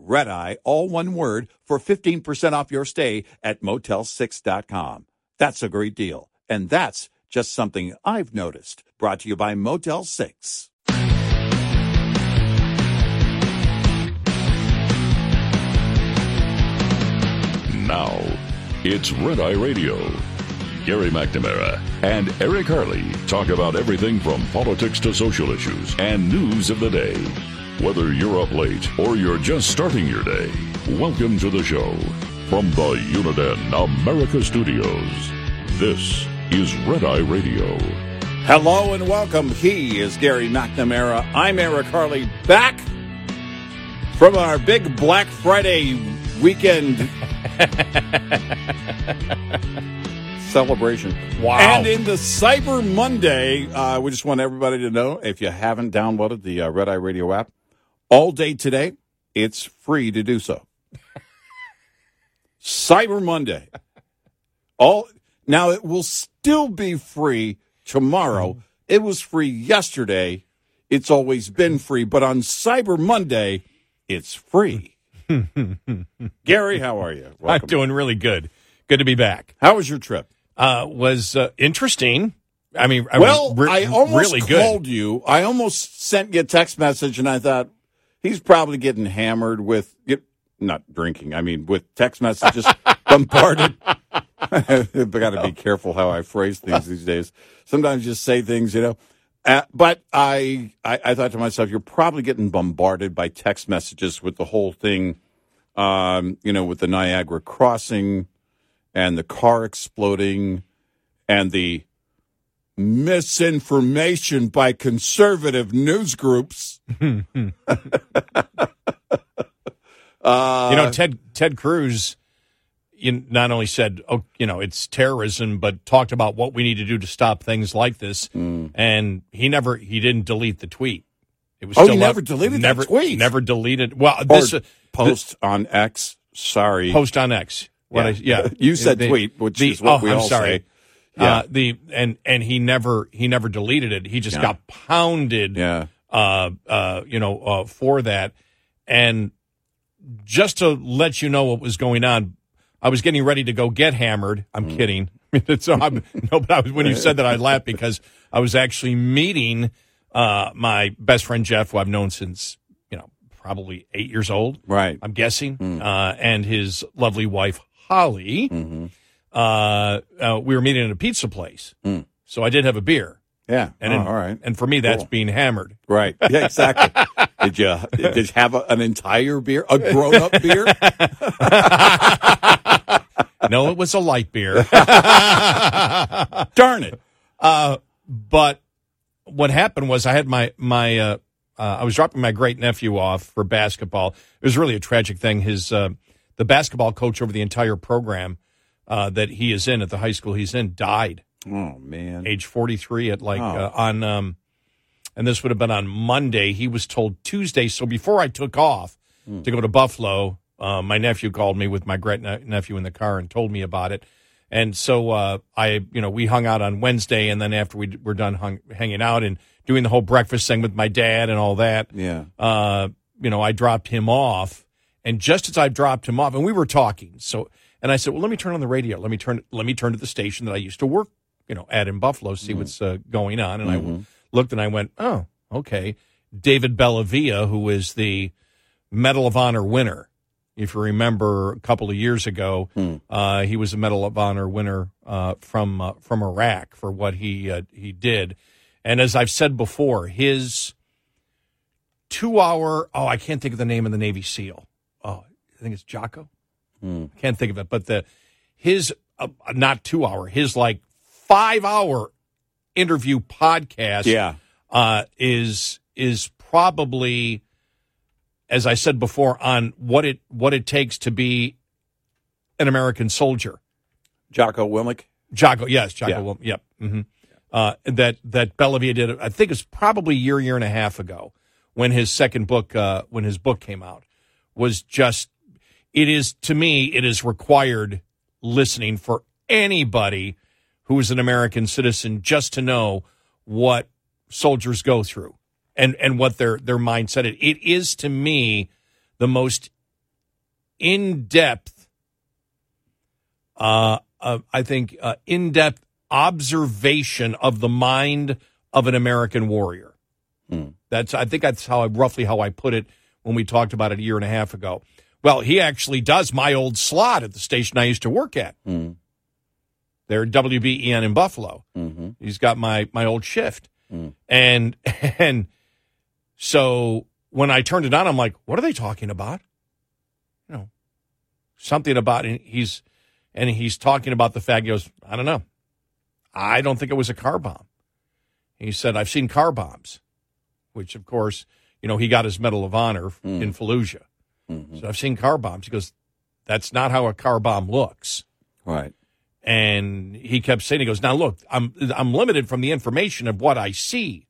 Red Eye, all one word, for 15% off your stay at motel6.com. That's a great deal. And that's just something I've noticed. Brought to you by Motel 6. Now, it's Red Eye Radio. Gary McNamara and Eric Harley talk about everything from politics to social issues and news of the day. Whether you're up late or you're just starting your day, welcome to the show. From the Uniden America Studios, this is Red Eye Radio. Hello and welcome. He is Gary McNamara. I'm Eric Harley back from our big Black Friday weekend celebration. Wow. And in the Cyber Monday, uh, we just want everybody to know if you haven't downloaded the uh, Red Eye Radio app, all day today, it's free to do so. Cyber Monday. All now it will still be free tomorrow. It was free yesterday. It's always been free, but on Cyber Monday, it's free. Gary, how are you? I'm doing really good. Good to be back. How was your trip? Uh, was uh, interesting. I mean, I well, was re- I almost really good. called you. I almost sent you a text message, and I thought he's probably getting hammered with not drinking. I mean, with text messages bombarded. I've got to be careful how I phrase things these days. Sometimes just say things, you know. Uh, but I, I, I thought to myself, you're probably getting bombarded by text messages with the whole thing, um, you know, with the Niagara crossing and the car exploding and the misinformation by conservative news groups. uh, You know, Ted Ted Cruz you not only said, "Oh, you know, it's terrorism," but talked about what we need to do to stop things like this. Mm. And he never he didn't delete the tweet. It was Oh, still he never up. deleted that never, tweet? Never deleted. Well, this uh, post on X. Sorry, post on X. What I, yeah, you said The- tweet, which the- is what oh, we I'm all sorry. say. Yeah. Uh, the and and he never he never deleted it. He just Yeah. got pounded. Yeah. Uh, uh, you know, uh, for that, and just to let you know what was going on, I was getting ready to go get hammered. I'm Mm. kidding. so I'm, no, but I was, when you said that, I laughed because I was actually meeting uh, my best friend Jeff, who I've known since you know probably eight years old. Right. I'm guessing, uh, and his lovely wife Holly. Mm-hmm. Uh, uh, we were meeting at a pizza place, so I did have a beer, Yeah. and Oh, in- all right. and for me that's Cool. being hammered. Right. Yeah. Exactly. did you did you have a, an entire beer, a grown up beer? no, it was a light beer. Darn it. Uh, but what happened was I had my my uh, uh, I was dropping my great nephew off for basketball. It was really a tragic thing. His uh, the basketball coach over the entire program uh, that he is in at the high school he's in died, Oh man. age forty three at like Oh. uh, on um, and this would have been on Monday. He was told Tuesday. So before I took off to go to Buffalo, uh, my nephew called me with my great ne- nephew in the car and told me about it. And so uh, I, you know, we hung out on Wednesday, and then after we d- were done hung, hanging out and doing the whole breakfast thing with my dad and all that, Yeah. uh, you know, I dropped him off, and just as I dropped him off, and we were talking, so and I said, well, let me turn on the radio. Let me turn. Let me turn to the station that I used to work, you know, at in Buffalo, see what's uh, going on. And I looked and I went, oh, okay. David Bellavia, who is the Medal of Honor winner. If you remember, a couple of years ago, uh, he was a Medal of Honor winner uh, from uh, from Iraq for what he uh, he did, And as I've said before, his two hour, oh, I can't think of the name of the Navy SEAL. Oh, I think it's Jocko. I can't think of it. But the his, uh, not two hour, his like five hour interview podcast Yeah. uh, is is probably, as I said before, on what it what it takes to be an American soldier. Jocko Willink. Jocko, yes, Jocko. Yeah. Will- yep. hmm Uh, that that Bellavia did. I think it's probably a year, year and a half ago when his second book, uh, when his book came out, was just. It is to me, it is required listening for anybody who is an American citizen just to know what soldiers go through and and what their their mindset is. It is to me the most in depth uh, uh, I think, uh, in depth observation of the mind of an American warrior. That's, I think that's how I, roughly how I put it when we talked about it a year and a half ago. Well, he actually does my old slot at the station I used to work at. Mm-hmm. They're WBEN in Buffalo. Mm-hmm. He's got my my old shift, mm. and and so when I turned it on, I'm like, what are they talking about? You know, something about and he's and he's talking about the fact he goes, I don't know. I don't think it was a car bomb. He said, I've seen car bombs, which of course, you know, he got his Medal of Honor mm. in Fallujah. So I've seen car bombs. He goes, that's not how a car bomb looks. Right. And he kept saying, he goes, now look, I'm, I'm limited from the information of what I see,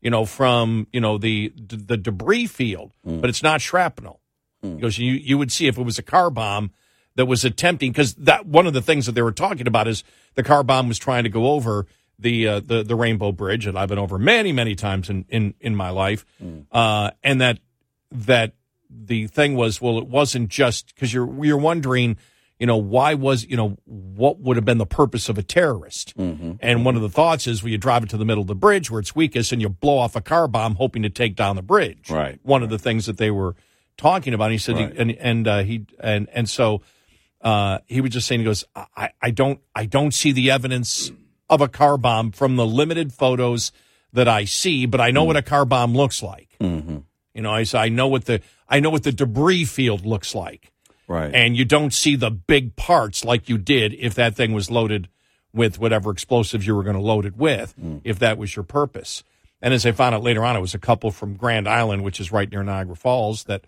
you know, from, you know, the, the debris field, but it's not shrapnel. He goes, you, you would see if it was a car bomb that was attempting, because that one of the things that they were talking about is the car bomb was trying to go over the, uh, the, the Rainbow Bridge that I've been over many, many times in, in, in my life. Uh, and that, that the thing was, well, it wasn't just because you're, you're wondering, you know, why was, you know, what would have been the purpose of a terrorist? And one of the thoughts is, well, you drive it to the middle of the bridge where it's weakest and you blow off a car bomb hoping to take down the bridge. Right. One of the things that they were talking about. He said, he, and, and, uh, he, and, and so, uh, he was just saying, he goes, I, I don't, I don't see the evidence of a car bomb from the limited photos that I see, but I know what a car bomb looks like. Mm-hmm. You know, I I know what the, I know what the debris field looks like Right. and you don't see the big parts like you did if that thing was loaded with whatever explosives you were going to load it with, hmm. if that was your purpose. And as I found out later on, it was a couple from Grand Island, which is right near Niagara Falls, that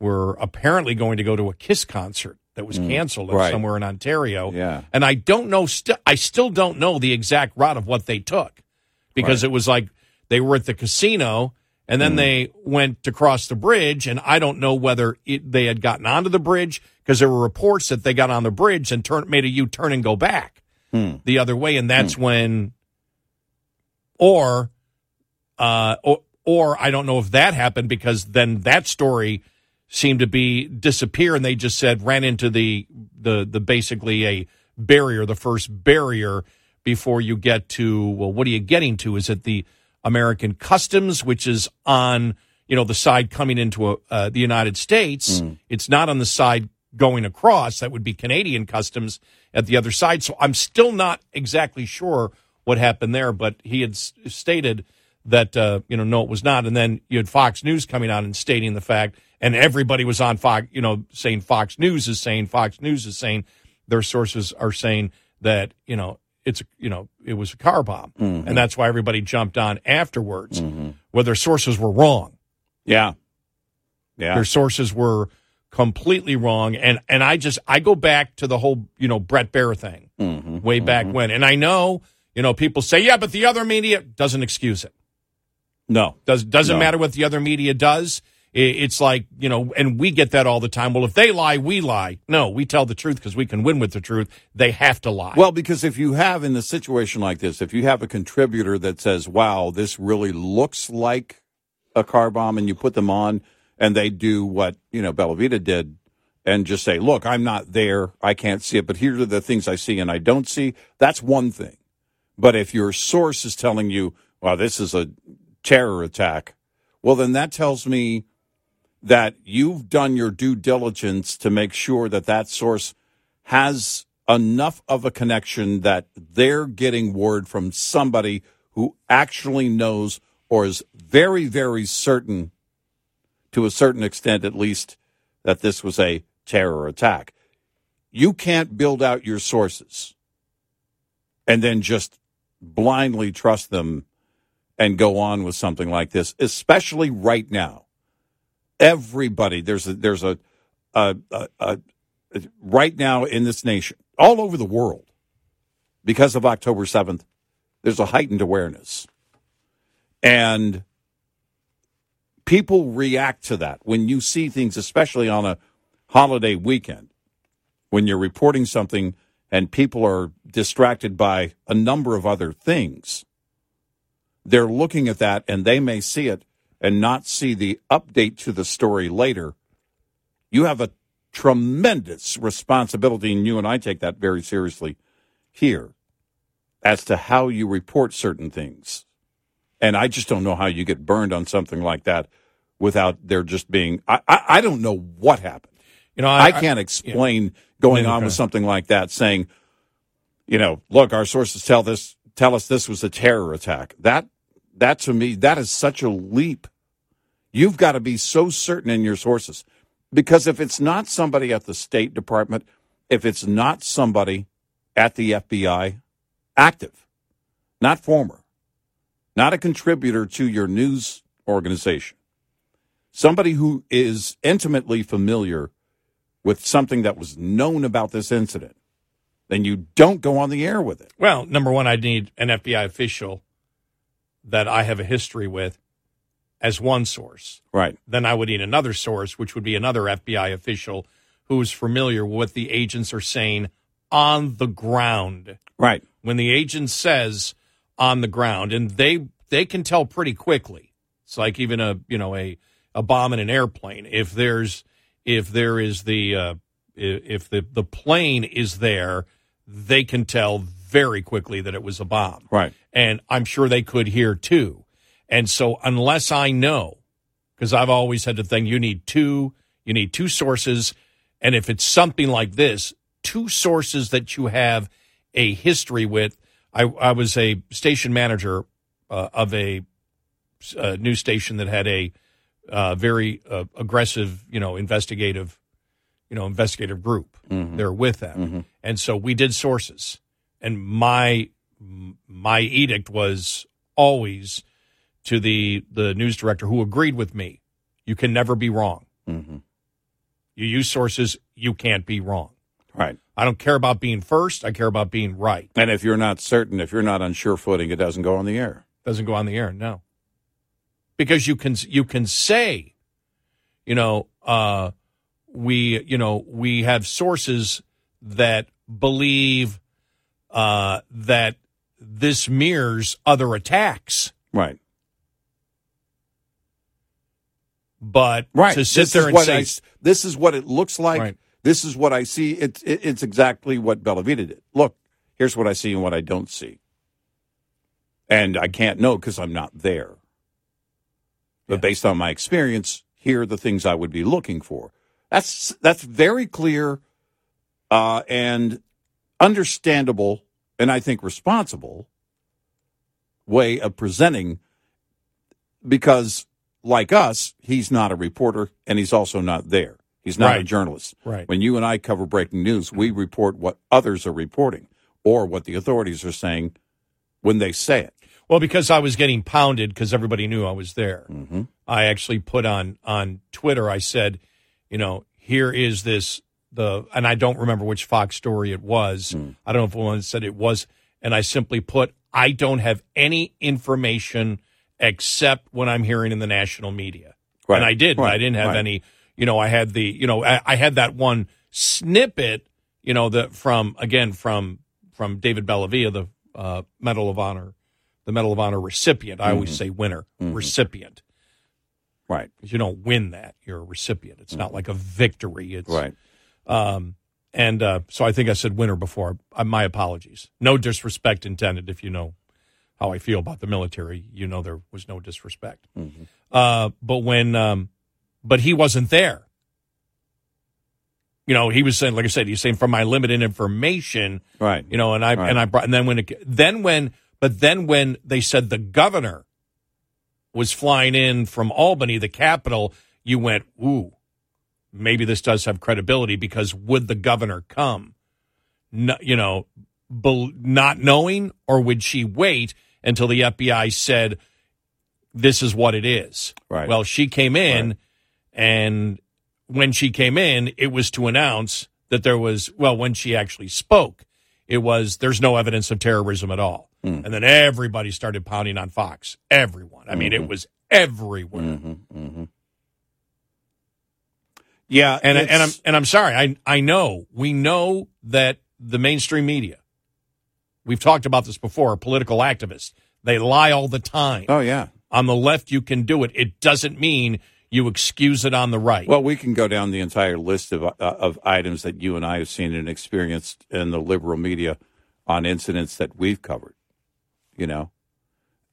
were apparently going to go to a Kiss concert that was hmm. canceled Right. somewhere in Ontario. Yeah. And I don't know, st- I still don't know the exact route of what they took because it was like they were at the casino and then hmm. they went to cross the bridge and i don't know whether it, they had gotten onto the bridge because there were reports that they got on the bridge and turn, made a u-turn and go back hmm. the other way. And that's hmm. when or uh or, or i don't know if that happened because then that story seemed to be disappear and they just said ran into the the the basically a barrier the first barrier before you get to well what are you getting to? Is it the american customs which is on you know the side coming into a, uh, the united states. It's not on the side going across. That would be canadian customs at the other side. So i'm still not exactly sure what happened there but he had s- stated that uh, you know no it was not. And then you had fox news coming out and stating the fact and everybody was on fox you know saying fox news is saying fox news is saying. Their sources are saying that you know it's you know it was a car bomb. Mm-hmm. And that's why everybody jumped on afterwards mm-hmm. where their sources were wrong. Yeah. Yeah. their sources were completely wrong. And and i just i go back to the whole you know Bret Baier thing mm-hmm. way back when. And i know you know people say yeah but the other media doesn't excuse it. No. does doesn't No. matter what the other media does it's like you know and we get that all the time well if they lie we lie no we tell the truth because we can win with the truth they have to lie Well, because if you have in a situation like this, if you have a contributor that says, "Wow, this really looks like a car bomb," and you put them on, and they do what you know Bellavia did, and just say, "Look, I'm not there, I can't see it, but here are the things I see and I don't see." That's one thing. But if your source is telling you, "Well, this is a terror attack," well, then that tells me that you've done your due diligence to make sure that that source has enough of a connection that they're getting word from somebody who actually knows or is very, very certain, to a certain extent at least, that this was a terror attack. You can't build out your sources and then just blindly trust them and go on with something like this, especially right now. Everybody, there's a, there's a, a, a, a right now in this nation, all over the world, because of October 7th, there's a heightened awareness. And people react to that when you see things, especially on a holiday weekend, when you're reporting something and people are distracted by a number of other things. They're looking at that and they may see it and not see the update to the story later. You have a tremendous responsibility, and you and I take that very seriously here as to how you report certain things. And I just don't know how you get burned on something like that without there just being. I, I, I don't know what happened. You know, I, I, can't explain going mm, on with something like that, saying, you know, look, our sources tell this tell us this was a terror attack. That that to me, that is such a leap. You've got to be so certain in your sources. Because if it's not somebody at the State Department, if it's not somebody at the FBI, active, not former, not a contributor to your news organization, somebody who is intimately familiar with something that was known about this incident, then you don't go on the air with it. Well, number one, I need an FBI official that I have a history with as one source. Right. Then I would need another source, which would be another FBI official who is familiar with what the agents are saying on the ground. Right. When the agent says on the ground, and they they can tell pretty quickly. It's like even a you know a a bomb in an airplane. If there's if there is the uh, if the the plane is there, they can tell very quickly that it was a bomb. Right. And I'm sure they could hear too. And so unless I know, because I've always had the thing, you need two, you need two sources. And if it's something like this, two sources that you have a history with. I, I was a station manager uh, of a, a news station that had a uh, very uh, aggressive, you know, investigative, you know, investigative group. Mm-hmm. They're with them, and so we did sources. And my my edict was always to the the news director who agreed with me. You can never be wrong. Mm-hmm. You use sources. You can't be wrong. Right. I don't care about being first. I care about being right. And if you're not certain, if you're not on sure footing, it doesn't go on the air. Doesn't go on the air. No. Because you can you can say, you know, uh, we you know we have sources that believe uh, that this mirrors other attacks, Right. But Right. to sit this there is and say, I, this is what it looks like. Right. This is what I see. It's it, it's exactly what Bellavia did. Look, here's what I see and what I don't see, and I can't know because I'm not there. But Yeah. based on my experience, here are the things I would be looking for. That's that's very clear, uh, and understandable, and I think responsible way of presenting because like us, he's not a reporter and he's also not there. He's not a journalist. Right. When you and I cover breaking news, we report what others are reporting or what the authorities are saying when they say it. Well, because I was getting pounded because everybody knew I was there. Mm-hmm. I actually put on on Twitter. I said, you know, here is this the, and I don't remember which Fox story it was. Hmm. I don't know if one said it was, and I simply put, I don't have any information except what I'm hearing in the national media, Right. and I did. Right. I didn't have Right. any. You know, I had the, you know, I, I had that one snippet, you know, the from again from from David Bellavia, the uh, Medal of Honor, the Medal of Honor recipient. I Mm-hmm. always say winner, recipient, Right. because you don't win that; you're a recipient. It's not like a victory. It's Mm-hmm. Right. Um, and uh, so I think I said winner before. Uh, my apologies. No disrespect intended. If you know how I feel about the military, you know there was no disrespect. Mm-hmm. Uh, but when, um, but he wasn't there. You know, he was saying, like I said, he's saying from my limited information, Right. you know, and I Right. and I brought and then when it then when But then when they said the governor was flying in from Albany, the capital, you went, ooh, maybe this does have credibility because would the governor come? No, you know, not knowing, or would she wait until the FBI said, this is what it is? Right. Well, she came in, Right. and when she came in, it was to announce that there was, well, when she actually spoke, it was, there's no evidence of terrorism at all. Hmm. And then everybody started pounding on Fox. Everyone. I mean, it was everywhere. Mm-hmm. Yeah, And and I'm and I'm sorry. I I know we know that the mainstream media. We've talked about this before. Political activists they lie all the time. oh yeah. On the left, you can do it. It doesn't mean you excuse it on the right. Well, we can go down the entire list of uh, of items that you and I have seen and experienced in the liberal media on incidents that we've covered. You know,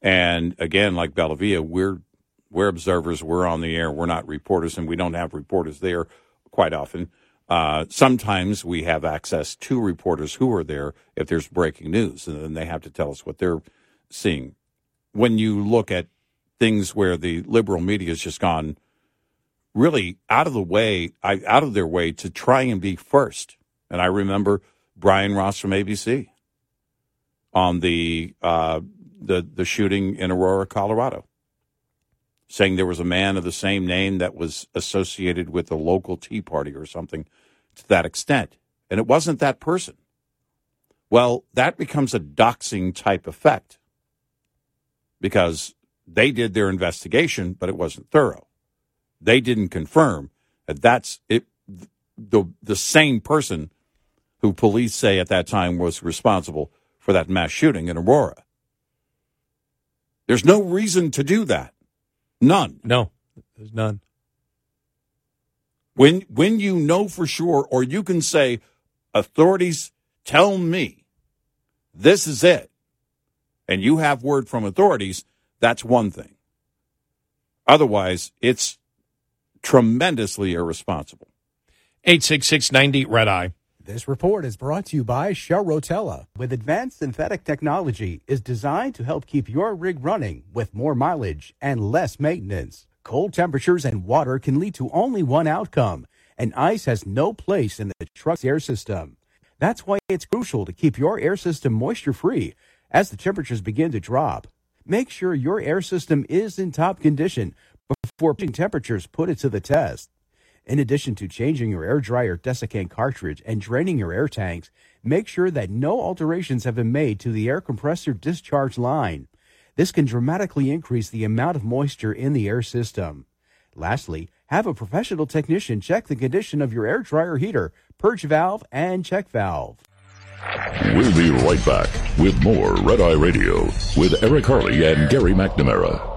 and again, like Bellavia, we're we're observers. We're on the air. We're not reporters, and we don't have reporters there quite often. Uh, sometimes we have access to reporters who are there if there's breaking news, and then they have to tell us what they're seeing. When you look at things where the liberal media has just gone really out of the way, out of their way to try and be first. And I remember Brian Ross from ABC on the uh, the the shooting in Aurora, Colorado, saying there was a man of the same name that was associated with the local Tea Party or something to that extent, and it wasn't that person. Well, that becomes a doxing type effect because they did their investigation, but it wasn't thorough they didn't confirm that that's it the the same person who police say at that time was responsible for that mass shooting in Aurora. There's no reason to do that. None. no, there's none. When when you know for sure or you can say authorities tell me this is it and you have word from authorities, that's one thing. Otherwise, it's tremendously irresponsible. Eight six six ninety red eye. This report is brought to you by Shell Rotella. With advanced synthetic technology, is designed to help keep your rig running with more mileage and less maintenance. Cold temperatures and water can lead to only one outcome, and ice has no place in the truck's air system. That's why it's crucial to keep your air system moisture free as the temperatures begin to drop. Make sure your air system is in top condition before temperatures put it to the test. In addition to changing your air dryer desiccant cartridge and draining your air tanks, make sure that no alterations have been made to the air compressor discharge line. This can dramatically increase the amount of moisture in the air system. Lastly, have a professional technician check the condition of your air dryer heater, purge valve, and check valve. We'll be right back with more Red Eye Radio with Eric Harley and Gary McNamara.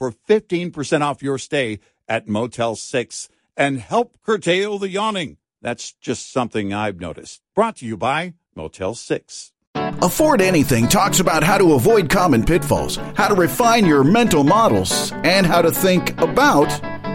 for 15% off your stay at Motel 6 and help curtail the yawning. That's just something I've noticed. Brought to you by Motel 6. Afford Anything talks about how to avoid common pitfalls, how to refine your mental models, and how to think about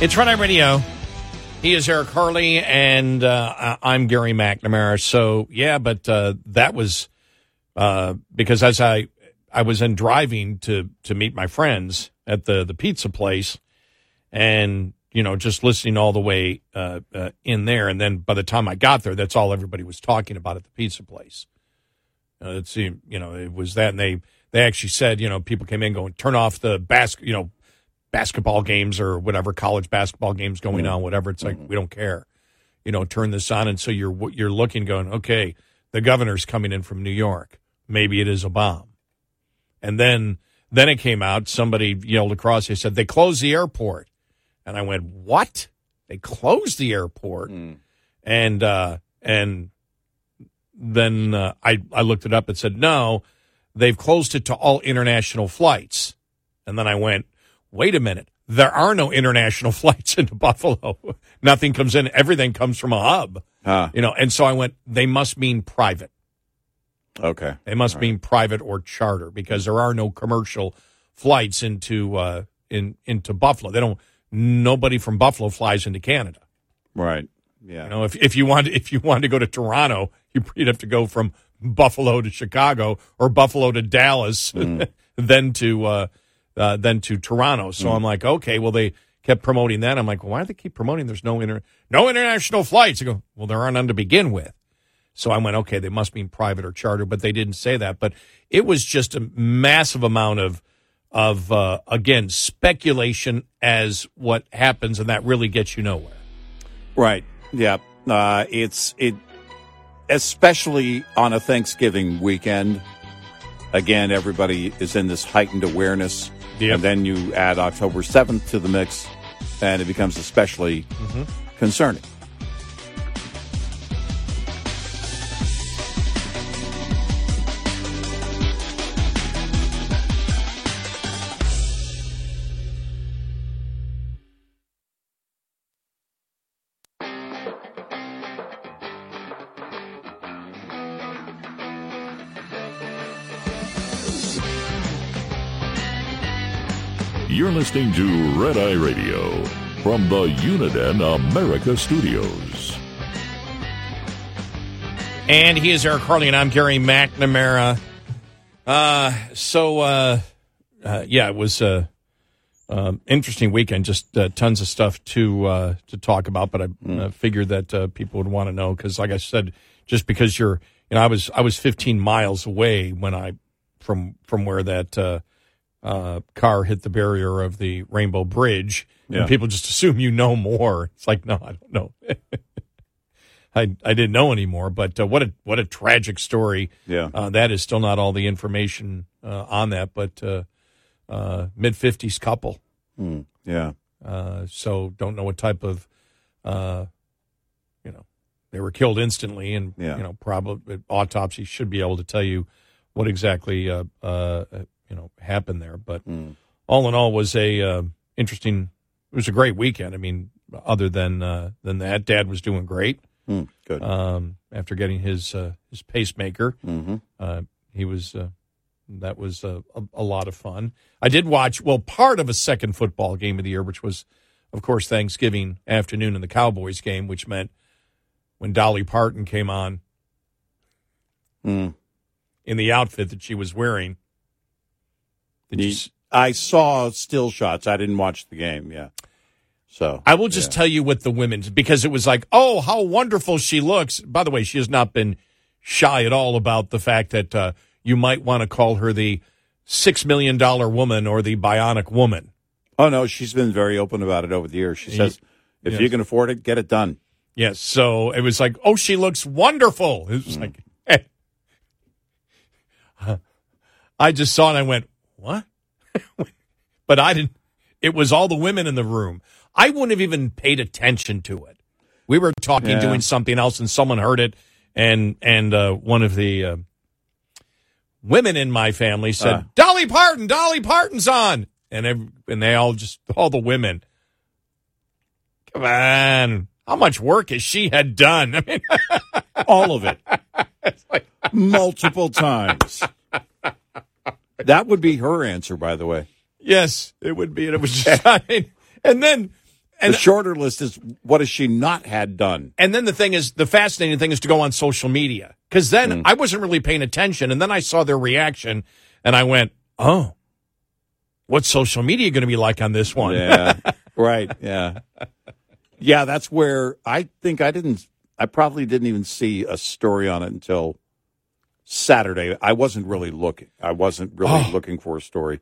It's Red Eye Radio. He is Eric Harley, and uh, I'm Gary McNamara. So yeah, but uh, that was uh, because as I I was in driving to to meet my friends at the the pizza place, and you know just listening all the way uh, uh, in there, and then by the time I got there, that's all everybody was talking about at the pizza place. Uh, it seemed you know it was that, and they they actually said you know people came in going turn off the basket you know basketball games or whatever college basketball games going on whatever it's like we don't care. You know turn this on. And so you're you're looking going okay the governor's coming in from New York. Maybe it is a bomb. And then then it came out. Somebody yelled across. They said they closed the airport. And I went what? They closed the airport? And uh and then uh, I I looked it up. And said no they've closed it to all international flights. And then I went wait a minute. There are no international flights into Buffalo. Nothing comes in. Everything comes from a hub. Huh. you know and so I went they must mean private. Okay. they must mean private or charter because there are no commercial flights into uh in into Buffalo. They don't nobody from Buffalo flies into Canada. Right. Yeah. you know, if if you want if you want to go to Toronto, you- you'd have to go from Buffalo to Chicago or Buffalo to Dallas, then to uh, uh, then to Toronto. So I'm like, okay, well they kept promoting that. I'm like, well, why do they keep promoting? There's no inter no international flights. I go, well, there aren't none to begin with. So I went, okay, they must mean private or charter, but they didn't say that. But it was just a massive amount of of uh, again speculation as what happens, and that really gets you nowhere. Right. Yeah. Uh, it's it, especially on a Thanksgiving weekend. Again, everybody is in this heightened awareness, Yep. and then you add October seventh to the mix, and it becomes especially mm-hmm. concerning. Listening to Red Eye Radio from the Uniden America Studios. And he is Eric Harley, and I'm Gary McNamara. Uh, so, uh, uh, yeah, it was a um, interesting weekend. Just uh, tons of stuff to uh, to talk about, but I uh, figured that uh, people would want to know because, like I said, just because you're, you know, I was I was 15 miles away when I from from where that uh, car hit the barrier of the Rainbow Bridge, Yeah. and people just assume you know more. It's like, no, I don't know. I I didn't know anymore. But uh, what a what a tragic story. Yeah. Uh, that is still not all the information uh, on that, but uh, uh, mid fifties couple. Yeah. Uh, so don't know what type of, uh, you know, they were killed instantly, and Yeah. you know, probably autopsy should be able to tell you what exactly uh, uh, you know happened there. But all in all, was a uh, interesting. It was a great weekend. I mean, other than uh, than that, Dad was doing great Hmm. Good. um, after getting his uh, his pacemaker. mm-hmm. Uh, he was uh, that was uh, a, a lot of fun. I did watch well part of a second football game of the year, which was, of course, Thanksgiving afternoon in the Cowboys game, which meant when Dolly Parton came on Mm. in the outfit that she was wearing. Did you, s- I saw still shots. I didn't watch the game. Yeah. So I will just tell you what the women's because it was like, oh, how wonderful she looks. By the way, she has not been shy at all about the fact that uh, you might want to call her the six million dollar woman or the bionic woman. Oh no, she's been very open about it over the years. She says, if Yes. you can afford it, get it done. Yes. So it was like, oh, she looks wonderful. It was like, I just saw it and I went, what? but I didn't. It was all the women in the room. I wouldn't have even paid attention to it. We were talking, Yeah. doing something else, and someone heard it, and and uh, one of the uh, women in my family said, Uh. "Dolly Parton, Dolly Parton's on," and ev- and they all just all the women. Come on, how much work has she had done? I mean, All of it. Multiple times. That would be her answer, by the way. Yes, it would be. And it was just, I mean, and then, And- the shorter list is what has she not had done? And then the thing is, the fascinating thing is to go on social media because then Mm. I wasn't really paying attention, and then I saw their reaction, and I went, "Oh, what's social media going to be like on this one?" Yeah. right. Yeah. Yeah, that's where I think I didn't I probably didn't even see a story on it until Saturday. I wasn't really looking. I wasn't really Oh. looking for a story.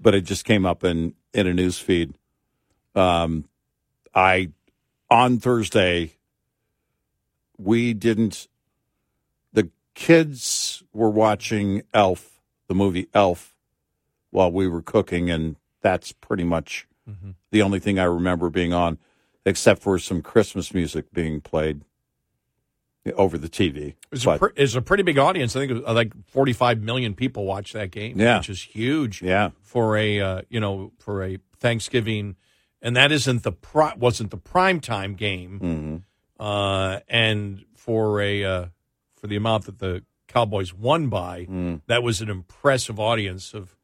But it just came up in in a news feed. Um I on Thursday we didn't the kids were watching Elf, the movie Elf while we were cooking and that's pretty much the only thing I remember being on, except for some Christmas music being played over the TV. It was, a pre- it was a pretty big audience. I think it was uh, like 45 million people watched that game, Yeah. which is huge yeah, for a uh, you know for a Thanksgiving, and that isn't the pri- wasn't the prime time game, hmm uh, and for a uh, for the amount that the Cowboys won by, Mm. that was an impressive audience of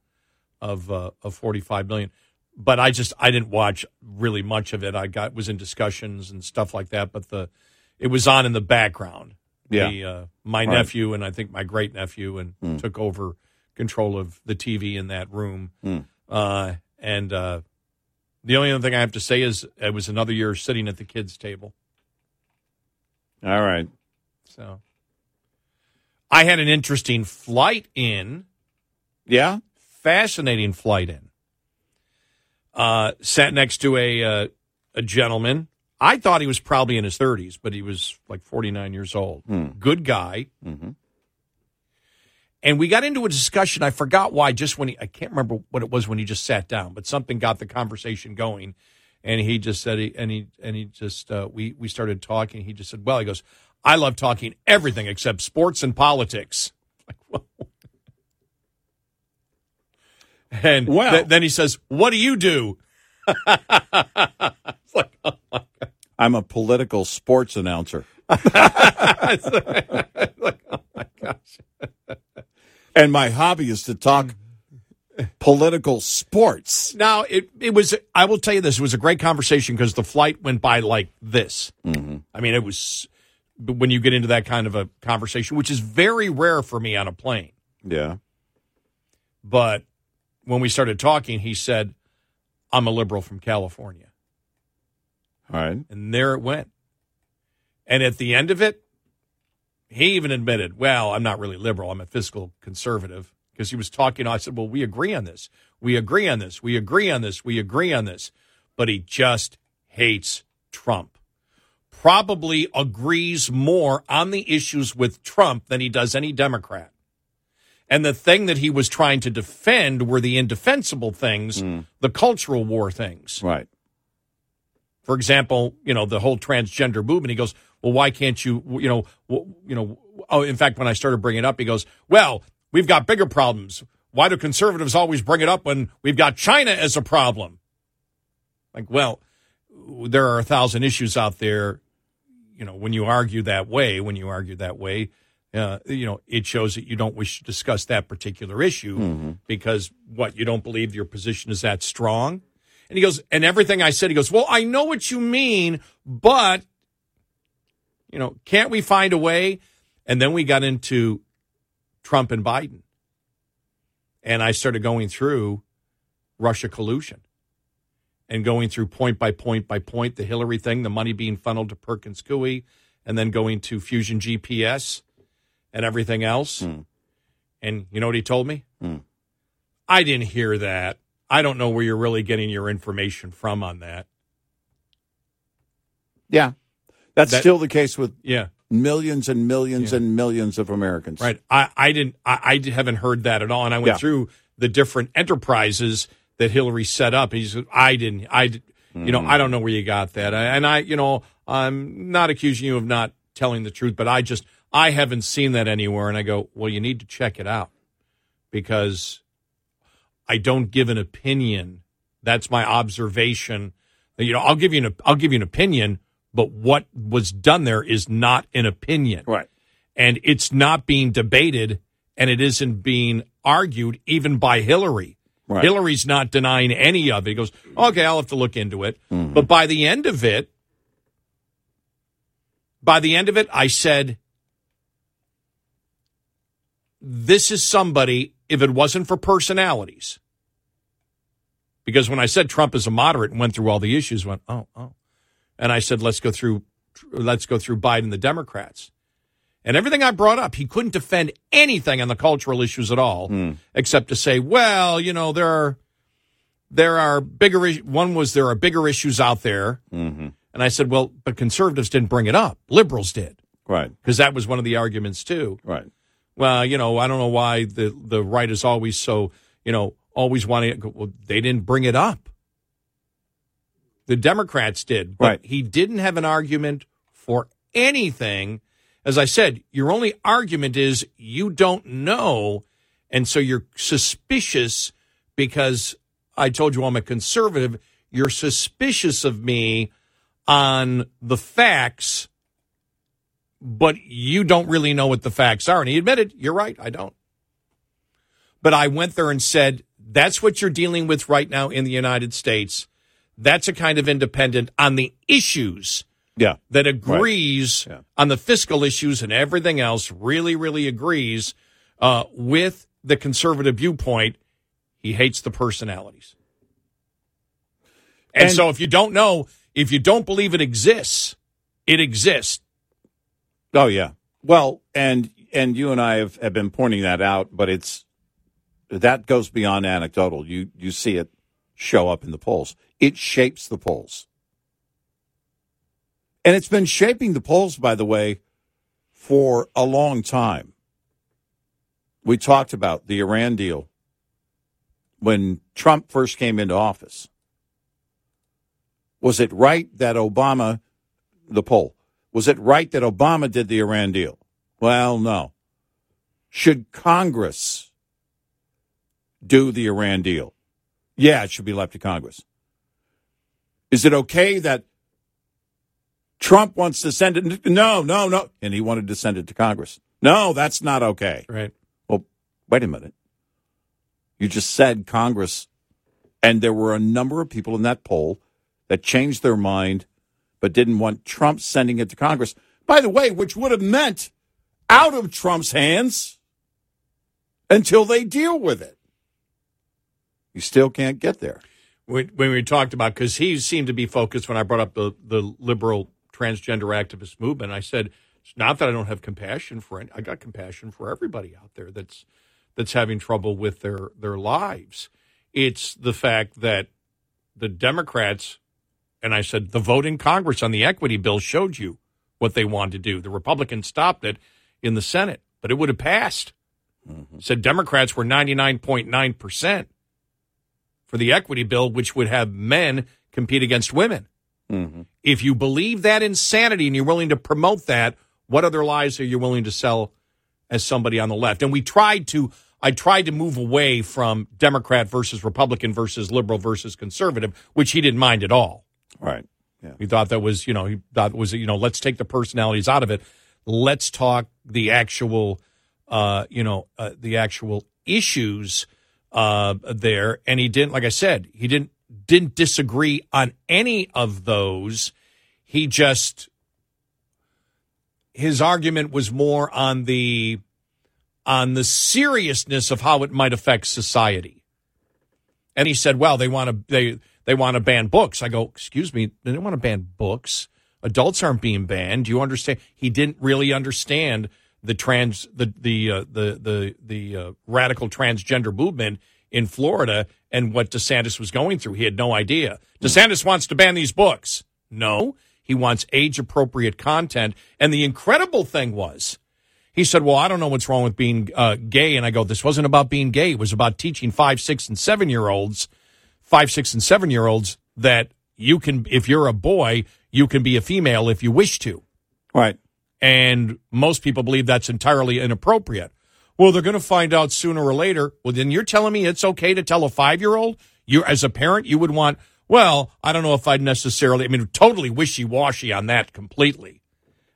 of uh, of 45 million. But I just I didn't watch really much of it. I got was in discussions and stuff like that, but the it was on in the background. Yeah. The, uh, my Right. nephew and I think my great nephew and Mm. took over control of the TV in that room. Mm. Uh, and uh, the only other thing I have to say is it was another year sitting at the kids' table. all right. So I had an interesting flight in, Yeah, fascinating flight in. Uh, sat next to a uh, a gentleman. I thought he was probably in his 30s, but he was like 49 years old. Good guy. Mhm. And we got into a discussion. I forgot why. Just when he, I can't remember what it was when he just sat down, but something got the conversation going. And he just said, he, and he, and he just, uh, we, we started talking. He just said, well, he goes, I love talking everything except sports and politics. Like, well, and Well- th- then he says, what do you do? It's like, oh my God. I'm a political sports announcer, It's like, oh my gosh. and my hobby is to talk political sports. Now it it was. I will tell you this. It was a great conversation because the flight went by like this. Mm-hmm. I mean, it was when you get into that kind of a conversation, which is very rare for me on a plane. Yeah, But when we started talking, he said, "I'm a liberal from California," all right. and there it went. And at the end of it, he even admitted, "Well, I'm not really liberal. I'm a fiscal conservative." Because he was talking, I said, "Well, we agree on this. We agree on this. We agree on this. We agree on this." But he just hates Trump. Probably agrees more on the issues with Trump than he does any Democrat. And the thing that he was trying to defend were the indefensible things, hmm. the cultural war things. Right. For example, you know, the whole transgender movement. He goes, well, why can't you, you know, you know, oh, in fact, when I started bringing it up, he goes, well, we've got bigger problems. Why do conservatives always bring it up when we've got China as a problem? Like, well, there are a thousand issues out there. You know, when you argue that way, when you argue that way, uh, you know, it shows that you don't wish to discuss that particular issue because what you don't believe your position is that strong. And he goes, and everything I said, he goes, well, I know what you mean, but, you know, can't we find a way? And then we got into Trump and Biden. And I started going through Russia collusion and going through point by point by point the Hillary thing, the money being funneled to Perkins Coie, and then going to Fusion GPS and everything else. Hmm. And you know what he told me? Hmm. I didn't hear that. I don't know where you're really getting your information from on that. Yeah, that's That- still the case with Yeah. millions and millions and millions of Americans. Right. I, I didn't, I, I haven't heard that at all. And I went Yeah. through the different enterprises that Hillary set up. He said, I didn't, I, did- you know, I don't know where you got that. And I, you know, I'm not accusing you of not telling the truth, but I just, I haven't seen that anywhere. And I go, well, you need to check it out because I don't give an opinion. That's my observation. You know, I'll give you an, I'll give you an opinion, but what was done there is not an opinion Right. and it's not being debated and it isn't being argued even by Hillary. Right. Hillary's not denying any of it. He goes, okay, I'll have to look into it. Mm-hmm. But by the end of it, by the end of it, I said, this is somebody, if it wasn't for personalities, because when I said Trump is a moderate and went through all the issues, went, oh, oh. And I said, let's go through, let's go through Biden, the Democrats. And everything I brought up, he couldn't defend anything on the cultural issues at all, except to say, well, you know, there are, there are bigger, one was there are bigger issues out there. Mm-hmm. And I said, well, but conservatives didn't bring it up. Liberals did, Right. because that was one of the arguments too. Right. Well, you know, I don't know why the, the right is always so, you know, always wanting. Well, they didn't bring it up. The Democrats did, but Right. he didn't have an argument for anything. As I said, your only argument is you don't know. And so you're suspicious because I told you I'm a conservative. You're suspicious of me on the facts but you don't really know what the facts are. And he admitted, you're right, I don't. But I went there and said, that's what you're dealing with right now in the United States. That's a kind of independent on the issues Yeah. that agrees Yeah. on the fiscal issues and everything else, really, really agrees uh, with the conservative viewpoint. He hates the personalities. And, And- so if you don't know, if you don't believe it exists, it exists. Oh yeah. Well, and and you and I have, have been pointing that out, but it's that goes beyond anecdotal. You you see it show up in the polls. It shapes the polls. And it's been shaping the polls, by the way, for a long time. We talked about the Iran deal when Trump first came into office. Was it right that Obama, the poll, was it right that Obama did the Iran deal? Well, no. Should Congress do the Iran deal? Yeah, it should be left to Congress. Is it okay that Trump wants to send it? No, no, no. And he wanted to send it to Congress. No, that's not okay. Right. Well, wait a minute. You just said Congress, and there were a number of people in that poll that changed their mind but didn't want Trump sending it to Congress. By the way, which would have meant out of Trump's hands until they deal with it. You still can't get there. when, when we talked about because he seemed to be focused when I brought up the the liberal transgender activist movement. I said it's not that I don't have compassion for it. I got compassion for everybody out there that's that's having trouble with their their lives. It's the fact that the Democrats and I said the vote in Congress on the equity bill showed you what they wanted to do. The Republicans stopped it in the Senate, but it would have passed. Mm-hmm. Said Democrats were ninety nine point nine percent for the equity bill, which would have men compete against women. Mm-hmm. If you believe that insanity and you're willing to promote that, what other lies are you willing to sell as somebody on the left? And we tried to, I tried to move away from Democrat versus Republican versus liberal versus conservative, which he didn't mind at all. Right. Yeah. He thought that was, you know, he thought was, you know, let's take the personalities out of it. Let's talk the actual, uh, you know, uh, the actual issues uh, there. And he didn't, like I said, he didn't didn't disagree on any of those. He just his argument was more on the on the seriousness of how it might affect society. And he said, "Well, they want to they they want to ban books." I go, "Excuse me, they don't want to ban books. Adults aren't being banned. Do you understand?" He didn't really understand the trans the the uh, the the the uh, radical transgender movement in Florida and what DeSantis was going through. He had no idea. DeSantis wants to ban these books. No, he wants age appropriate content. And the incredible thing was, he said, Well, I don't know what's wrong with being uh, gay. And I go, This wasn't about being gay. It was about teaching five, six, and seven year olds, five, six, and seven year olds that you can, if you're a boy, you can be a female if you wish to. Right. And most people believe that's entirely inappropriate. Well, they're going to find out sooner or later. Well, then you're telling me it's okay to tell a five year old? You, as a parent, you would want, well, I don't know if I'd necessarily, I mean, totally wishy washy on that completely.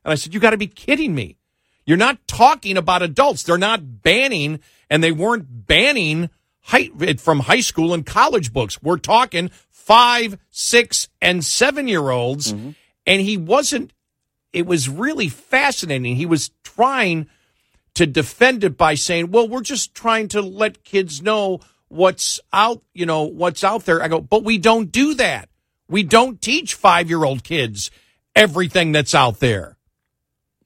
And I said, you got to be kidding me. You're not talking about adults. They're not banning, and they weren't banning high, from high school and college books. We're talking five, six, and seven year olds. Mm-hmm. And he wasn't, it was really fascinating. He was trying to defend it by saying, well, we're just trying to let kids know what's out, you know, what's out there. I go, but we don't do that. We don't teach five year old kids everything that's out there.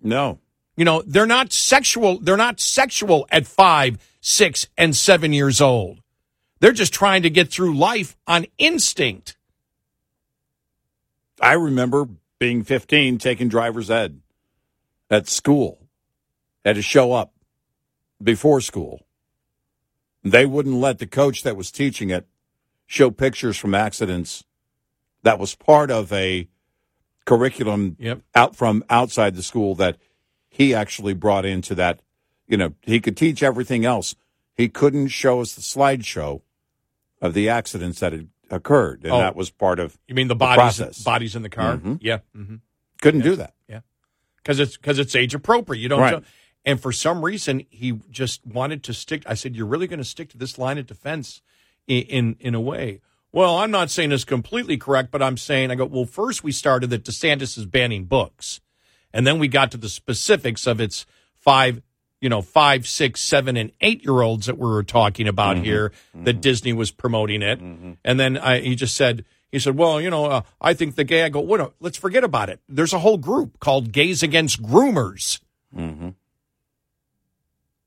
No. You know, they're not sexual. They're not sexual at five, six, and seven years old. They're just trying to get through life on instinct. I remember being 15, taking driver's ed at school. Had to show up before school. They wouldn't let the coach that was teaching it show pictures from accidents. That was part of a curriculum Yep. out from outside the school that he actually brought into that. You know, he could teach everything else. He couldn't show us the slideshow of the accidents that had occurred, and Oh. that was part of You mean the The bodies? process. bodies in the car? Mhm. Yeah. Mm-hmm. couldn't do that. Yeah, because it's because it's age appropriate. You don't. Right. And for some reason, he just wanted to stick. I said, "You're really going to stick to this line of defense in, in in a way." Well, I'm not saying it's completely correct, but I'm saying I go. Well, first we started that DeSantis is banning books, and then we got to the specifics of its five, you know, five, six, seven, and eight year olds that we were talking about here. That Disney was promoting it, and then I, he just said. He said, "Well, you know, uh, I think the gay." I go, "What? Let's forget about it. There's a whole group called Gays Against Groomers, Mm-hmm.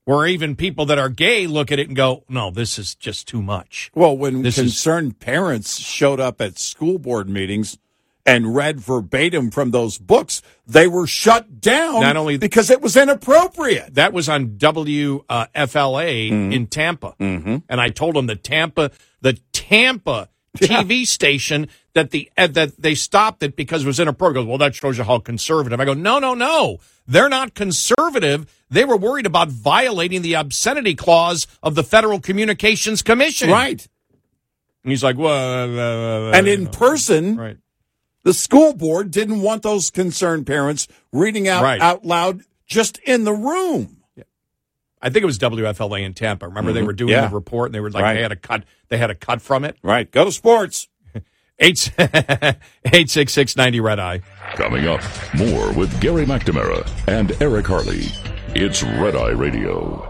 where even people that are gay look at it and go, "No, this is just too much." Well, when This is- concerned parents showed up at school board meetings and read verbatim from those books, they were shut down Not only- because it was inappropriate. That was on WFLA in Tampa, Mm-hmm. and I told them the Tampa, the Tampa TV station that the uh, that they stopped it because it was inappropriate. Well, that shows you how conservative. I go, no, no, no. They're not conservative. They were worried about violating the obscenity clause of the Federal Communications Commission. Right. And he's like, well, uh, uh, uh, And in person, right. The school board didn't want those concerned parents reading out Right. out loud just in the room. Yeah. I think it was WFLA in Tampa. Remember they mm-hmm. were doing Yeah. the report and they were like Right. they had a cut they had a cut from it. Right. Go to sports. Eight eight six six ninety red eye. Coming up, more with Gary McNamara and Eric Harley. It's Red Eye Radio.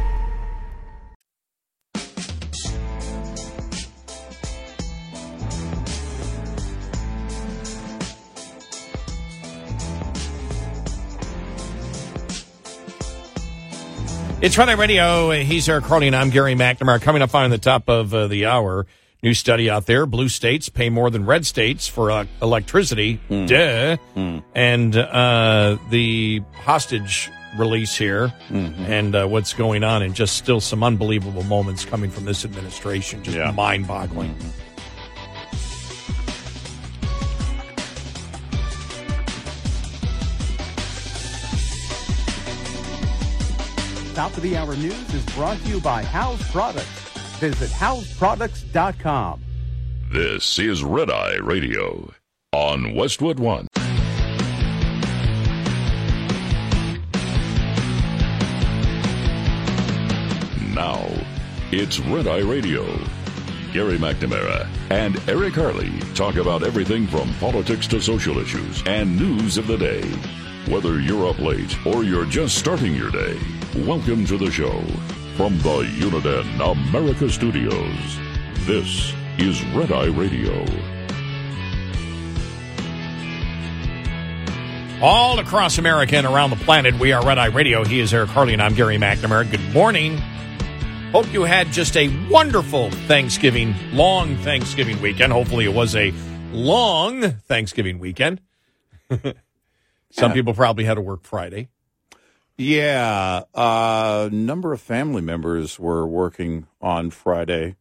It's Red Eye Radio. He's Eric Harley and I'm Gary McNamara. Coming up on the top of uh, the hour, new study out there: blue states pay more than red states for uh, electricity. Duh. And uh, the hostage release here, and uh, what's going on, and just still some unbelievable moments coming from this administration, just Yeah. mind-boggling. Top of the hour news is brought to you by House Products. Visit houseproducts.com. This is Red Eye Radio on Westwood One. Now, it's Red Eye Radio. Gary McNamara and Eric Harley talk about everything from politics to social issues and news of the day. Whether you're up late or you're just starting your day, welcome to the show. From the Uniden America Studios, this is Red Eye Radio. All across America and around the planet, we are Red Eye Radio. He is Eric Harley, and I'm Gary McNamara. Good morning. Hope you had just a wonderful Thanksgiving, long Thanksgiving weekend. Hopefully, it was a long Thanksgiving weekend. Some Yeah. people probably had to work Friday. Yeah, a number of family members were working on Friday.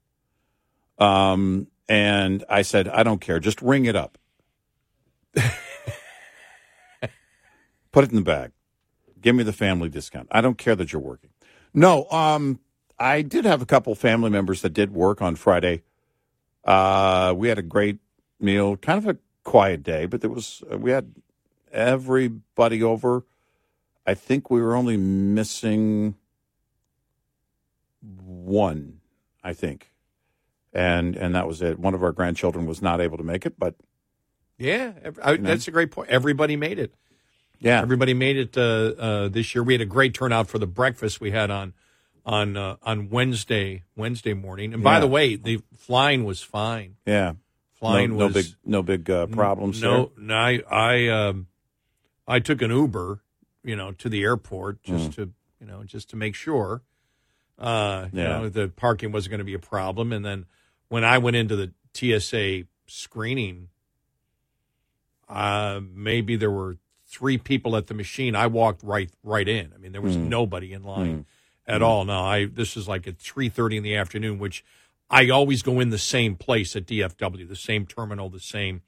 Um, and I said, I don't care, just ring it up. Put it in the bag. Give me the family discount. I don't care that you're working. No, um, I did have a couple family members that did work on Friday. Uh, we had a great meal, kind of a quiet day, but there was we had everybody over. I think we were only missing one, I think, and and that was it. One of our grandchildren was not able to make it, but Yeah, I, that's a great point. Everybody made it. yeah, Everybody made it uh, uh, this year. We had a great turnout for the breakfast we had on on uh, on Wednesday Wednesday morning. And by Yeah. the way, the flying was fine. yeah. Flying no, was no big no big uh, problems. No, no, I I um, I took an Uber, you know, to the airport just to you know just to make sure, uh, you know, the parking wasn't going to be a problem. And then when I went into the TSA screening, uh, maybe there were three people at the machine. I walked right right in. I mean, there was nobody in line at all. Now I this is like at three thirty in the afternoon, which I always go in the same place at DFW, the same terminal, the same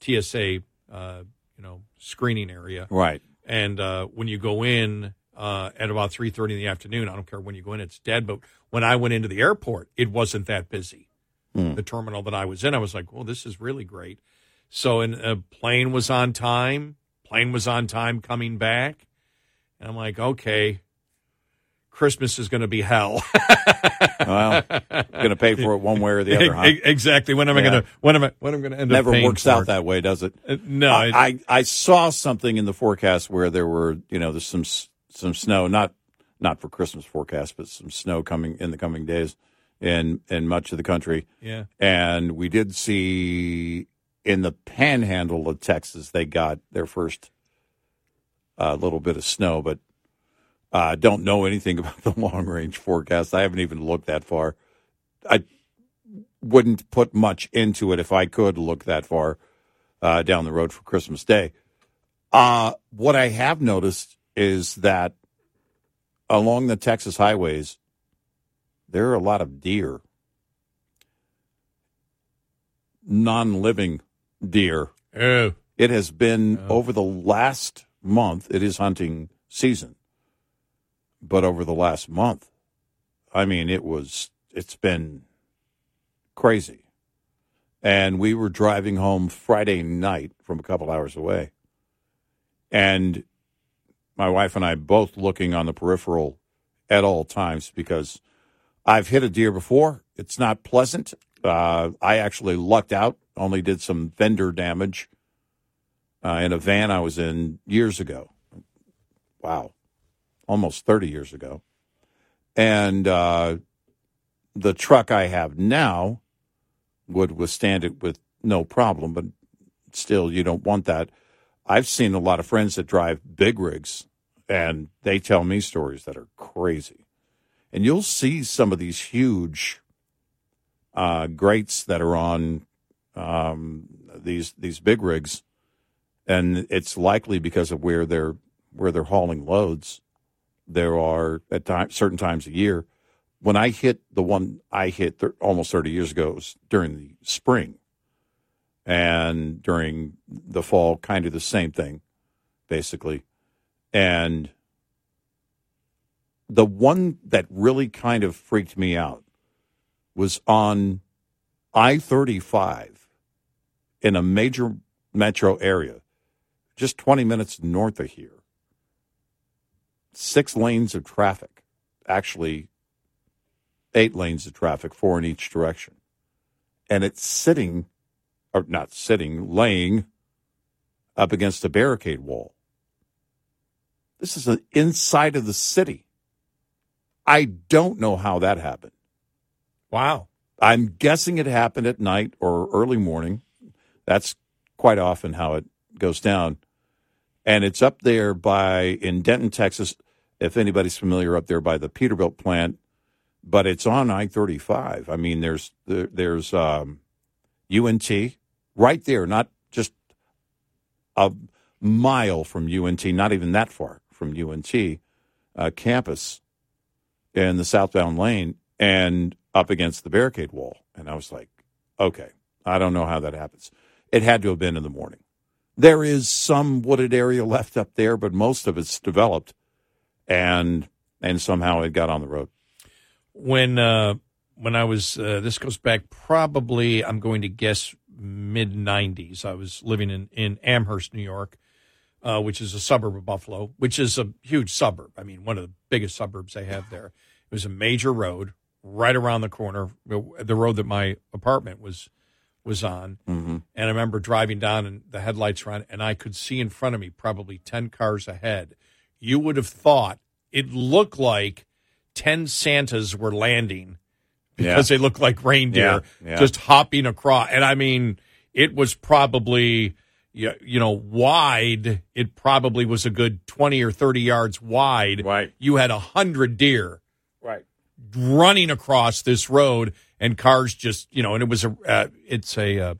TSA, uh, you know, screening area. right. And uh, when you go in uh, at about three thirty in the afternoon, I don't care when you go in, it's dead. But when I went into the airport, it wasn't that busy. The terminal that I was in, I was like, "Well, this is really great." So, and a plane was on time. Plane was on time coming back, and I'm like, "Okay, Christmas is going to be hell." Well, going to pay for it one way or the other. Huh? Exactly. When am I going to? When am I? When am I going to end Never up? Never works out it? that way, does it? Uh, no, I, it- I I saw something in the forecast where there were you know there's some some snow not not for Christmas forecast but some snow coming in the coming days in in much of the country yeah. and we did see in the panhandle of Texas they got their first uh, little bit of snow but uh, don't know anything about the long range forecast I haven't even looked that far I wouldn't put much into it if I could look that far uh, down the road for Christmas Day. Uh, what I have noticed is that along the Texas highways, there are a lot of deer, non living deer. Oh, It has been over the last month, it is hunting season. But over the last month, I mean, it was, it's been crazy. And we were driving home Friday night from a couple hours away. And my wife and I both looking on the peripheral at all times because I've hit a deer before. It's not pleasant. Uh, I actually lucked out, only did some fender damage uh, in a van I was in years ago. Wow, almost 30 years ago. And uh, the truck I have now would withstand it with no problem, but still, you don't want that. I've seen a lot of friends that drive big rigs, and they tell me stories that are crazy. And you'll see some of these huge uh, grates that are on um, these these big rigs, and it's likely because of where they're where they're hauling loads. There are at time, certain times a year. When I hit the one I hit th- almost thirty years ago, it was during the spring, and during the fall, kind of the same thing, basically. And the one that really kind of freaked me out was on I 35 in a major metro area, just 20 minutes north of here. Six lanes of traffic, actually, eight lanes of traffic, four in each direction. And it's sitting, or not sitting, laying up against a barricade wall. This is the inside of the city. I don't know how that happened. wow. I'm guessing it happened at night or early morning. That's quite often how it goes down. And it's up there by in Denton, Texas. If anybody's familiar, up there by the Peterbilt plant, but it's on I-35. I mean, there's there, there's um, UNT right there, not just a mile from UNT, not even that far from UNT. uh, campus in the southbound lane and up against the barricade wall. And I was like, okay, I don't know how that happens. It had to have been in the morning. There is some wooded area left up there, but most of it's developed, and and somehow it got on the road. When uh, when I was uh, this goes back probably I'm going to guess mid '90s. I was living in in Amherst, New York, uh, which is a suburb of Buffalo, which is a huge suburb. I mean, one of the biggest suburbs they have there. It was a major road right around the corner, the road that my apartment was was on. Mm-hmm. And I remember driving down and the headlights were on, and I could see in front of me, probably 10 cars ahead. You would have thought it looked like 10 Santas were landing because Yeah. they looked like reindeer Yeah, yeah. just hopping across. And I mean, it was probably, you know, wide. It probably was a good 20 or 30 yards wide. Right. You had a 100 deer Right. running across this road and cars just you know and it was a uh, it's a uh,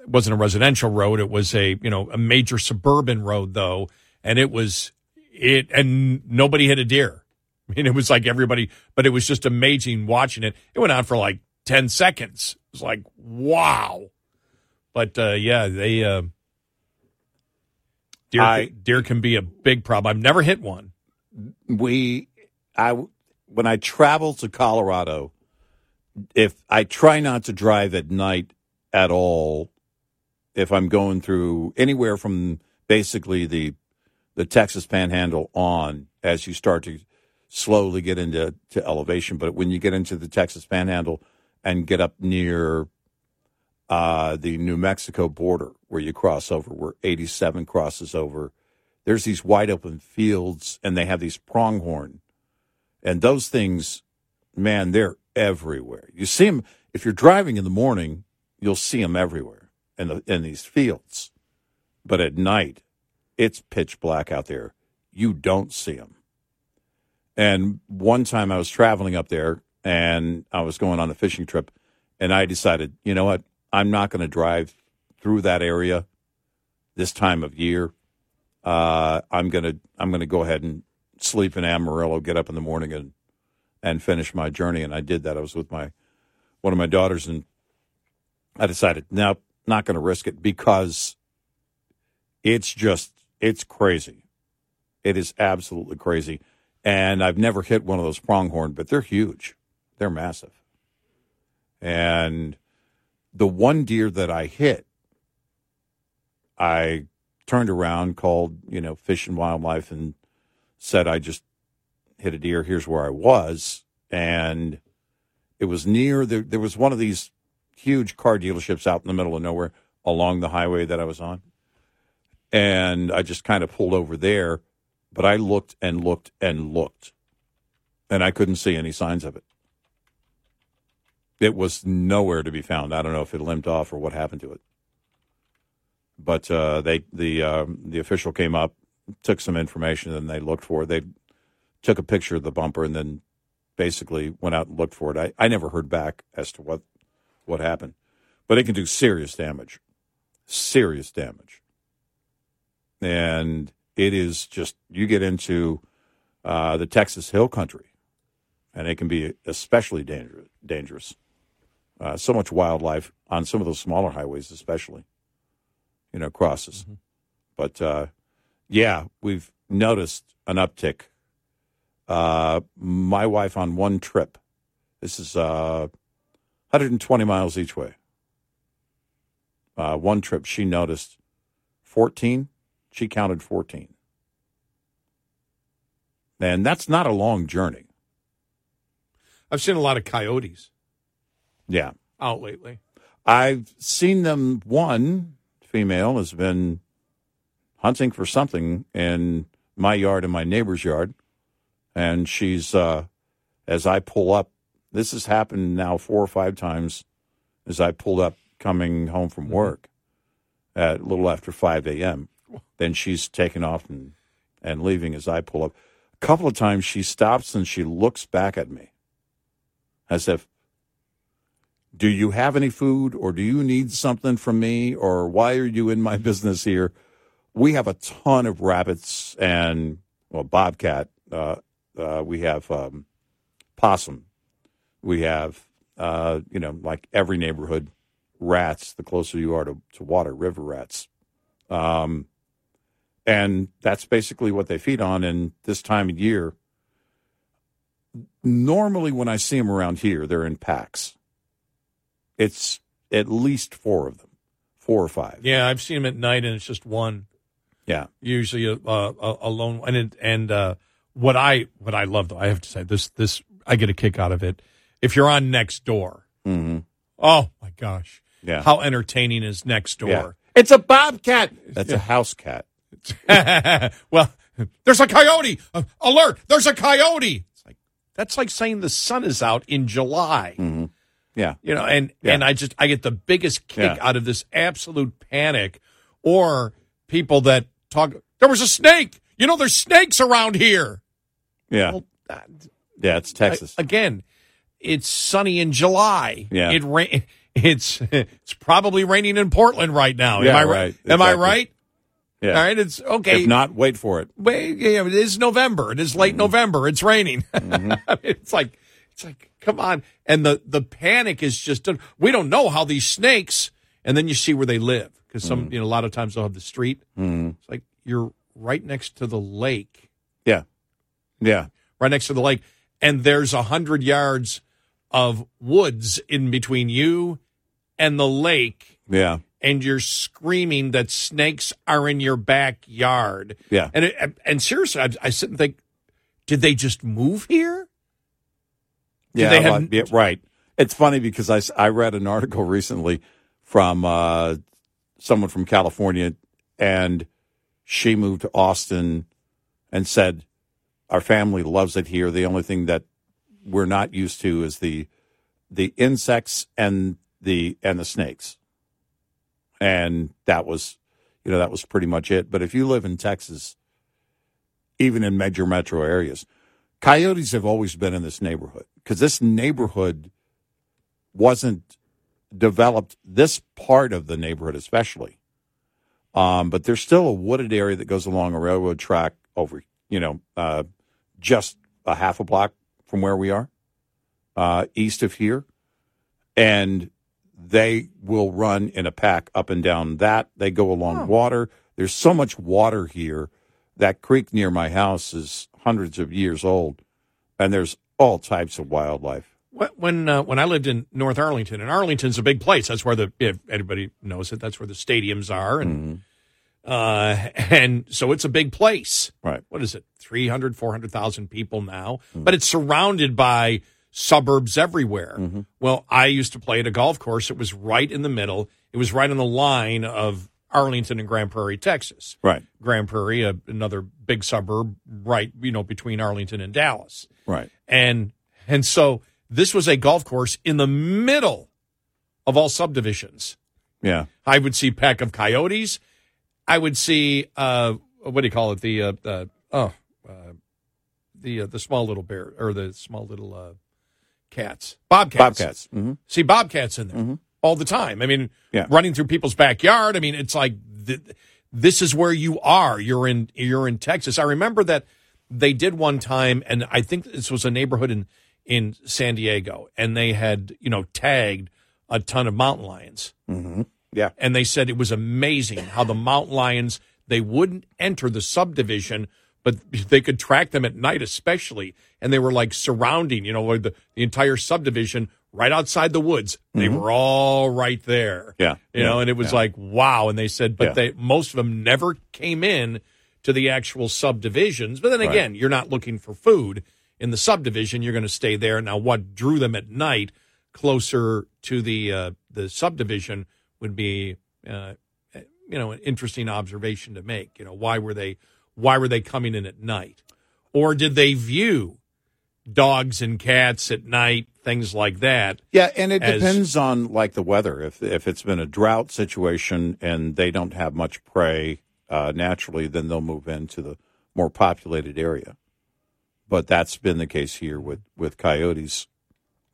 it wasn't a residential road it was a you know a major suburban road though and it was it and nobody hit a deer. I mean it was like everybody but it was just amazing watching it. It went on for like 10 seconds. It was like wow. But uh yeah they uh deer I- deer can be a big problem. I've never hit one. We I when I travel to Colorado, if I try not to drive at night at all, if I'm going through anywhere from basically the the Texas Panhandle on, as you start to slowly get into to elevation, but when you get into the Texas Panhandle and get up near uh, the New Mexico border, where you cross over, where 87 crosses over, there's these wide open fields and they have these pronghorn. And those things man they're everywhere. You see them if you're driving in the morning you'll see them everywhere in the in these fields. But at night it's pitch black out there you don't see them and one time i was traveling up there and i was going on a fishing trip and i decided you know what i'm not going to drive through that area this time of year uh, I'm gonna I'm gonna go ahead and sleep in Amarillo, get up in the morning and and finish my journey. And I did that. I was with my one of my daughters, and I decided, no, not going to risk it because it's just it's crazy. It is absolutely crazy, and I've never hit one of those pronghorn, but they're huge. They're massive, and the one deer that I hit, I turned around, called, you know, Fish and Wildlife and said, I just hit a deer. Here's where I was. And it was near, the, there was one of these huge car dealerships out in the middle of nowhere along the highway that I was on. And I just kind of pulled over there, but I looked and looked and looked, and I couldn't see any signs of it. It was nowhere to be found. I don't know if it limped off or what happened to it but uh, they the um, the official came up, took some information, and they looked for it. They took a picture of the bumper and then basically went out and looked for it. I, I never heard back as to what what happened, but it can do serious damage, serious damage, and it is just you get into uh, the Texas Hill Country, and it can be especially dangerous. Dangerous. Uh, so much wildlife on some of those smaller highways, especially you know, crosses. But uh, yeah, we've noticed an uptick. Uh, my wife on one trip, this is uh, 120 miles each way. Uh, one trip, she noticed 14. She counted 14. And that's not a long journey. i've seen a lot of coyotes Yeah. out lately I've seen them. One female has been hunting for something in my yard and my neighbor's yard, and she's uh, as I pull up. This has happened now four or five times. As I pulled up coming home from work at a little after five a.m., then she's taking off and and leaving as I pull up. A couple of times she stops and she looks back at me as if do you have any food or do you need something from me or why are you in my business here? We have a ton of rabbits and well bobcat uh, uh, we have um, possum. We have, uh, you know, like every neighborhood, rats. The closer you are to, to water, river rats. Um, and that's basically what they feed on. And this time of year, normally when I see them around here, they're in packs. It's at least four of them, four or five. Yeah, I've seen them at night, and it's just one. Yeah, usually a, a, a lone and it, and uh, what I what I love though I have to say this this I get a kick out of it. If you're on Nextdoor, mm-hmm. oh my gosh, yeah, how entertaining is Nextdoor? Yeah. It's a bobcat. That's yeah. a house cat. well, there's a coyote. Uh, alert! There's a coyote. It's like that's like saying the sun is out in July. Mm-hmm. Yeah, you know, and yeah. and I just I get the biggest kick yeah. out of this absolute panic, or people that talk. There was a snake. You know, there's snakes around here. Yeah, well, yeah, it's Texas I, again. It's sunny in July. Yeah, it rain. It's it's probably raining in Portland right now. Yeah, Am I right? right? Exactly. Am I right? Yeah. All right. It's okay. If not, wait for it. Wait. Yeah. It is November. It is late mm-hmm. November. It's raining. Mm-hmm. it's like it's like come on. And the the panic is just we don't know how these snakes. And then you see where they live because some Mm-hmm. you know a lot of times they'll have the street. It's like you're right next to the lake. Yeah. Yeah. Right next to the lake, and there's a hundred yards of woods in between you and the lake. Yeah. And you're screaming that snakes are in your backyard. Yeah. And it, and seriously, I, I sit and think, did they just move here? Did yeah, have, well, yeah, right. It's funny because I, I read an article recently from uh, someone from California, and she moved to Austin and said, Our family loves it here. The only thing that we're not used to is the the insects and the and the snakes. And that was you know, that was pretty much it. But if you live in Texas, even in major metro areas, coyotes have always been in this neighborhood because this neighborhood wasn't developed, this part of the neighborhood especially. Um, but there's still a wooded area that goes along a railroad track over, you know, uh, just a half a block from where we are, uh, east of here. And they will run in a pack up and down that. They go along Oh. water. There's so much water here. That creek near my house is hundreds of years old, and there's all types of wildlife. When uh, when I lived in North Arlington, and Arlington's a big place. That's where the if everybody knows it. That's where the stadiums are, and uh, and so it's a big place. Right. What is it? 300, 400,000 people now, but it's surrounded by suburbs everywhere. Well, I used to play at a golf course. It was right in the middle. It was right on the line of Arlington and Grand Prairie, Texas. Right. Grand Prairie, a, another big suburb, right, you know, between Arlington and Dallas Right. and and so this was a golf course in the middle of all subdivisions. Yeah. I would see pack of coyotes. I would see uh, what do you call it? The uh, uh, oh uh, the uh, the small little bear or the small little uh, cats, bobcats. Bobcats. hmm See bobcats in there all the time. I mean, Yeah. running through people's backyard. I mean, it's like th- this is where you are. You're in you're in Texas. I remember that they did one time, and I think this was a neighborhood in in San Diego, and they had you know tagged a ton of mountain lions Yeah. and they said it was amazing how the mountain lions they wouldn't enter the subdivision but they could track them at night especially and they were like surrounding you know the, the entire subdivision right outside the woods they were all right there Yeah. you know and it was Yeah. like wow and they said but Yeah. they most of them never came in to the actual subdivisions but then Right. again you're not looking for food in the subdivision you're going to stay there now what drew them at night closer to the uh, the subdivision would be uh, you know an interesting observation to make you know why were they why were they coming in at night or did they view dogs and cats at night things like that Yeah, and it as- depends on like the weather. If if it's been a drought situation and they don't have much prey uh, naturally, then they'll move into the more populated area. But that's been the case here with with coyotes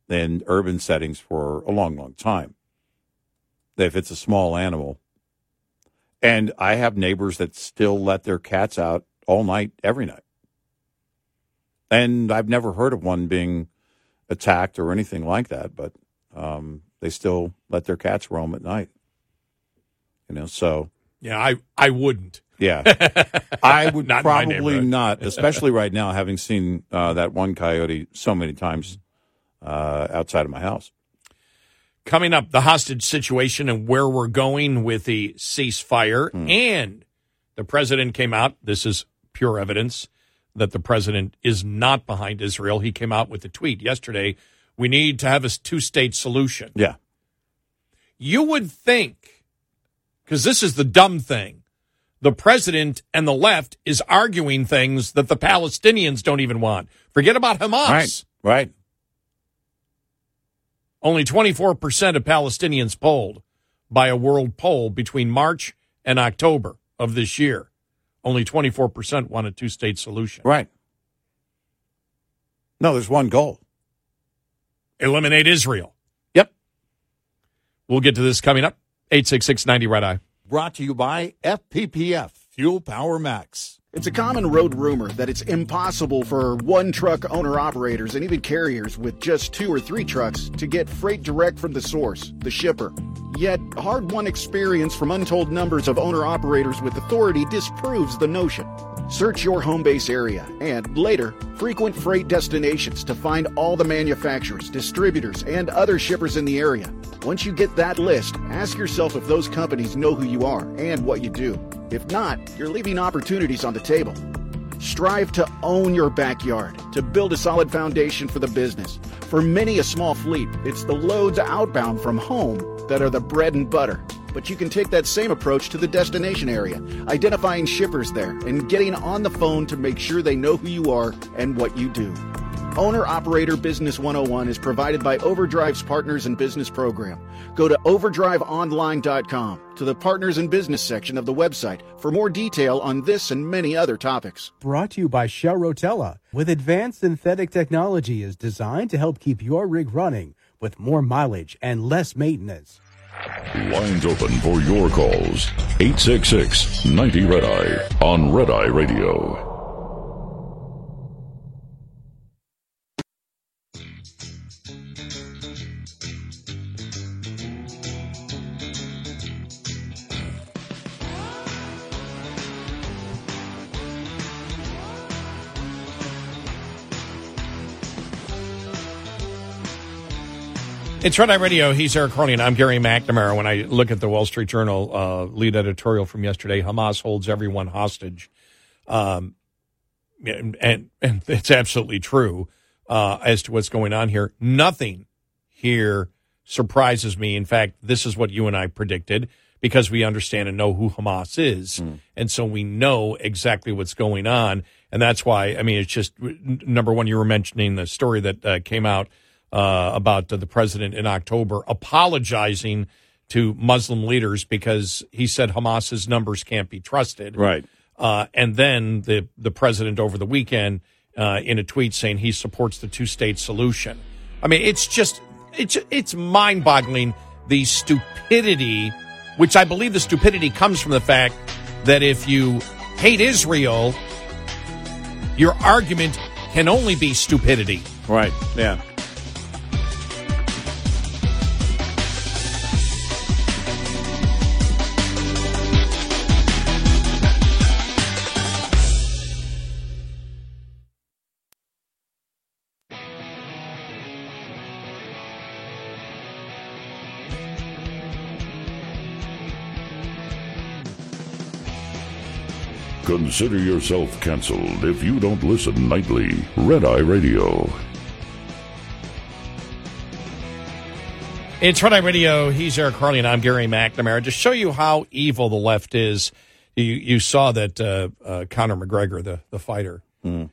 in urban settings for a long, long time. If it's a small animal, and I have neighbors that still let their cats out all night, every night. and I've never heard of one being attacked or anything like that. But um, they still let their cats roam at night. You know, so Yeah, I I wouldn't. yeah, I would Not probably not, especially right now, having seen uh, that one coyote so many times uh, outside of my house. Coming up, the hostage situation and where we're going with the ceasefire. Hmm. And the president came out. This is pure evidence that the president is not behind Israel. He came out with a tweet yesterday. We need to have a two state solution. Yeah, You would think, because this is the dumb thing, the president and the left is arguing things that the Palestinians don't even want. Forget about Hamas. right, right. Only 24% of Palestinians polled by a world poll between March and October of this year. Only 24% want a two state solution. Right. No, there's one goal. Eliminate Israel. Yep. We'll get to this coming up. 866 90 Red Eye. Brought to you by FPPF Fuel Power Max. It's a common road rumor that it's impossible for one truck owner operators and even carriers with just two or three trucks to get freight direct from the source, the shipper. Yet, hard won experience from untold numbers of owner operators with authority disproves the notion. Search your home base area and, later, frequent freight destinations to find all the manufacturers, distributors, and other shippers in the area. Once you get that list, ask yourself if those companies know who you are and what you do. If not, you're leaving opportunities on the table. Strive to own your backyard to build a solid foundation for the business. For many a small fleet, it's the loads outbound from home that are the bread and butter. But you can take that same approach to the destination area, identifying shippers there and getting on the phone to make sure they know who you are and what you do. Owner Operator Business 101 is provided by Overdrive's Partners in Business program. Go to overdriveonline.com to the Partners in Business section of the website for more detail on this and many other topics. Brought to you by Shell Rotella, with advanced synthetic technology is designed to help keep your rig running with more mileage and less maintenance. Lines open for your calls. 866 90 Red Eye on Red Eye Radio. It's Red Eye Radio. He's Eric and I'm Gary McNamara. When I look at the Wall Street Journal uh, lead editorial from yesterday, Hamas holds everyone hostage. Um, and, and, and it's absolutely true uh, as to what's going on here. Nothing here surprises me. In fact, this is what you and I predicted because we understand and know who Hamas is. And so we know exactly what's going on. And that's why, I mean, it's just number one, you were mentioning the story that uh, came out uh, about the president in October apologizing to Muslim leaders because he said Hamas's numbers can't be trusted. Right. Uh, and then the the president over the weekend uh, in a tweet saying he supports the two state solution. I mean, it's just it's it's mind boggling the stupidity, which I believe the stupidity comes from the fact that if you hate Israel, your argument can only be stupidity. Right. Yeah. Consider yourself canceled if you don't listen nightly. Red Eye Radio. It's Red Eye Radio. He's Eric Harley, and I'm Gary McNamara. To show you how evil the left is, you, you saw that uh, uh, Conor McGregor, the, the fighter,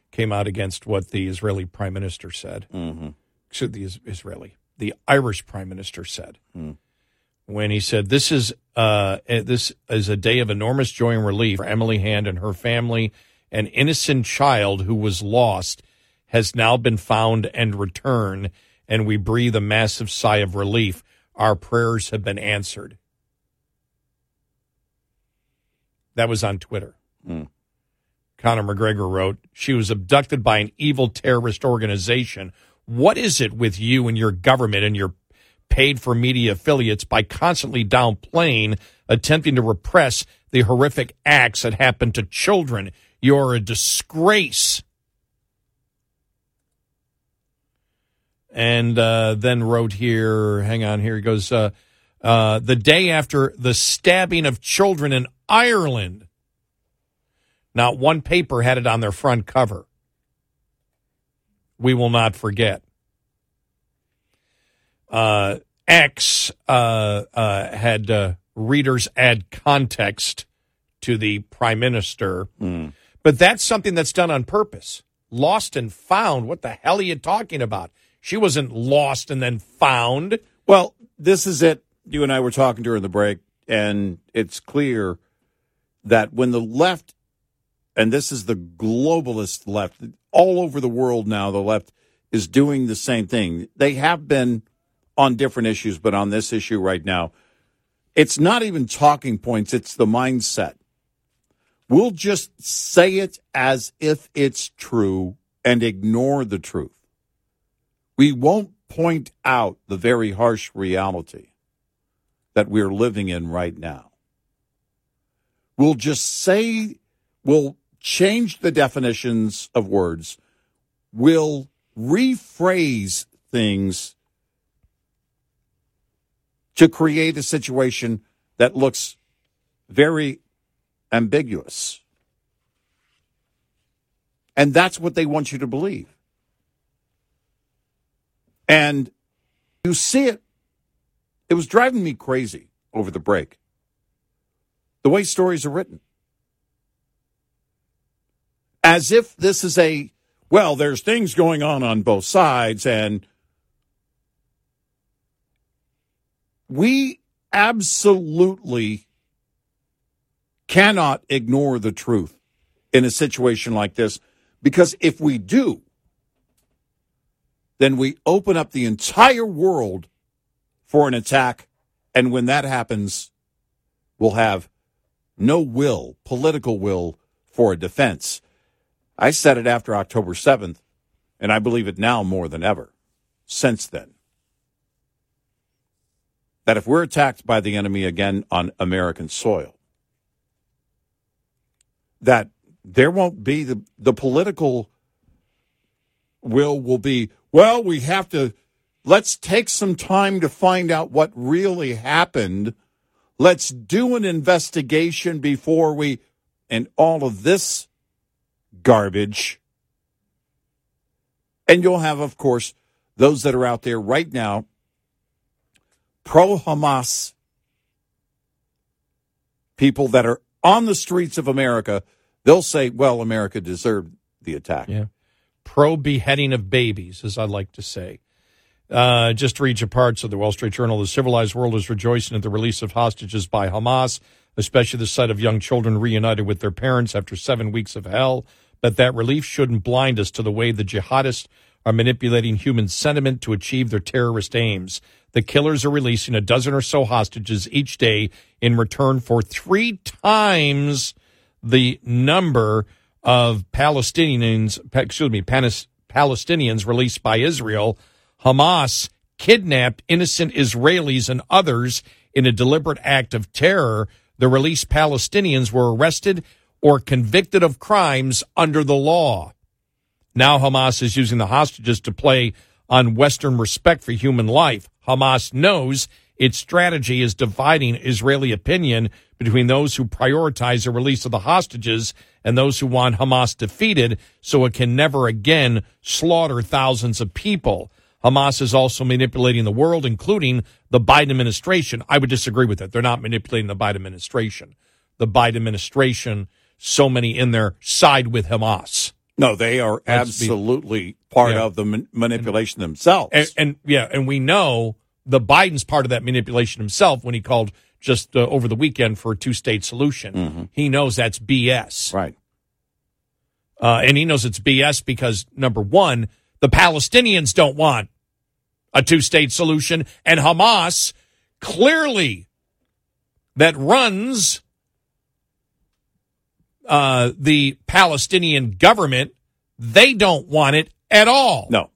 came out against what the Israeli prime minister said. Mm-hmm. So the Israeli, the Irish prime minister said when he said, "This is uh, this is a day of enormous joy and relief for Emily Hand and her family. An innocent child who was lost has now been found and returned, and we breathe a massive sigh of relief. Our prayers have been answered." That was on Twitter. Conor McGregor wrote, she was abducted by an evil terrorist organization. What is it with you and your government and your paid for media affiliates by constantly downplaying, attempting to repress the horrific acts that happen to children? You're a disgrace. And uh, then wrote here, hang on, here he goes. Uh, uh, the day after the stabbing of children in Ireland, not one paper had it on their front cover. We will not forget. Uh, X uh, uh, had uh, readers add context to the prime minister, Hmm. but that's something that's done on purpose. Lost and found. What the hell are you talking about? She wasn't lost and then found. Well, this is it. You and I were talking during the break, and it's clear that when the left, and this is the globalist left, all over the world now, the left is doing the same thing. They have been on different issues, but on this issue right now, it's not even talking points, it's the mindset. We'll just say it as if it's true and ignore the truth. We won't point out the very harsh reality that we're living in right now. We'll just say, we'll change the definitions of words, we'll rephrase things to create a situation that looks very ambiguous. And that's what they want you to believe. And you see it. It was driving me crazy over the break. The way stories are written. As if this is a, well, there's things going on on both sides, and we absolutely cannot ignore the truth in a situation like this because if we do, then we open up the entire world for an attack. And when that happens, we'll have no will, political will, for a defense. I said it after October 7th, and I believe it now more than ever since then. That if we're attacked by the enemy again on American soil, that there won't be the, the political will will be well we have to let's take some time to find out what really happened. Let's do an investigation before we and all of this garbage. And you'll have of course those that are out there right now pro Hamas people that are on the streets of America they'll say well America deserved the attack Yeah. Pro beheading of babies, as I like to say. Uh, just read you parts of the Wall Street Journal, the civilized world is rejoicing at the release of hostages by Hamas, especially the sight of young children reunited with their parents after seven weeks of hell. But that relief shouldn't blind us to the way the jihadists are manipulating human sentiment to achieve their terrorist aims. The killers are releasing a dozen or so hostages each day in return for three times the number of Palestinians, excuse me, Palestinians released by Israel. Hamas kidnapped innocent Israelis and others in a deliberate act of terror. The released Palestinians were arrested or convicted of crimes under the law. Now Hamas is using the hostages to play on Western respect for human life. Hamas knows its strategy is dividing Israeli opinion between those who prioritize the release of the hostages and those who want Hamas defeated so it can never again slaughter thousands of people. Hamas is also manipulating the world, including the Biden administration. I would disagree with that. They're not manipulating the Biden administration. The Biden administration, so many in there side with Hamas. No, they are absolutely part Yeah. of the man- manipulation themselves. And, and yeah, and we know the Biden's part of that manipulation himself when he called just uh, over the weekend for a two state solution. He knows that's BS. right. Uh, and he knows it's BS because, number one, the Palestinians don't want a two state solution. And Hamas clearly that runs uh, the Palestinian government, they don't want it at all. No.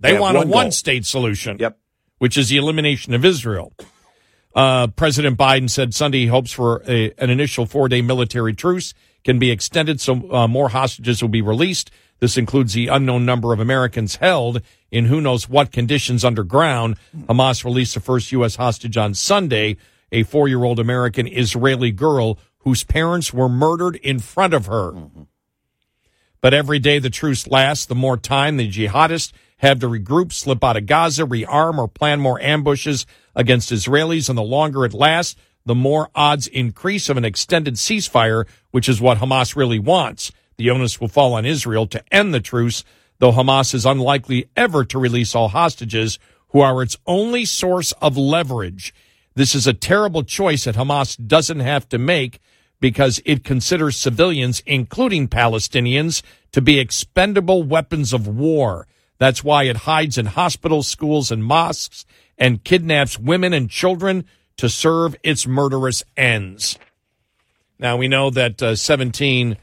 They, have want a one goal. state solution. Yep. Which is the elimination of Israel. Uh, President Biden said Sunday he hopes for a, an initial four day military truce can be extended so uh, more hostages will be released. This includes the unknown number of Americans held in who knows what conditions underground. Hamas released the first U.S. hostage on Sunday, a four year old American Israeli girl whose parents were murdered in front of her. But every day the truce lasts, the more time the jihadists have to regroup, slip out of Gaza, rearm, or plan more ambushes against Israelis. And the longer it lasts, the more odds increase of an extended ceasefire, which is what Hamas really wants. The onus will fall on Israel to end the truce, though Hamas is unlikely ever to release all hostages, who are its only source of leverage. This is a terrible choice that Hamas doesn't have to make because it considers civilians, including Palestinians, to be expendable weapons of war. That's why it hides in hospitals, schools, and mosques and kidnaps women and children to serve its murderous ends. Now, we know that uh, 17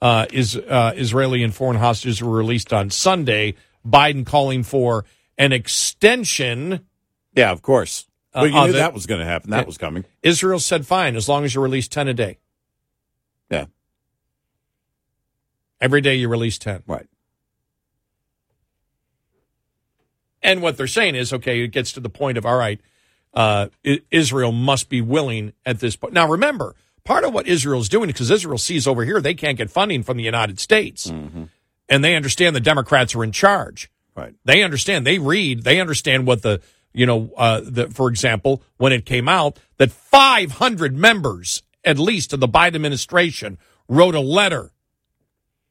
uh, is, uh, Israeli and foreign hostages were released on Sunday. Biden calling for an extension. Yeah, of course. Well, you uh, knew that was going to happen. That was coming. Israel said, fine, as long as you release 10 a day. Yeah. Every day you release 10. Right. And what they're saying is, okay, it gets to the point of, all right, uh, Israel must be willing at this point. Now, remember, part of what Israel's doing, because Israel sees over here they can't get funding from the United States. And they understand the Democrats are in charge. Right. They understand. They read. They understand what the you know. Uh, the, for example, when it came out that 500 members, at least, the Biden administration wrote a letter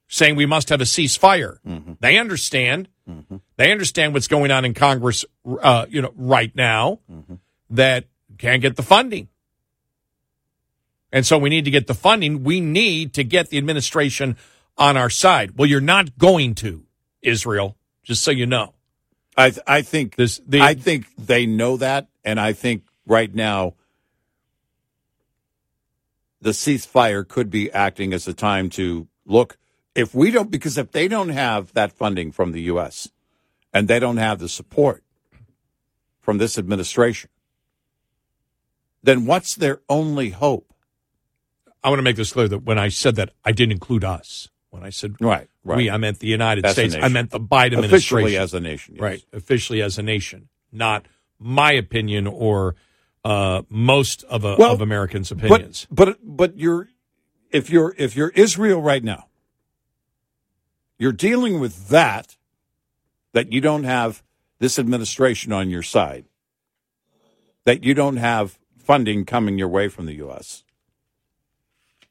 saying we must have a ceasefire. Mm-hmm. They understand. Mm-hmm. They understand what's going on in Congress. Uh, you know, right now mm-hmm. that can't get the funding. And so we need to get the funding. We need to get the administration on our side. Well, you're not going to, Israel, just so you know. I th- I think This the I think they know that, and I think right now the ceasefire could be acting as a time to look. If we don't, because if they don't have that funding from the U.S. and they don't have the support from this administration, then what's their only hope? I want to make this clear that when I said that, I didn't include us. When I said Right, right. we, I meant the United That's States. I meant the Biden Officially administration. as a nation, yes. Right, officially as a nation, not my opinion or uh, most of, a, Well, of Americans' opinions. But but but you're if you're if you're Israel right now, you're dealing with that that you don't have this administration on your side, that you don't have funding coming your way from the U.S.,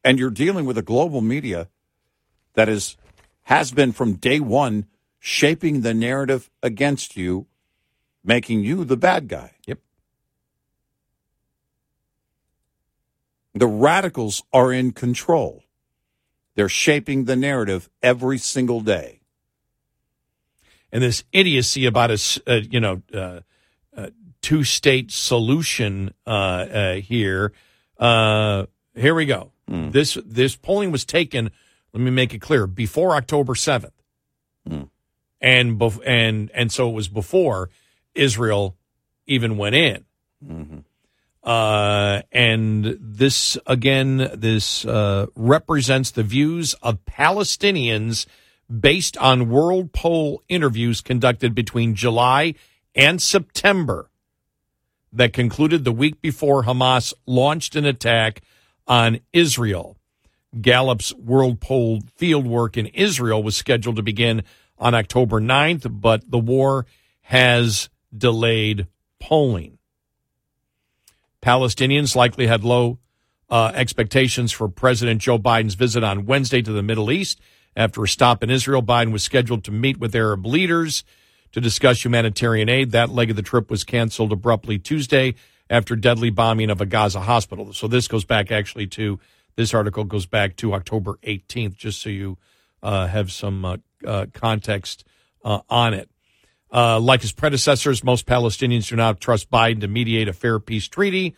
and you're dealing with a global media that is has been from day one shaping the narrative against you, making you the bad guy. Yep. The radicals are in control. They're shaping the narrative every single day. and this idiocy about a, uh, you know uh, uh, two state solution uh, uh, here. Uh, here we go. This this polling was taken. Let me make it clear before October seventh, and bef- and and so it was before Israel even went in. Uh, and this again, this uh, represents the views of Palestinians based on World Poll interviews conducted between July and September that concluded the week before Hamas launched an attack on Israel. Gallup's World Poll fieldwork in Israel was scheduled to begin on October 9th, but the war has delayed polling. Palestinians likely had low uh, expectations for President Joe Biden's visit on Wednesday to the Middle East. After a stop in Israel, Biden was scheduled to meet with Arab leaders to discuss humanitarian aid. That leg of the trip was canceled abruptly Tuesday after deadly bombing of a Gaza hospital. So this goes back actually to this article goes back to October 18th, just so you uh, have some uh, uh, context uh, on it. Uh, like his predecessors, most Palestinians do not trust Biden to mediate a fair peace treaty.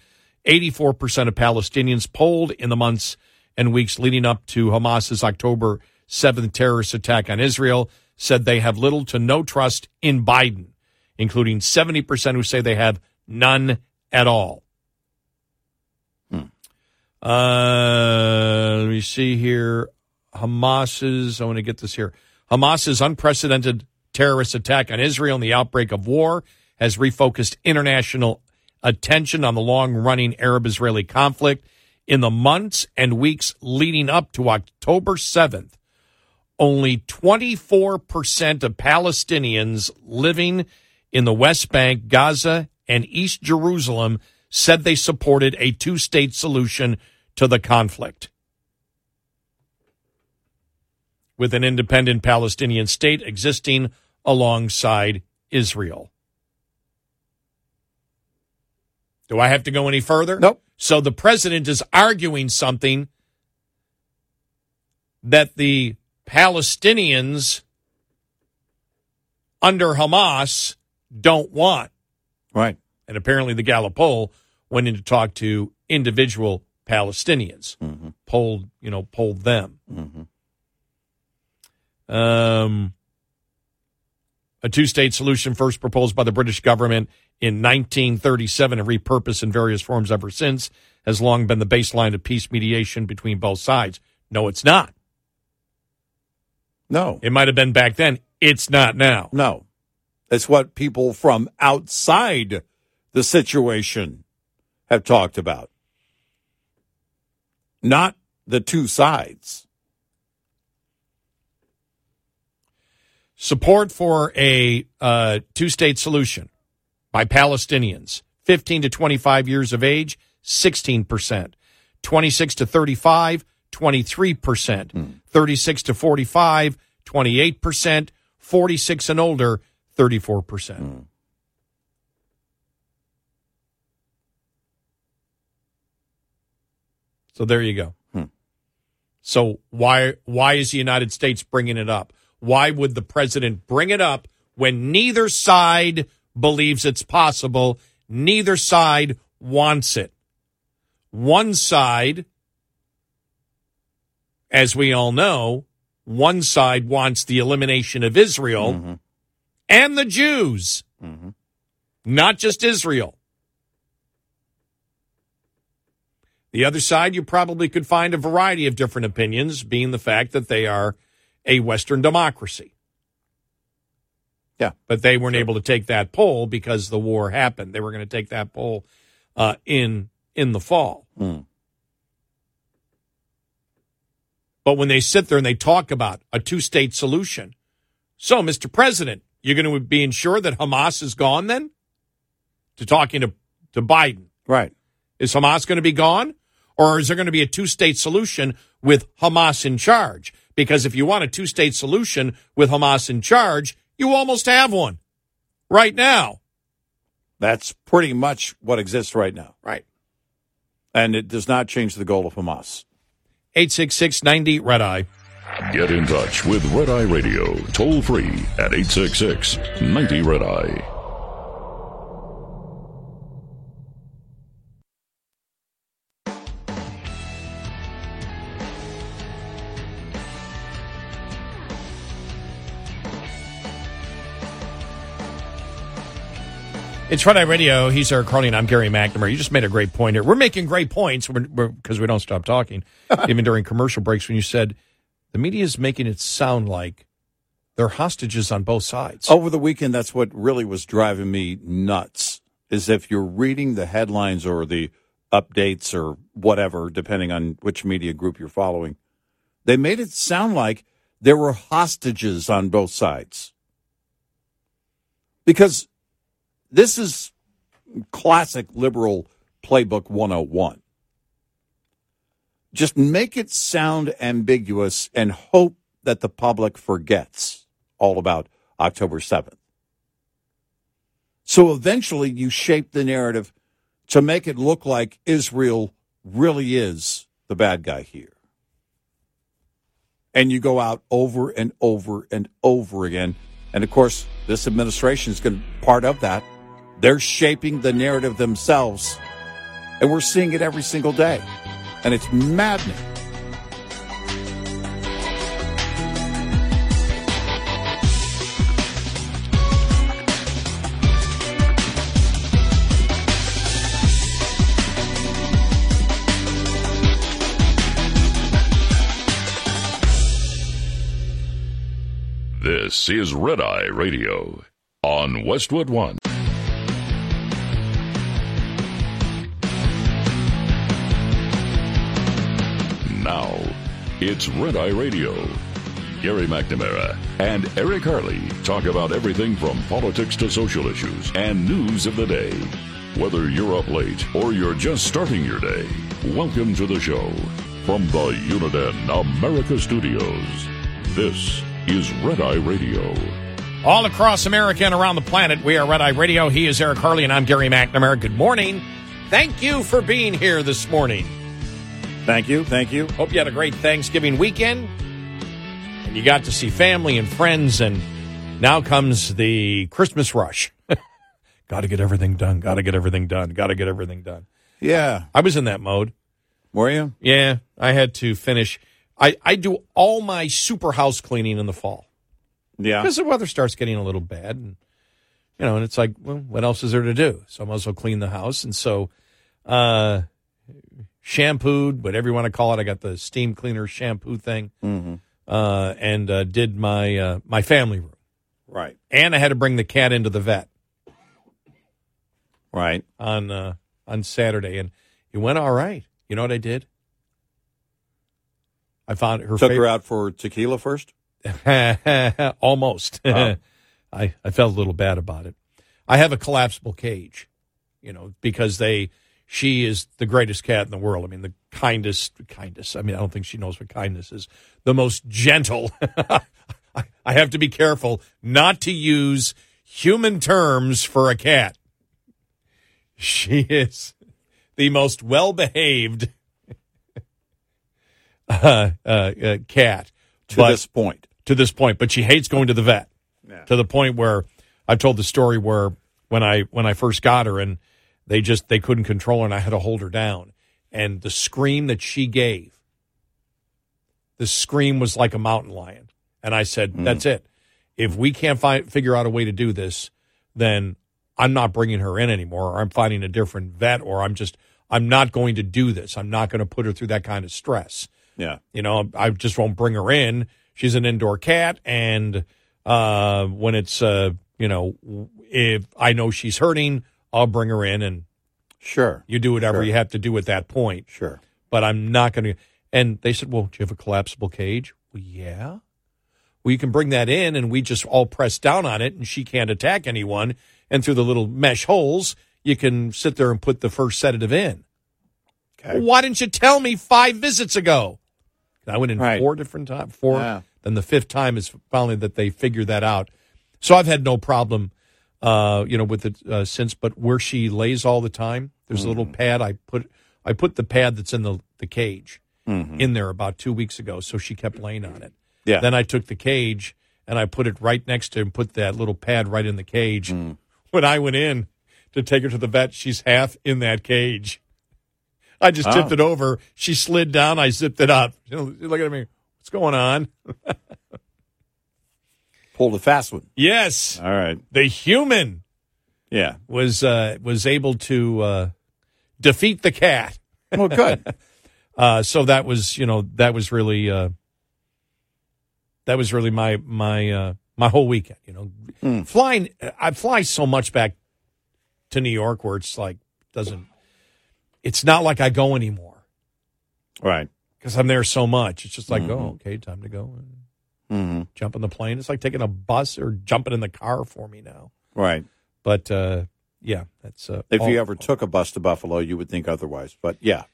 84% of Palestinians polled in the months and weeks leading up to Hamas's October 7th terrorist attack on Israel said they have little to no trust in Biden, including 70% who say they have none at all. Hmm. Uh, let me see here. Hamas's, I want to get this here. Hamas's unprecedented terrorist attack on Israel and the outbreak of war has refocused international attention on the long running Arab Israeli conflict. In the months and weeks leading up to October 7th, only 24% of Palestinians living in the West Bank, Gaza, and East Jerusalem said they supported a two state solution to the conflict. With an independent Palestinian state existing alongside Israel. Do I have to go any further? Nope. So the president is arguing something that the Palestinians under Hamas don't want. Right. And apparently the Gallup poll went in to talk to individual Palestinians, Mm-hmm. polled, you know, polled them. Mm-hmm. Um, a two state solution first proposed by the British government in 1937 and repurposed in various forms ever since has long been the baseline of peace mediation between both sides. No, it's not. No. It might have been back then. It's not now. No. It's what people from outside the situation have talked about. Not the two sides. Support for a uh, two state solution by Palestinians, 15 to 25 years of age, 16%. 26 to 35, 23%. Hmm. 36 to 45, 28%. 46 and older, 34%. Hmm. So there you go. Hmm. So why why is the United States bringing it up? Why would the president bring it up when neither side believes it's possible, neither side wants it? One side as we all know, one side wants the elimination of Israel mm-hmm. and the Jews, mm-hmm. not just Israel. The other side, you probably could find a variety of different opinions, being the fact that they are a Western democracy. Yeah. But they weren't able to take that poll because the war happened. They were going to take that poll uh, in in the fall. But when they sit there and they talk about a two state solution, so Mr. President, you're going to be ensured that Hamas is gone then? To talking to, to Biden. Right. Is Hamas going to be gone? Or is there going to be a two state solution with Hamas in charge? Because if you want a two state solution with Hamas in charge, you almost have one right now. That's pretty much what exists right now. Right. And it does not change the goal of Hamas. 86690 Red Eye. Get in touch with Red Eye Radio toll free at 866 90 Red Eye. It's Eye Radio. He's Eric Harley, and I'm Gary McNamara. You just made a great point here. We're making great points because we don't stop talking, even during commercial breaks. When you said the media is making it sound like they're hostages on both sides. Over the weekend, that's what really was driving me nuts. Is if you're reading the headlines or the updates or whatever, depending on which media group you're following, they made it sound like there were hostages on both sides. Because this is classic liberal playbook 101. Just make it sound ambiguous and hope that the public forgets all about October 7th. So eventually you shape the narrative to make it look like Israel really is the bad guy here. And you go out over and over and over again. And of course, this administration is going to part of that. They're shaping the narrative themselves. And we're seeing it every single day. And it's maddening. This is Red Eye Radio on Westwood One. It's Red Eye Radio. Gary McNamara and Eric Harley talk about everything from politics to social issues and news of the day. Whether you're up late or you're just starting your day, welcome to the show. From the Uniden America Studios, this is Red Eye Radio. All across America and around the planet, we are Red Eye Radio. He is Eric Harley, and I'm Gary McNamara. Good morning. Thank you for being here this morning. Thank you. Thank you. Hope you had a great Thanksgiving weekend and you got to see family and friends. And now comes the Christmas rush. got to get everything done. Got to get everything done. Got to get everything done. Yeah. I was in that mode. Were you? Yeah, I had to finish. I, I do all my super house cleaning in the fall Yeah. because the weather starts getting a little bad. And, you know, and it's like, well, what else is there to do? So I might as well clean the house. And so, uh, shampooed, whatever you want to call it. I got the steam cleaner shampoo thing, Mm-hmm. uh, and uh, did my uh, my family room. Right. And I had to bring the cat into the vet Right. on uh, on Saturday, and it went all right. You know what I did? I found her Took her out for tequila first. Almost. Oh. I, I felt a little bad about it. I have a collapsible cage, you know, because they she is the greatest cat in the world. I mean, the kindest kindest. I mean, I don't think she knows what kindness is. The most gentle. I, have to be careful not to use human terms for a cat. She is the most well behaved uh, uh, uh, cat To but- this point. to this point, but she hates going to the vet. To the point where I've told the story where when I when I first got her and they just they couldn't control her and I had to hold her down. And the scream that she gave, the scream was like a mountain lion. And I said, That's it. If we can't find figure out a way to do this, then I'm not bringing her in anymore, or I'm finding a different vet, or I'm just I'm not going to do this. I'm not going to put her through that kind of stress. Yeah. You know, I just won't bring her in. She's an indoor cat, and uh, when it's uh, you know, if I know she's hurting, I'll bring her in, and Sure. you do whatever Sure. you have to do at that point. Sure. But I'm not going to. And they said, "Well, do you have a collapsible cage?" Well, yeah. Well, you can bring that in, and we just all press down on it, and she can't attack anyone. And through the little mesh holes, you can sit there and put the first sedative in. Okay. Why didn't you tell me five visits ago? I went in Right. four different times. Four. Yeah. Then the fifth time is finally that they figured that out. So I've had no problem, uh, you know, with it uh, since. But where she lays all the time, there's a little Mm. pad. I put I put the pad that's in the the cage Mm-hmm. in there about two weeks ago. So she kept laying on it. Yeah. Then I took the cage and I put it right next to and put that little pad right in the cage. Mm. When I went in to take her to the vet, she's half in that cage. I just Oh. tipped it over. She slid down. I zipped it up. You know, look at me. What's going on? Pulled a fast one. Yes, All right. the human Yeah. was uh, was able to uh, defeat the cat. Well, good. Uh, so that was, you know, that was really, uh, that was really my my uh, my whole weekend. You know, Hmm. flying. I fly so much back to New York where it's like doesn't. It's not like I go anymore right. because I'm there so much. It's just like, Mhm. oh, okay, time to go. Mm-hmm. Jump on the plane. It's like taking a bus or jumping in the car for me now. Right. But uh, yeah, that's. Uh, If all- you ever took a bus to Buffalo, you would think otherwise. But yeah.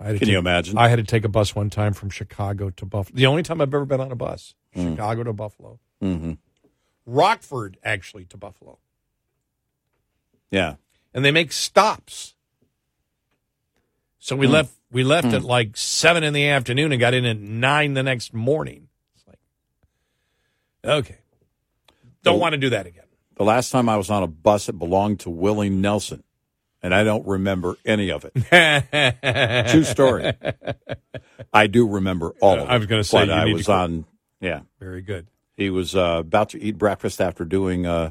I had to Can you imagine? I had to take a bus one time from Chicago to Buffalo. The only time I've ever been on a bus, Mm. Chicago to Buffalo. mm-hmm. Rockford actually to Buffalo, Yeah. and they make stops. So we Hmm. left. We left at like seven in the afternoon and got in at nine the next morning. It's like, okay, don't Well- want to do that again. The last time I was on a bus, it belonged to Willie Nelson, and I don't remember any of it. True story. I do remember all of it. I was gonna say, but you I was on. Yeah, Very good. he was uh, about to eat breakfast after doing uh,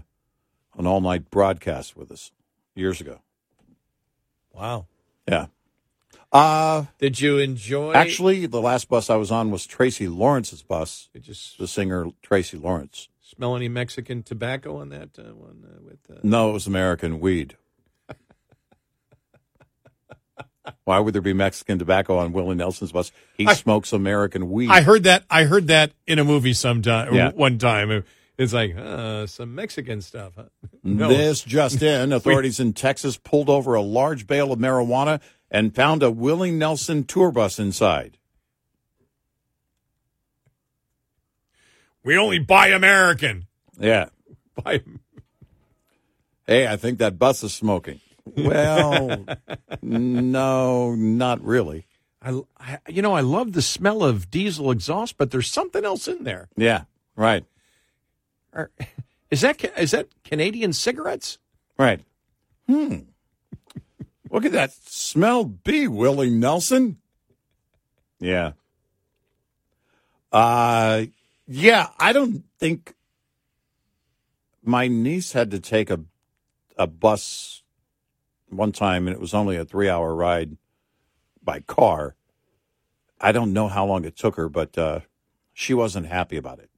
an all-night broadcast with us years ago. Wow. Yeah, Uh, Did you enjoy? actually, the last bus I was on was Tracy Lawrence's bus, you s- the singer Tracy Lawrence. smell any Mexican tobacco on that uh, one? Uh, with uh, No, it was American weed. Why would there be Mexican tobacco on Willie Nelson's bus? He I- smokes American weed. I heard that. I heard that in a movie sometime. Yeah. One time, it's like uh, some Mexican stuff. Huh? No. This just in, authorities in Texas pulled over a large bale of marijuana and found a Willie Nelson tour bus inside. We only buy American. Yeah. Buy. Hey, I think that bus is smoking. Well, no, not really. I, I, you know, I love the smell of diesel exhaust, but there's something else in there. Yeah, right, Are- Is that is that Canadian cigarettes? right. Hmm. Look at that smell be, Willie Nelson. Yeah. Uh yeah, I don't think my niece had to take a a bus one time and it was only a 3-hour ride by car. I don't know how long it took her, but uh she wasn't happy about it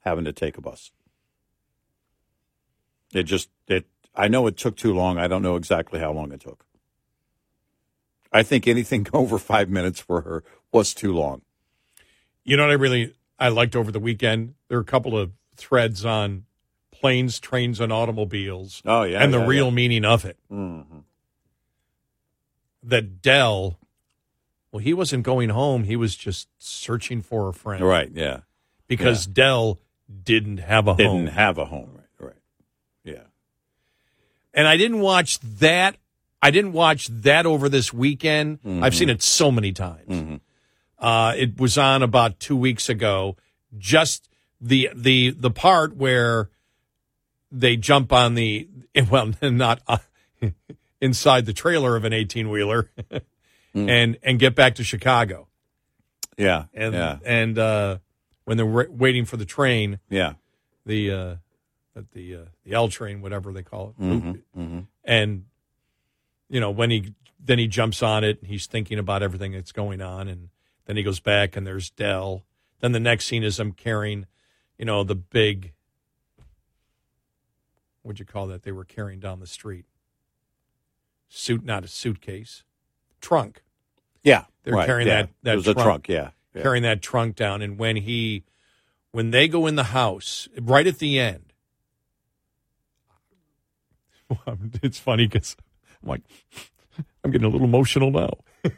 having to take a bus. It just it I know it took too long. I don't know exactly how long it took. I think anything over 5 minutes for her was too long. You know what I really I liked over the weekend? There are a couple of threads on planes, trains, and automobiles, Oh yeah. and the yeah, real yeah. meaning of it. Mhm. That Dell, well, he wasn't going home; he was just searching for a friend, Right, yeah. Because Dell didn't have a home. Didn't home, have a home, right? Right. Yeah. and I didn't watch that. I didn't watch that over this weekend. Mm-hmm. I've seen it so many times. Uh, it was on about two weeks ago. Just the the the part where they jump on the well, not uh, inside the trailer of an eighteen wheeler, and and get back to Chicago. Yeah. And yeah. and uh, when they're wa- waiting for the train, Yeah. the uh, at the uh, the L train, whatever they call it, Mm-hmm. and you know when he then he jumps on it and he's thinking about everything that's going on and then he goes back and there's Dell. Then the next scene is I'm carrying, you know, the big what'd you call that? They were carrying down the street. Suit not a suitcase. Trunk. Yeah. They're right, carrying yeah. that- that it was a trunk. trunk, yeah. yeah. carrying that trunk down and when he when they go in the house right at the end it's funny because i'm like i'm getting a little emotional now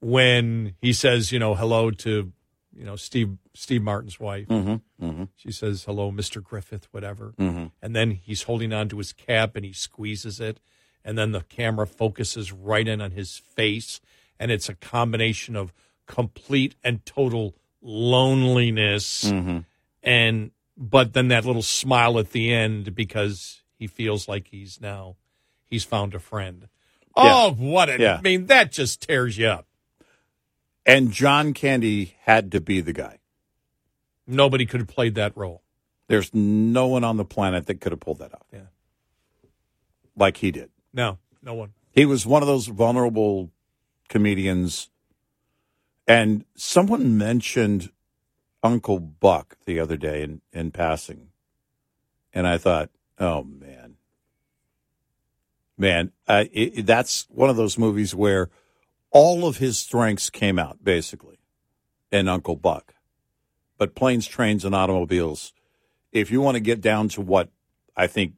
when he says you know hello to you know steve steve martin's wife Mm-hmm. Mm-hmm. she says hello mr griffith whatever Mm-hmm. and then he's holding on to his cap and he squeezes it and then the camera focuses right in on his face and it's a combination of complete and total loneliness Mm-hmm. and but then that little smile at the end because he feels like he's now he's found a friend oh what a, Yeah. i mean that just tears you up And John Candy had to be the guy. nobody could have played that role There's no one on the planet that could have pulled that off. Yeah. Like he did. no no one He was one of those vulnerable comedians. And someone mentioned Uncle Buck the other day in, in passing. And I thought, oh, man. Man, uh, it, that's one of those movies where all of his strengths came out, basically, in Uncle Buck. But planes, trains, and automobiles, if you want to get down to what I think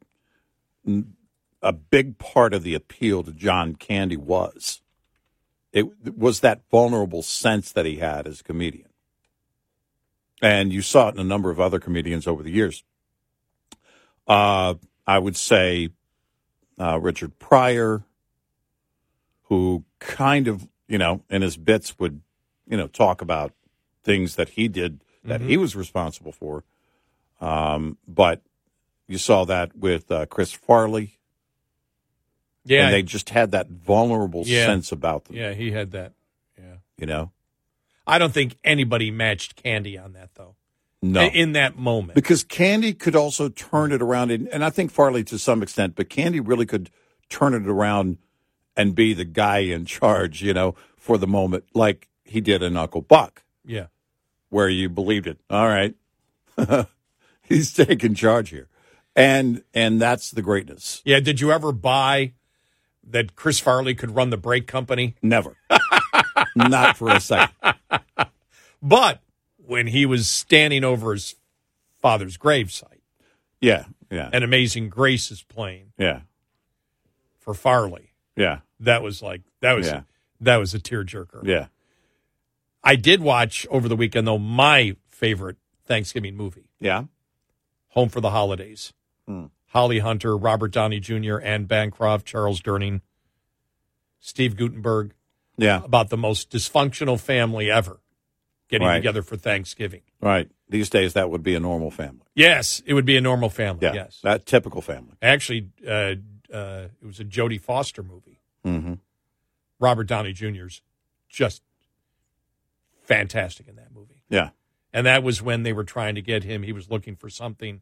a big part of the appeal to John Candy was. It was that vulnerable sense that he had as a comedian. And you saw it in a number of other comedians over the years. Uh, I would say uh, Richard Pryor, who kind of, you know, in his bits would, you know, talk about things that he did that he was responsible for. Um, but you saw that with uh, Chris Farley yeah and they just had that vulnerable Yeah. sense about them. yeah he had that yeah You know, I don't think anybody matched Candy on that though. No, In that moment. because Candy could also turn it around, and, and I think Farley to some extent, but Candy really could turn it around and be the guy in charge, you know, for the moment, like he did in Uncle Buck, Yeah. where you believed it. All right, he's taking charge here, and and that's the greatness. Yeah. Did you ever buy that Chris Farley could run the brake company? Never, not for a second. But when he was standing over his father's gravesite Yeah, yeah, and Amazing Grace is playing yeah, for Farley, yeah, that was like that was Yeah. that was a tearjerker. yeah. I did watch over the weekend though my favorite Thanksgiving movie, Yeah. Home for the Holidays. Hmm. Holly Hunter, Robert Downey Jr., Anne Bancroft, Charles Durning, Steve Guttenberg, Yeah. about the most dysfunctional family ever getting Right. together for Thanksgiving. Right. These days, that would be a normal family. Yes, it would be a normal family. Yeah. Yes. That typical family. Actually, uh, uh, it was a Jodie Foster movie. Mm-hmm. Robert Downey Jr.'s just fantastic in that movie. Yeah. And that was when they were trying to get him. He was looking for something.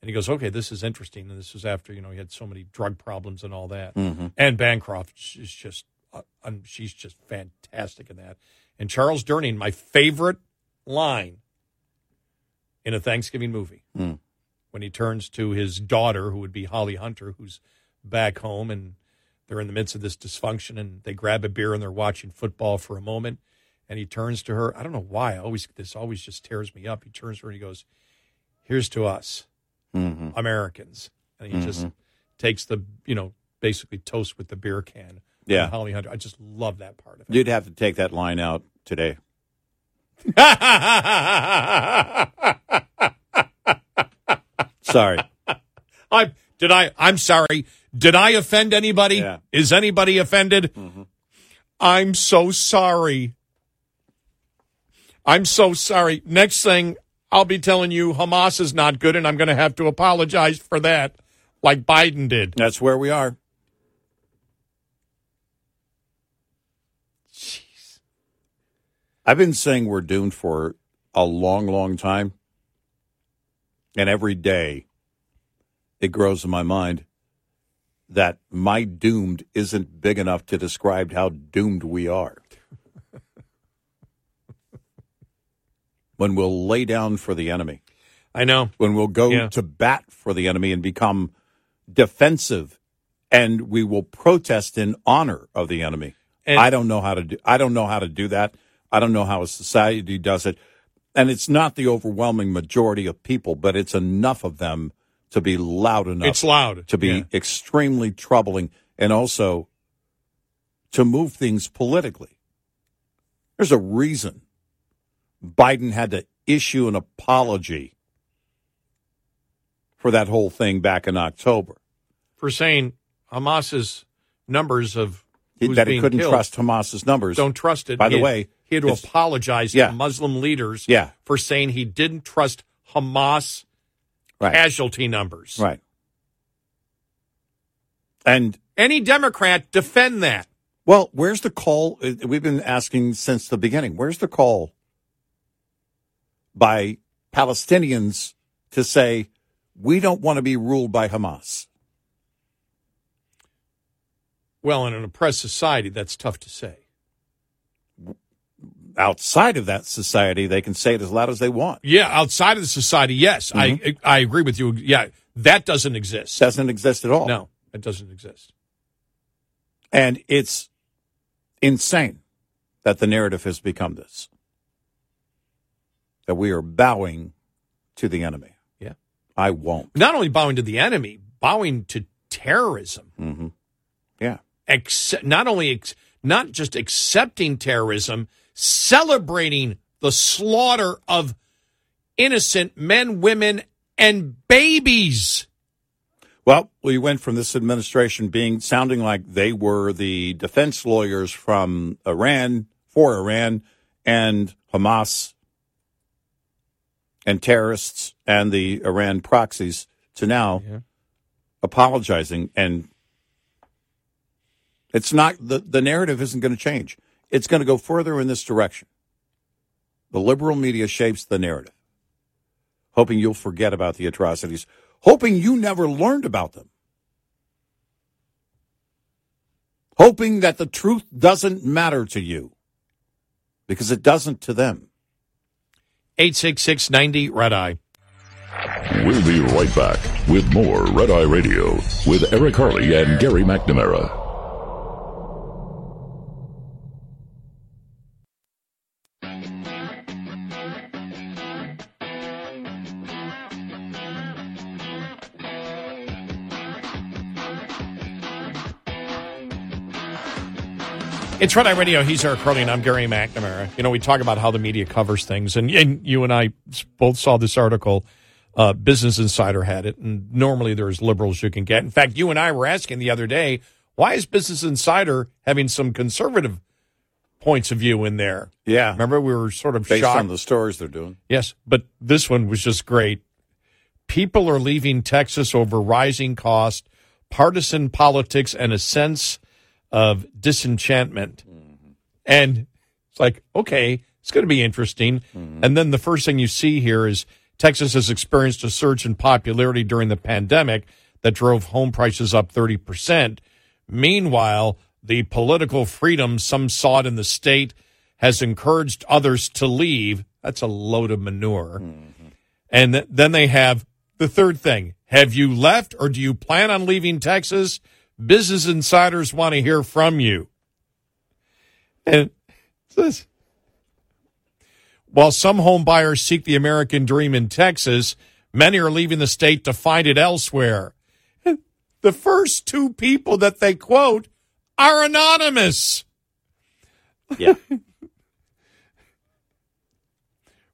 And he goes, okay, this is interesting. And this was after, you know, he had so many drug problems and all that. Mhm. And Bancroft is just, uh, she's just fantastic in that. And Charles Durning, my favorite line in a Thanksgiving movie, Mm. when he turns to his daughter, who would be Holly Hunter, who's back home and they're in the midst of this dysfunction and they grab a beer and they're watching football for a moment. And he turns to her. I don't know why. I always this always just tears me up. He turns to her and he goes here's to us Mm-hmm. americans. And he just takes the you know basically toast with the beer can Yeah. Holly hunter i just love that part of it You'd have to take that line out today. Sorry. I did I I'm sorry. Did I offend anybody? Yeah. Mm-hmm. Is anybody offended? I'm so sorry. I'm so sorry. Next thing I'll be telling you Hamas is not good and I'm going to have to apologize for that like Biden did. That's where we are. I've been saying we're doomed for a long, long time. And every day it grows in my mind that my doomed isn't big enough to describe how doomed we are. when we'll lay down for the enemy, I know. when we'll go Yeah. to bat for the enemy and become defensive and we will protest in honor of the enemy. And- I don't know how to do I don't know how to do that. I don't know how a society does it. And it's not the overwhelming majority of people, but it's enough of them to be loud enough It's loud. to be Yeah. extremely troubling and also to move things politically. There's a reason Biden had to issue an apology for that whole thing back in October. for saying Hamas's numbers of that he couldn't killed, trust Hamas's numbers. don't trust it. By the He- way, he had to it's- apologize Yeah. to Muslim leaders Yeah. for saying he didn't trust Hamas Right. casualty numbers. Right. And Any Democrat defend that. well, where's the call? Uh, We've been asking since the beginning. Where's the call by Palestinians to say we don't want to be ruled by Hamas? Well, in an oppressed society, that's tough to say. Outside of that society, they can say it as loud as they want. Yeah, outside of the society, yes, I I agree with you. Yeah, that doesn't exist. Doesn't exist at all. No, it doesn't exist. And it's insane that the narrative has become this that we are bowing to the enemy. Yeah. I won't. Not only bowing to the enemy, bowing to terrorism. Mm-hmm. Yeah. Accept, not only ex, not just accepting terrorism, celebrating the slaughter of innocent men, women, and babies. Well, we went from this administration being sounding like they were the defense lawyers from Iran for Iran and Hamas and terrorists and the Iran proxies to now Yeah. apologizing and it's not the, the narrative isn't going to change. It's going to go further in this direction. The liberal media shapes the narrative, hoping you'll forget about the atrocities, hoping you never learned about them, hoping that the truth doesn't matter to you because it doesn't to them. 86690 Red Eye. We'll be right back with more Red Eye Radio with Eric Harley and Gary McNamara. It's Red Eye Radio. He's Eric Harley, and I'm Gary McNamara. You know, we talk about how the media covers things, and, and you and I both saw this article. Uh, Business Insider had it, and normally there's liberals you can get. In fact, you and I were asking the other day, why is Business Insider having some conservative points of view in there? Yeah. Remember, we were sort of Based shocked. on the stories they're doing. Yes, but this one was just great. People are leaving Texas over rising cost, partisan politics, and a sense of disenchantment. And it's like, okay, it's going to be interesting. Mm-hmm. And then the first thing you see here is Texas has experienced a surge in popularity during the pandemic that drove home prices up 30%. Meanwhile, the political freedom some sought in the state has encouraged others to leave. That's a load of manure. Mm-hmm. And th- then they have the third thing. Have you left or do you plan on leaving Texas? Business insiders want to hear from you. And says, while some home buyers seek the American dream in Texas, many are leaving the state to find it elsewhere. And the first two people that they quote are anonymous. Yeah.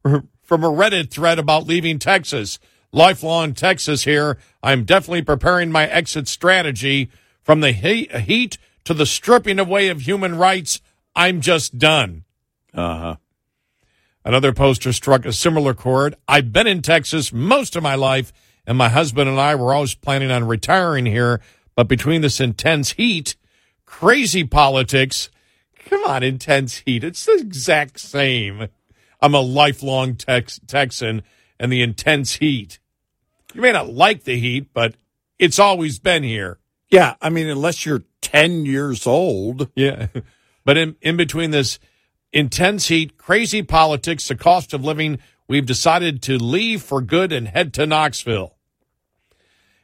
from a Reddit thread about leaving Texas. Lifelong Texas here. I'm definitely preparing my exit strategy from the heat to the stripping away of human rights. I'm just done. Uh huh. Another poster struck a similar chord. I've been in Texas most of my life, and my husband and I were always planning on retiring here. But between this intense heat, crazy politics, come on, intense heat, it's the exact same. I'm a lifelong Tex- Texan, and the intense heat. You may not like the heat, but it's always been here. Yeah. I mean, unless you're 10 years old. Yeah. But in, in between this intense heat, crazy politics, the cost of living, we've decided to leave for good and head to Knoxville.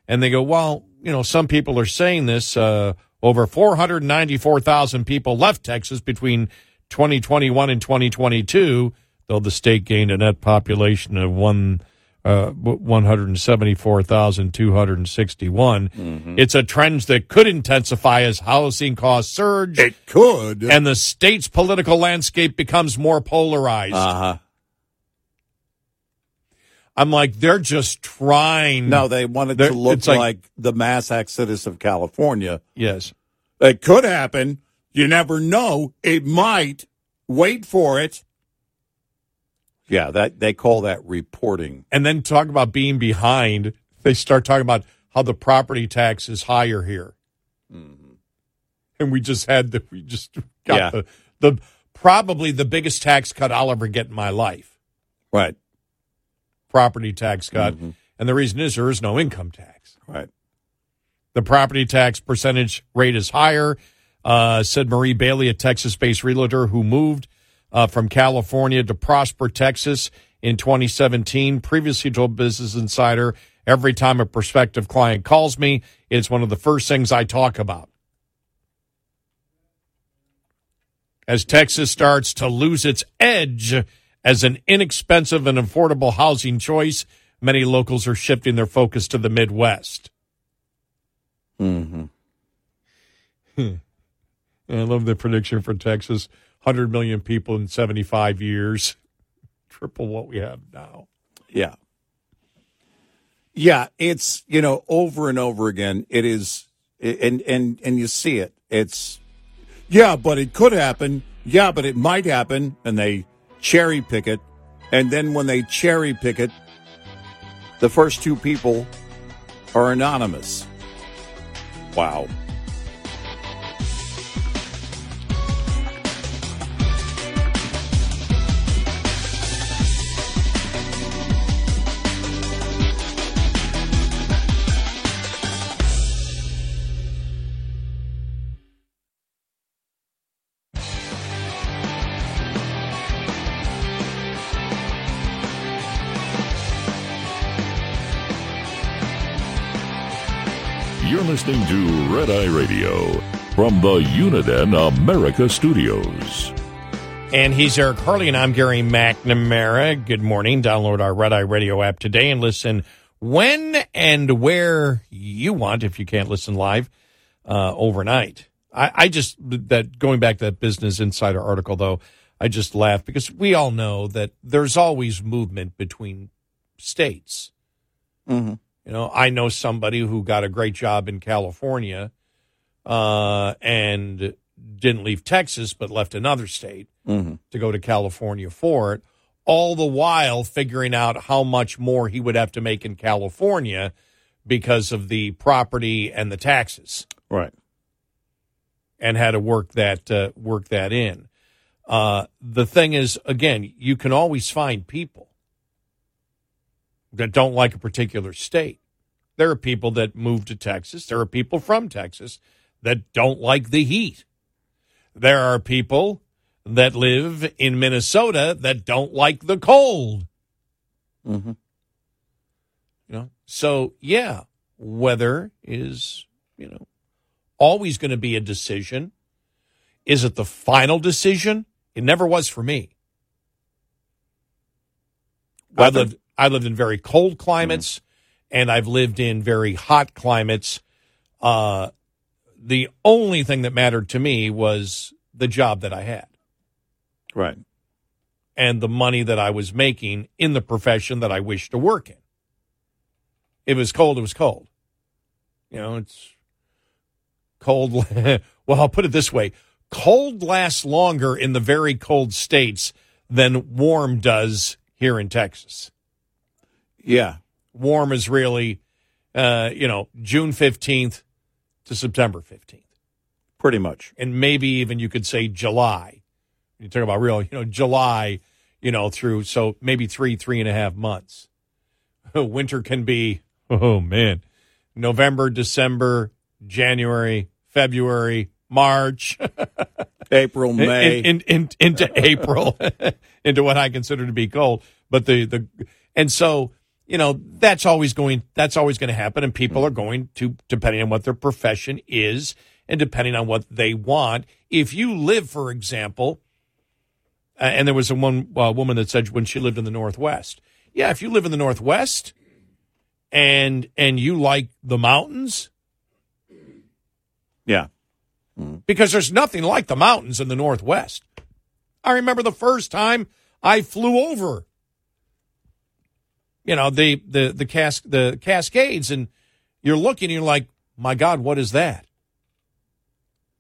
And they go, well, you know, some people are saying this. Uh, over 494,000 people left Texas between 2021 and 2022, though the state gained a net population of one. Uh, 174,261. It's a trend that could intensify as housing costs surge It could. and the state's political landscape becomes more polarized. uh huh. I'm like, they're just trying. No, they wanted They're- to look like- like, the mass exodus of California. Yes. It could happen. You never know. It might. Wait for it. Yeah, that they call that reporting. And then talk about being behind. They start talking about how the property tax is higher here. And we just had the, we just got Yeah. the, the, probably the biggest tax cut I'll ever get in my life. Right. Property tax cut. And the reason is there is no income tax. Right. The property tax percentage rate is higher, uh, said Marie Bailey, a Texas based realtor who moved uh, from California to Prosper, Texas in 2017. Previously told Business Insider, every time a prospective client calls me, it's one of the first things I talk about. As Texas starts to lose its edge as an inexpensive and affordable housing choice, many locals are shifting their focus to the Midwest. Mm-hmm. I love the prediction for Texas 100 million people in 75 years, triple what we have now. Yeah. Yeah, it's, you know, over and over again, it is and and and you see it. It's yeah, but it could happen. Yeah, but it might happen and they cherry pick it. And then when they cherry pick it, the first two people are anonymous. Wow. Listening to Red Eye Radio from the Uniden America Studios. And he's Eric Harley, and I'm Gary McNamara. Good morning. Download our Red Eye Radio app today and listen when and where you want if you can't listen live uh, overnight. I, I just, that going back to that Business Insider article, though, I just laugh because we all know that there's always movement between states. Mm-hmm. You know, I know somebody who got a great job in California uh, and didn't leave Texas, but left another state Mm-hmm. to go to California for it, all the while figuring out how much more he would have to make in California because of the property and the taxes, Right. and had to work that uh, work that in. Uh, the thing is, again, you can always find people that don't like a particular state. There are people that move to Texas. There are people from Texas that don't like the heat. There are people that live in Minnesota that don't like the cold. Mm-hmm. You know, so yeah, weather is you know always going to be a decision. Is it the final decision? It never was for me. Lived I lived in very cold climates, and I've lived in very hot climates. Uh, the only thing that mattered to me was the job that I had. Right. and the money that I was making in the profession that I wished to work in. It was cold, it was cold. You know, it's cold. well, I'll put it this way cold lasts longer in the very cold states than warm does here in Texas. Yeah. Warm is really, uh, you know, June 15th to September 15th. Pretty much. and maybe even you could say July. You talk about real, you know, July, you know, through so maybe three, three and a half months. Winter can be, oh man, November, December, January, February, March, April, May. in, in, in, into April, into what I consider to be cold. But the the and so you know that's always going that's always going to happen, and people are going to depending on what their profession is and depending on what they want. If you live, for example, uh, and there was a one uh, woman that said when she lived in the Northwest, yeah, if you live in the Northwest and and you like the mountains, yeah. because there's nothing like the mountains in the Northwest. I remember the first time I flew over, you know, the the the cas- the Cascades, and you're looking, and you're like, my God, what is that?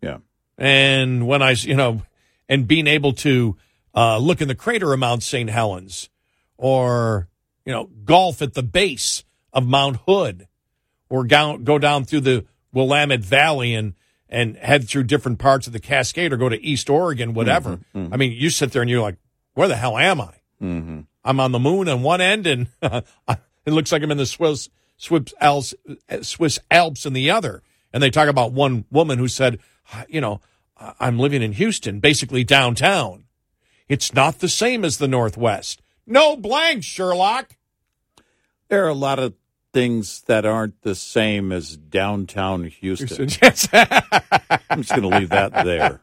Yeah. And when I, you know, and being able to uh, look in the crater of Mount St. Helens, or you know, golf at the base of Mount Hood, or go, go down through the Willamette Valley and and head through different parts of the Cascade, or go to East Oregon, whatever. I mean, you sit there and you're like, where the hell am I? Mm-hmm. I'm on the moon on one end, and it looks like I'm in the Swiss Swiss Alps, Swiss Alps in the other. And they talk about one woman who said, you know, I'm living in Houston, basically downtown. It's not the same as the Northwest. No blank, Sherlock. There are a lot of things that aren't the same as downtown Houston. Yes. I'm just going to leave that there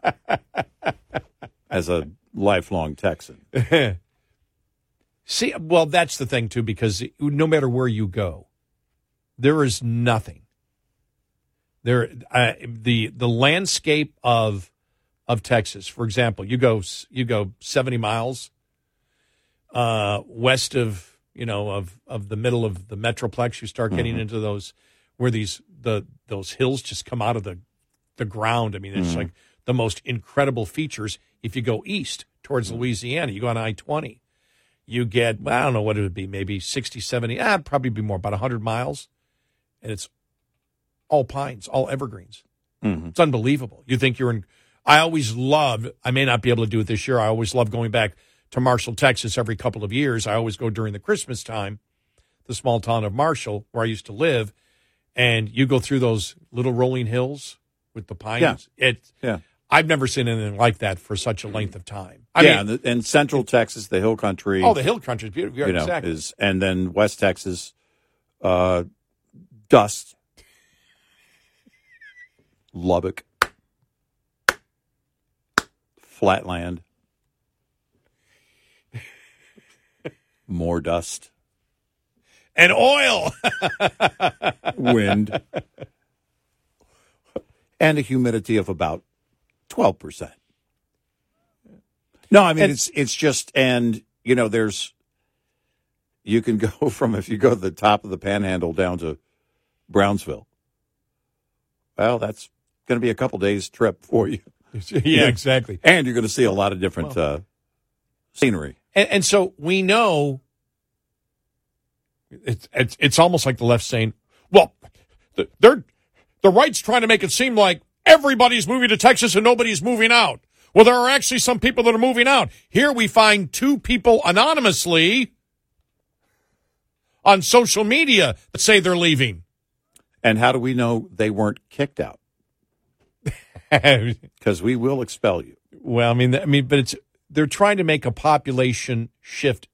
as a lifelong Texan. See, well, that's the thing too, because no matter where you go, there is nothing. There, uh, the the landscape of of Texas, for example, you go you go seventy miles uh, west of you know of of the middle of the metroplex, you start getting into those where these the those hills just come out of the the ground. I mean, it's like the most incredible features. If you go east towards Louisiana, you go on I twenty you get I don't know what it would be, maybe 60, 70, ah, probably be more, about 100 miles. And it's all pines, all evergreens. Mhm. It's unbelievable. You think you're in. I always love, I may not be able to do it this year. I always love going back to Marshall, Texas every couple of years. I always go during the Christmas time, the small town of Marshall, where I used to live. And you go through those little rolling hills with the pines. It, Yeah. I've never seen anything like that for such a length of time. I yeah, mean, and, the, and Central Texas, the Hill Country, oh, the hill country is beautiful. You know, exactly. is and then West Texas, uh, dust. Lubbock, Flatland, more dust, And oil. wind, and a humidity of about 12%. No, I mean And- it's it's just and you know there's you can go from if you go to the top of the panhandle down to Brownsville. Well, that's going to be a couple days trip for you. yeah, exactly. And you're going to see a lot of different uh, scenery. And, and so we know it's, it's it's almost like the left saying, "Well, the- they're the right's trying to make it seem like everybody's moving to Texas and nobody's moving out." Well, there are actually some people that are moving out. Here we find two people anonymously on social media that say they're leaving. And how do we know they weren't kicked out? Because we will expel you. Well, I mean, I mean, but it's they're trying to make a population shift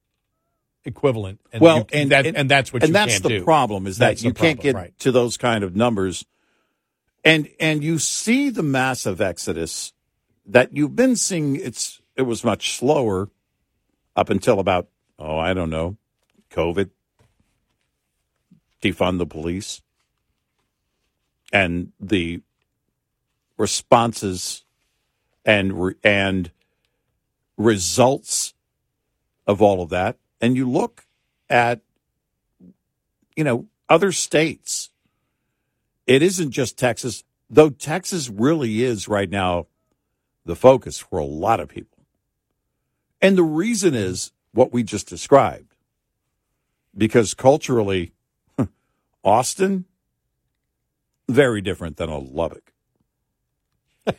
equivalent. And well, you- and, that, and and that's what and that's the do. problem is that That's you can't problem, get right. to those kind of numbers, and and you see the massive exodus that you've been seeing. It's it was much slower up until about oh I don't know, COVID, defund the police, and the responses and re- and results of all of that, and you look at you know other states. It isn't just Texas, though. Texas really is right now the focus for a lot of people, and the reason is what we just described. Because culturally, Austin very different than a Lubbock.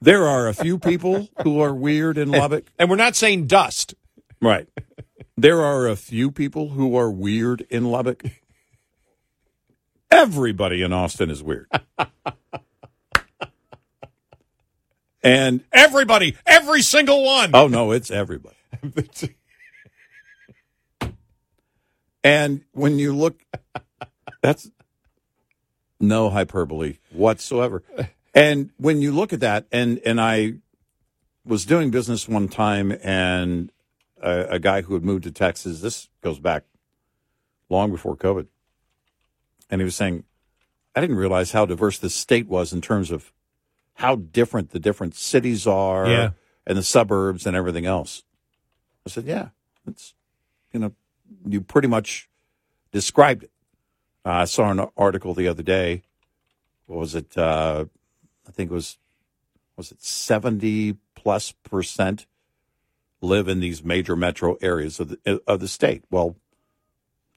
there are a few people who are weird in Lubbock. And we're not saying dust. Right. There are a few people who are weird in Lubbock. Everybody in Austin is weird. And Everybody, every single one. oh no, it's everybody. And when you look that's no hyperbole whatsoever. And when you look at that and and I was doing business one time and a, a guy who had moved to Texas, this goes back long before COVID. And he was saying, I didn't realize how diverse this state was in terms of how different the different cities are Yeah. and the suburbs and everything else. I said, Yeah, it's, you know, you pretty much described it. Uh, I saw an article the other day. What was it? Uh, I think it was, was it 70 plus percent live in these major metro areas of the, of the state? Well,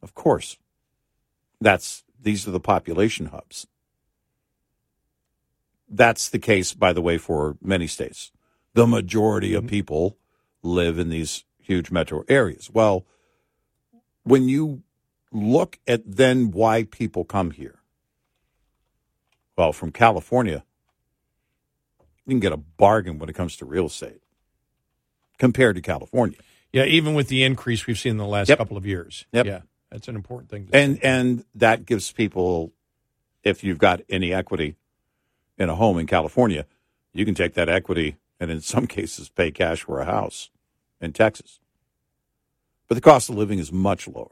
of course. That's, these are the population hubs. That's the case, by the way, for many states. The majority of mm-hmm. people live in these huge metro areas. Well, when you look at then why people come here, well, from California, you can get a bargain when it comes to real estate compared to California. Yeah, even with the increase we've seen in the last Yep. couple of years. Yep. Yeah, that's an important thing. To and say. and that gives people if you've got any equity in a home in California, you can take that equity and in some cases pay cash for a house in Texas. But the cost of living is much lower.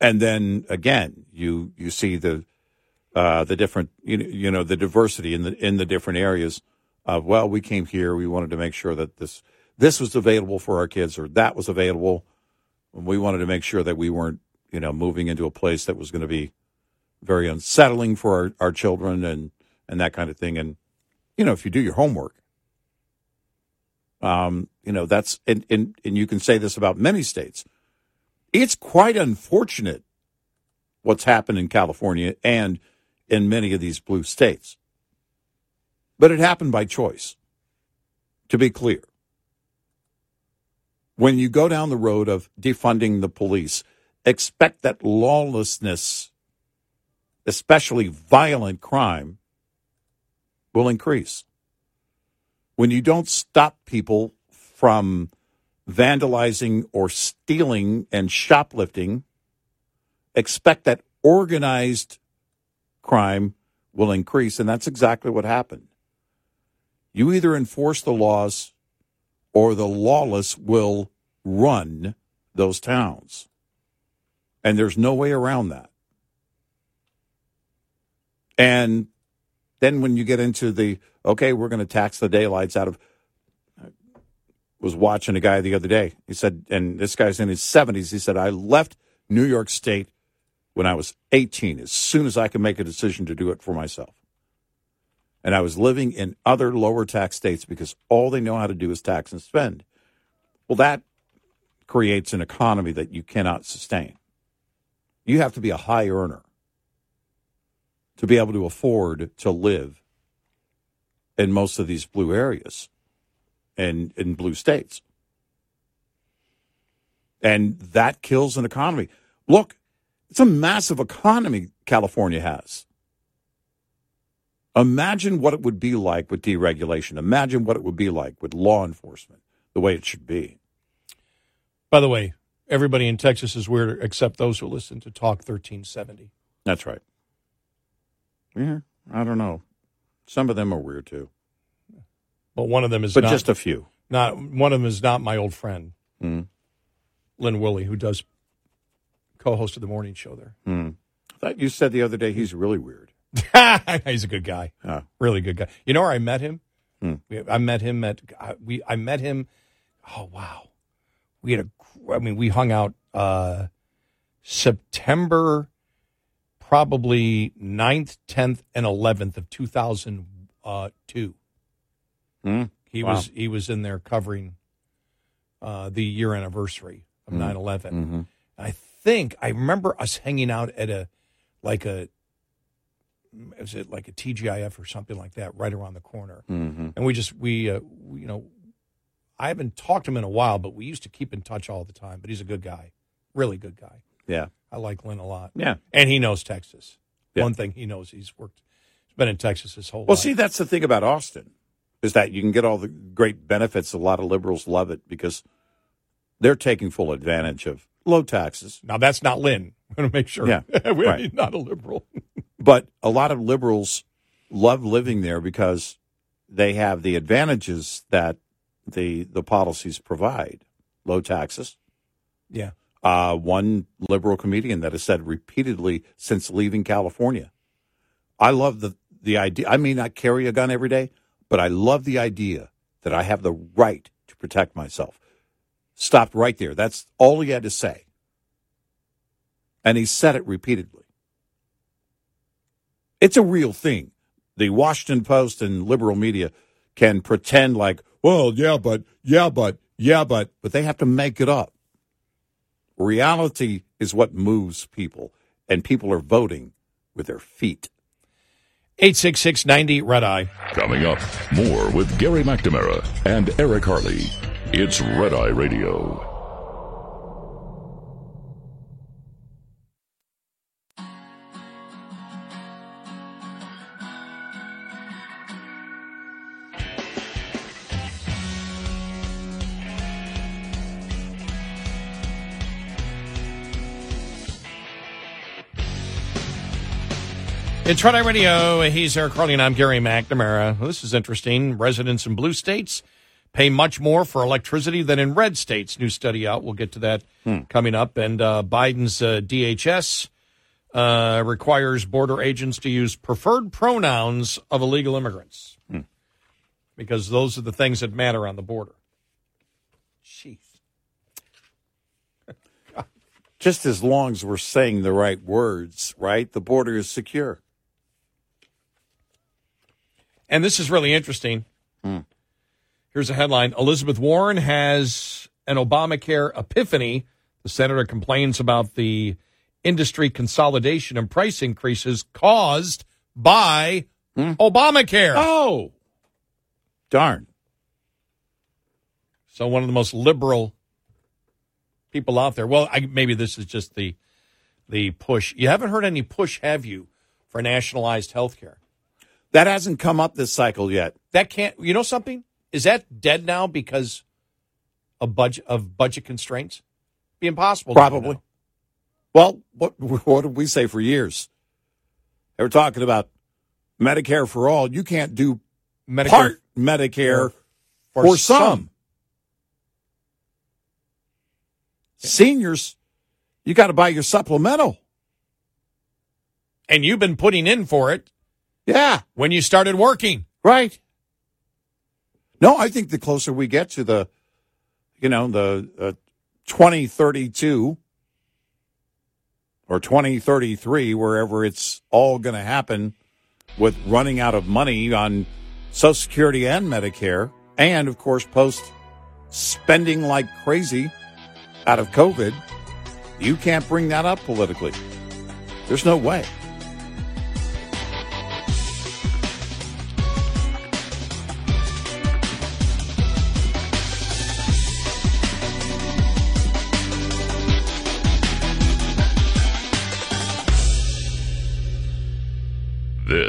And then again, you you see the uh, the different you you know the diversity in the in the different areas of well we came here we wanted to make sure that this this was available for our kids or that was available we wanted to make sure that we weren't, you know, moving into a place that was going to be very unsettling for our, our children and, and that kind of thing. And, you know, if you do your homework, um, you know, that's, and, and, and you can say this about many states. It's quite unfortunate what's happened in California and in many of these blue states. But it happened by choice, to be clear when you go down the road of defunding the police, expect that lawlessness, especially violent crime, will increase. When you don't stop people from vandalizing or stealing and shoplifting, expect that organized crime will increase. And that's exactly what happened. You either enforce the laws or the lawless will run those towns. And there's no way around that. And then when you get into the, okay, we're going to tax the daylights out of, I was watching a guy the other day. He said, and this guy's in his 70s. He said, I left New York State when I was 18, as soon as I could make a decision to do it for myself. And I was living in other lower tax states because all they know how to do is tax and spend. Well, that creates an economy that you cannot sustain. You have to be a high earner to be able to afford to live in most of these blue areas and in blue states. And that kills an economy. Look, it's a massive economy California has. Imagine what it would be like with deregulation. Imagine what it would be like with law enforcement, the way it should be. By the way, everybody in Texas is weird except those who listen to Talk 1370. That's right. Yeah, I don't know. Some of them are weird too. But one of them is but not, just a few. Not one of them is not my old friend, mm. Lynn Woolley, who does co-host of the morning show there. Mm. I thought you said the other day he's really weird. he's a good guy. Really good guy. You know where I met him? Hmm. I met him at we. I met him. Oh wow, we had a. I mean, we hung out uh, September, probably 9th, tenth, and eleventh of two thousand two. Hmm. He Wow. was he was in there covering uh, the year anniversary of Hmm. 9 11. Mm-hmm. I think I remember us hanging out at a like a is it like a TGIF or something like that right around the corner. Mm-hmm. And we just we, uh, we you know I haven't talked to him in a while, but we used to keep in touch all the time. But he's a good guy, really good guy. Yeah. I like Lynn a lot. Yeah. and he knows Texas. Yeah. One thing he knows, he's worked, he's been in Texas his whole Well, life. see, that's the thing about Austin is that you can get all the great benefits. A lot of liberals love it because they're taking full advantage of low taxes. now that's not Lynn. I'm going to make sure. Yeah, we, right. not a liberal. But a lot of liberals love living there because they have the advantages that the the policies provide. Low taxes. yeah, Uh, one liberal comedian that has said repeatedly since leaving California, I love the the idea. I may not carry a gun every day, but I love the idea that I have the right to protect myself. Stopped right there. That's all he had to say. And he said it repeatedly. It's a real thing. The Washington Post and liberal media can pretend like, well, yeah, but, yeah, but, yeah, but, but they have to make it up. Reality is what moves people, and people are voting with their feet. eight six six ninety red eye. Coming up, more with Gary McNamara and Eric Harley. It's Red Eye Radio. It's Eye Radio. He's Eric Harley, and I'm Gary McNamara. Well, this is interesting. Residents in blue states pay much more for electricity than in red states. New study out. We'll get to that coming up. And uh, Biden's uh, DHS uh, requires border agents to use preferred pronouns of illegal immigrants because those are the things that matter on the border. Jeez. Just as long as we're saying the right words, right? The border is secure. And this is really interesting. Hmm. Here's a headline Elizabeth Warren has an Obamacare epiphany. The senator complains about the industry consolidation and price increases caused by hmm. Obamacare. Oh, darn. So, one of the most liberal people out there. Well, I, maybe this is just the the push. You haven't heard any push, have you, for nationalized health care? That hasn't come up this cycle yet. That can't. You know something? Is that dead now because of budget of budget constraints? Be impossible. Probably. Well, what what did we say for years? They were talking about Medicare for all. You can't do Medicare part Medicare for, for some. Seniors, you got to buy your supplemental. And you've been putting in for it Yeah, when you started working. right. No, I think the closer we get to the, you know, the uh, 2032 or 2033, wherever it's all going to happen with running out of money on Social Security and Medicare, and of course, post spending like crazy out of COVID, you can't bring that up politically. There's no way.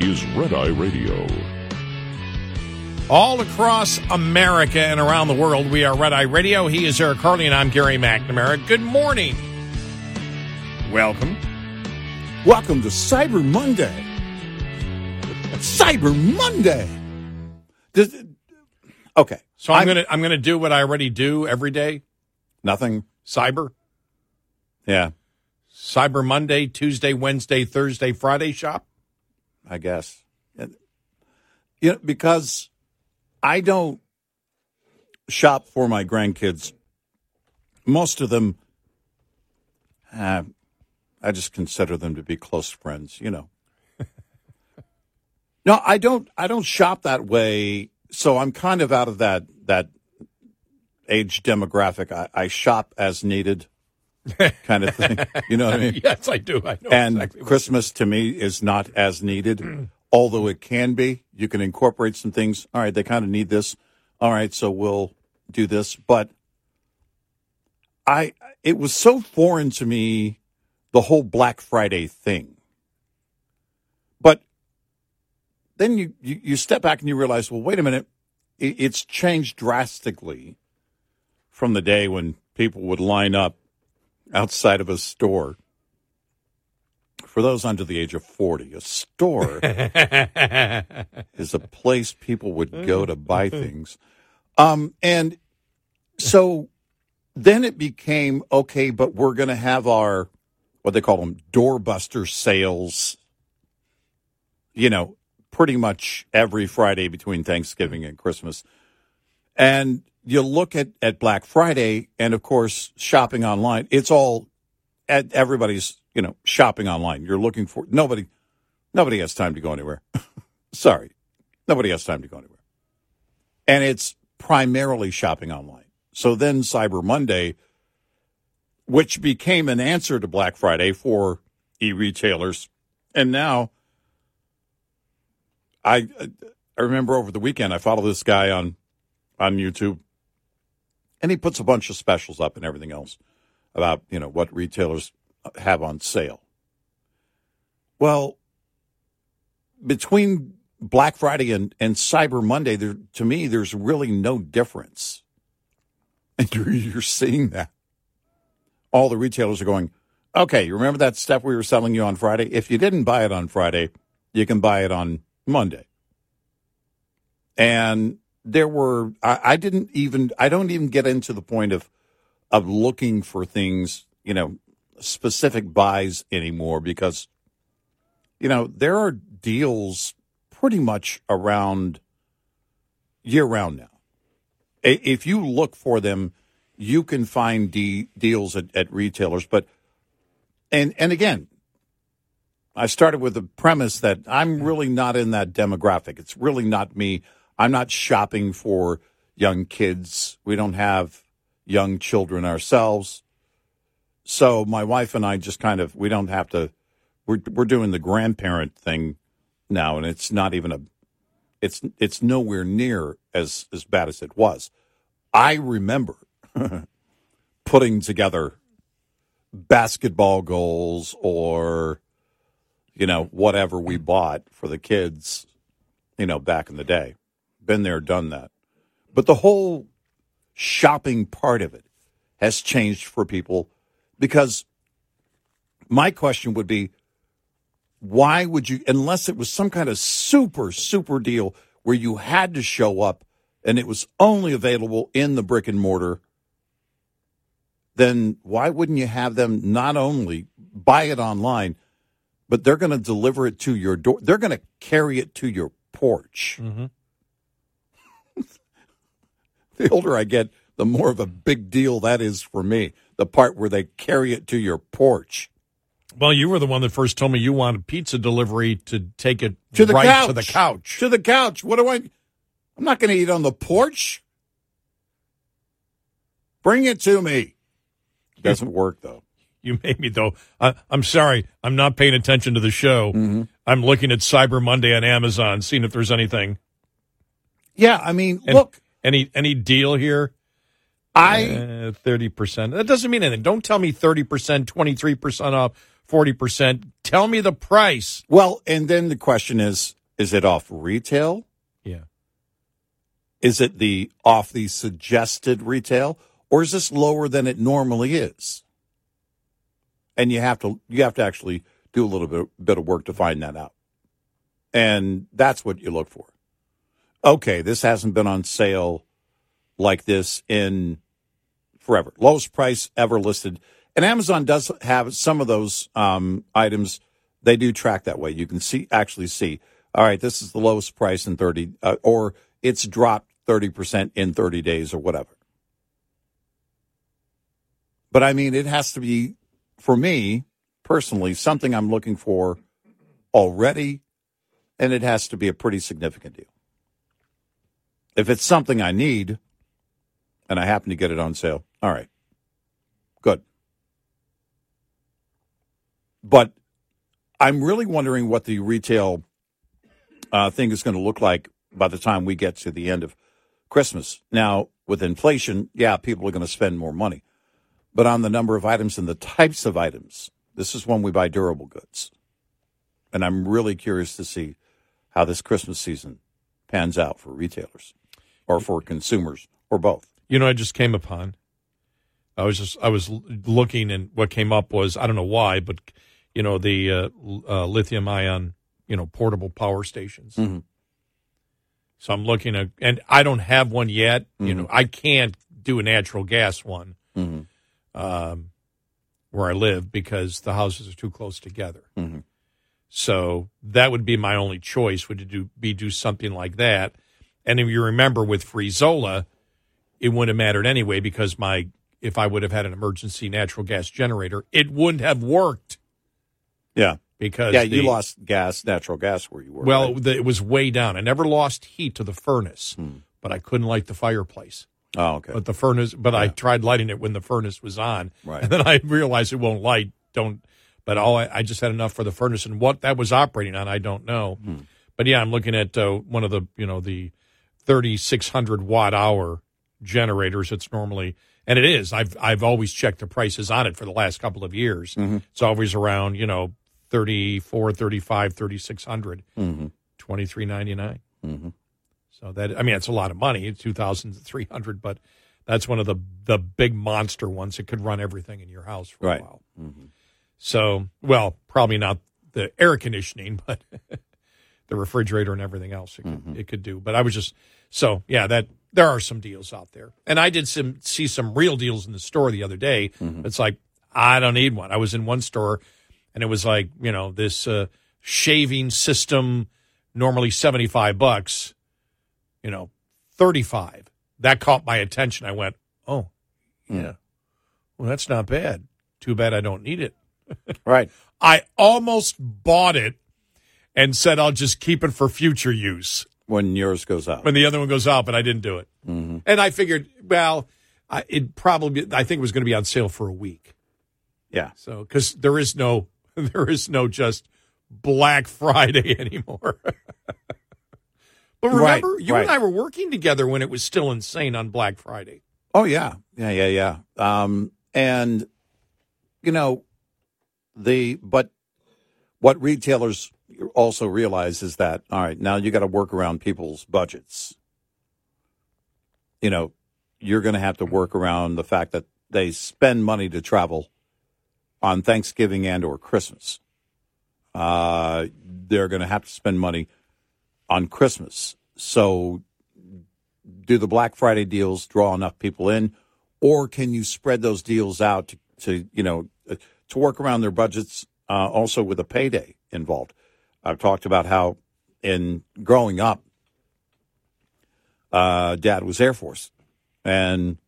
is Red Eye Radio. All across America and around the world, we are Red Eye Radio. He is Eric Harley, and I'm Gary McNamara. Good morning. Welcome. Welcome to Cyber Monday. Cyber Monday. Does- okay, So I'm, I'm- gonna I'm gonna do what I already do every day. nothing. Cyber, Yeah, Cyber Monday, Tuesday, Wednesday, Thursday, Friday shop. I guess. And, You know, because I don't shop for my grandkids. Most of them, uh, I just consider them to be close friends. You know. no, I don't. I don't shop that way. So I'm kind of out of that that age demographic. I, I shop as needed, kind of thing. You know what I mean? Yes, I do. I know and exactly. Christmas to me is not as needed, although it can be. You can incorporate some things. All right, they kind of need this. All right, so we'll do this. But I, it was so foreign to me, the whole Black Friday thing. But then you, you, you step back and you realize, well, wait a minute, it, it's changed drastically from the day when people would line up outside of a store for those under the age of 40, a store is a place people would go to buy things. Um, and so then it became okay, but we're going to have our, what they call them, doorbuster sales, you know, pretty much every Friday between Thanksgiving and Christmas. And you look at, at Black Friday and, of course, shopping online, it's all at everybody's you know shopping online. You're looking for nobody nobody has time to go anywhere. Sorry. Nobody has time to go anywhere. And it's primarily shopping online. So then cyber monday which became an answer to black friday for e-retailers and now i i remember over the weekend i follow this guy on on youtube and he puts a bunch of specials up and everything else about you know what retailers have on sale. Well, between Black Friday and, and Cyber Monday, there, to me, there's really no difference. And you're, you're seeing that. All the retailers are going, okay, you remember that stuff we were selling you on Friday? If you didn't buy it on Friday, you can buy it on Monday. And there were, I, I didn't even, I don't even get into the point of, of looking for things, you know, specific buys anymore because, you know, there are deals pretty much around year round now. If you look for them, you can find de- deals at, at retailers. But, and, and again, I started with the premise that I'm really not in that demographic. It's really not me. I'm not shopping for young kids. We don't have young children ourselves. So my wife and I just kind of we don't have to we're we're doing the grandparent thing now, and it's not even a. It's it's nowhere near as as bad as it was. I remember putting together basketball goals or you know whatever we bought for the kids you know back in the day been there done that but the whole shopping part of it has changed for people because my question would be why would you unless it was some kind of super super deal where you had to show up and it was only available in the brick and mortar then why wouldn't you have them not only buy it online but they're going to deliver it to your door they're going to carry it to your porch Mm-hmm. The older i get the more of a big deal that is for me the part where they carry it to your porch Well, you were the one that first told me you wanted pizza delivery to take it to the right couch to the couch. to the couch what do i i'm not going to eat on the porch bring it to me It doesn't work though You made me though. I, I'm sorry, I'm not paying attention to the show. Mm-hmm. I'm looking at Cyber Monday on Amazon, seeing if there's anything. yeah i mean And look any any deal here? i eh, Thirty percent. That doesn't mean anything. Don't tell me thirty percent, twenty three percent off, forty percent. Tell me the price. well and then the question is is it off retail Yeah. Is it the off the suggested retail, or is this lower than it normally is? And you have to you have to actually do a little bit bit of work to find that out, and that's what you look for. Okay, this hasn't been on sale like this in forever. Lowest price ever listed, and Amazon does have some of those um, items. They do track that way. You can see actually see. All right, this is the lowest price in thirty, uh, or it's dropped thirty percent in thirty days, or whatever. But I mean, it has to be for me personally something I'm looking for already, and it has to be a pretty significant deal. If it's something I need, and I happen to get it on sale, all right, good. But I'm really wondering what the retail uh, thing is going to look like by the time we get to the end of Christmas. Now, with inflation, yeah, people are going to spend more money. But on the number of items and the types of items, this is when we buy durable goods. And I'm really curious to see how this Christmas season pans out for retailers or for consumers or both. You know, I just came upon. I was just I was looking, and what came up was I don't know why, but you know the uh, uh, lithium ion, you know, portable power stations. Mhm. So I'm looking at, and I don't have one yet. You know, I can't do a natural gas one Mhm. um, where I live because the houses are too close together. Mhm. So that would be my only choice would to do be do something like that. And if you remember with Frizola, it wouldn't have mattered anyway because my if I would have had an emergency natural gas generator, it wouldn't have worked Yeah. because Yeah, you lost gas, natural gas where you were. well, right? the, it was way down. I never lost heat to the furnace, Hmm. but I couldn't light the fireplace. oh, okay. But the furnace, but I tried lighting it when the furnace was on, Right. and then I realized it won't light. Don't. But all I, I just had enough for the furnace, and what that was operating on, I don't know. Hmm. But yeah, I'm looking at uh, one of the you know the 3600 watt hour generators. It's normally and it is. I've I've always checked the prices on it for the last couple of years. Mm-hmm. It's always around you know 34, 35, 3600, mm-hmm. 2399. Mm-hmm. So that I mean, it's a lot of money, two thousand three hundred, but that's one of the the big monster ones that could run everything in your house for Right. a while. So, well, probably not the air conditioning, but the refrigerator and everything else it could, it could do. But I was just so yeah that there are some deals out there, and I did some see some real deals in the store the other day. It's like I don't need one. I was in one store, and it was like you know this uh, shaving system normally seventy five bucks you know, 35. That caught my attention. I went, oh, yeah. Well, that's not bad. Too bad I don't need it. Right. I almost bought it and said I'll just keep it for future use When yours goes out. when the other one goes out, but I didn't do it. And I figured, well, I, it probably, I think it was going to be on sale for a week. yeah. So, because there is no, there is no just Black Friday anymore. but Right, remember, you right. and I were working together when it was still insane on Black Friday. Oh yeah, yeah, yeah, yeah. Um, and you know, the but what retailers also realize is that all right, now you got to work around people's budgets. You know, you're going to have to work around the fact that they spend money to travel on Thanksgiving and or Christmas. Uh, they're going to have to spend money on Christmas. So do the Black Friday deals draw enough people in, or can you spread those deals out to, to you know uh, to work around their budgets? Uh, also with a payday involved. I've talked about how in growing up, uh, Dad was Air Force, and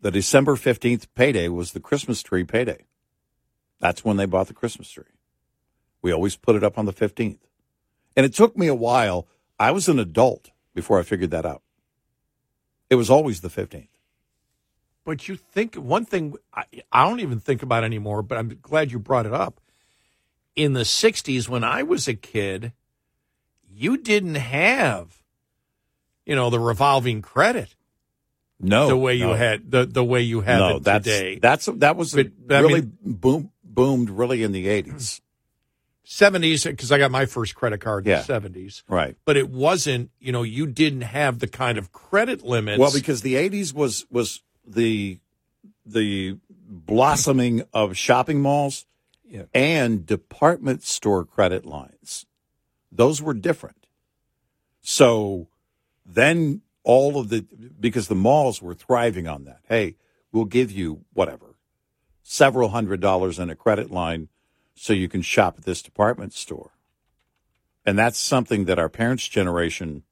the December fifteenth payday was the Christmas tree payday. That's when they bought the Christmas tree. We always put it up on the fifteenth, and it took me a while. I was an adult before I figured that out. It was always the 15th. But you think one thing I, I don't even think about anymore, but I'm glad you brought it up. In the 60s, when I was a kid, you didn't have, you know, the revolving credit No, the way you no. had the, the way you have no, it that's, today. That's that was But, I really mean- boom, boomed really in the 80s. 70s because I got my first credit card Yeah. in the 70s. Right. But it wasn't, you know, you didn't have the kind of credit limits. Well, because the 80s was was the the blossoming of shopping malls Yeah. and department store credit lines. Those were different. So then all of the because the malls were thriving on that. Hey, we'll give you whatever several hundred dollars in a credit line so you can shop at this department store. And that's something that our parents' generation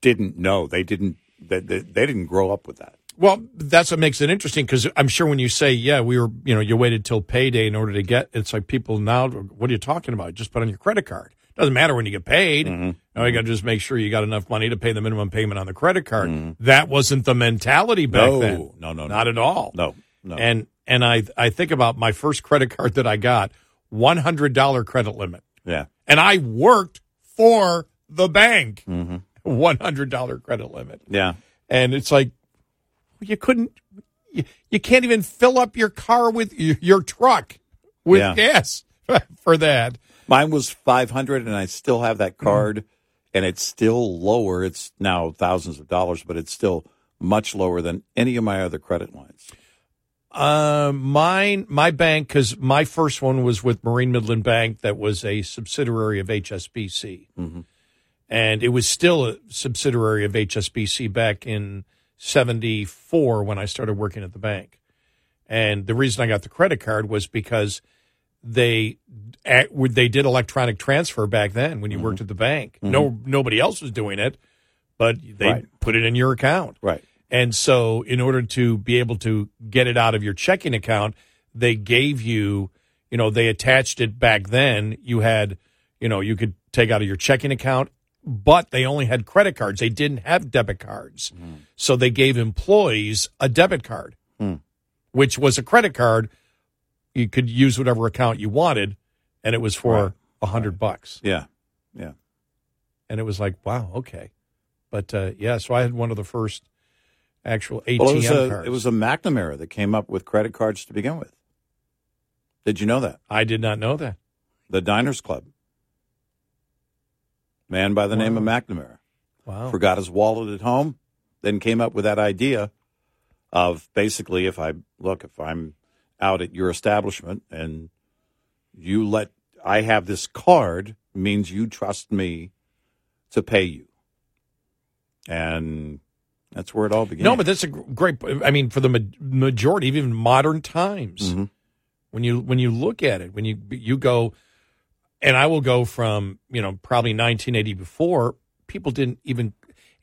didn't know. They didn't they, they, they didn't grow up with that. Well, that's what makes it interesting because I'm sure when you say, yeah, we were, you know, you waited till payday in order to get, it's like people now, what are you talking about? Just put on your credit card. Doesn't matter when you get paid. Mm-hmm. Now you got to just make sure you got enough money to pay the minimum payment on the credit card. That wasn't the mentality back No, then. no, no, no. not at all. No, no. And and I I think about my first credit card that I got, one hundred dollar credit limit, yeah. and I worked for the bank, Mm-hmm. one hundred dollar credit limit Yeah. and it's like you couldn't you, you can't even fill up your car with your, your truck with Yeah. gas for that Mine was 500 and I still have that card and it's still lower. It's now thousands of dollars, but it's still much lower than any of my other credit lines. uh, mine my bank because my first one was with marine midland bank that was a subsidiary of hsbc and it was still a subsidiary of hsbc back in 74 when i started working at the bank and the reason i got the credit card was because they they did electronic transfer back then when you worked mm-hmm. at the bank. Mm-hmm. No, nobody else was doing it, but they Right. put it in your account. Right. And so, in order to be able to get it out of your checking account, they gave you, you know, they attached it back then. You had, you know, you could take out of your checking account, but they only had credit cards. They didn't have debit cards. So they gave employees a debit card, which was a credit card. You could use whatever account you wanted, and it was for a hundred bucks. Yeah. Yeah. And it was like, wow, okay. But uh, yeah, so I had one of the first actual ATM Well, it was, a, cards. it was a McNamara that came up with credit cards to begin with. Did you know that? I did not know that. The Diners Club. Man by the name of McNamara. Wow. forgot his wallet at home, then came up with that idea of basically if I look, if I'm out at your establishment and you let I have this card means you trust me to pay you. And that's where it all began. No, but that's a great. I mean, for the ma- majority, even modern times, Mm-hmm. when you when you look at it, when you you go, and I will go from you know probably 1980 before people didn't even,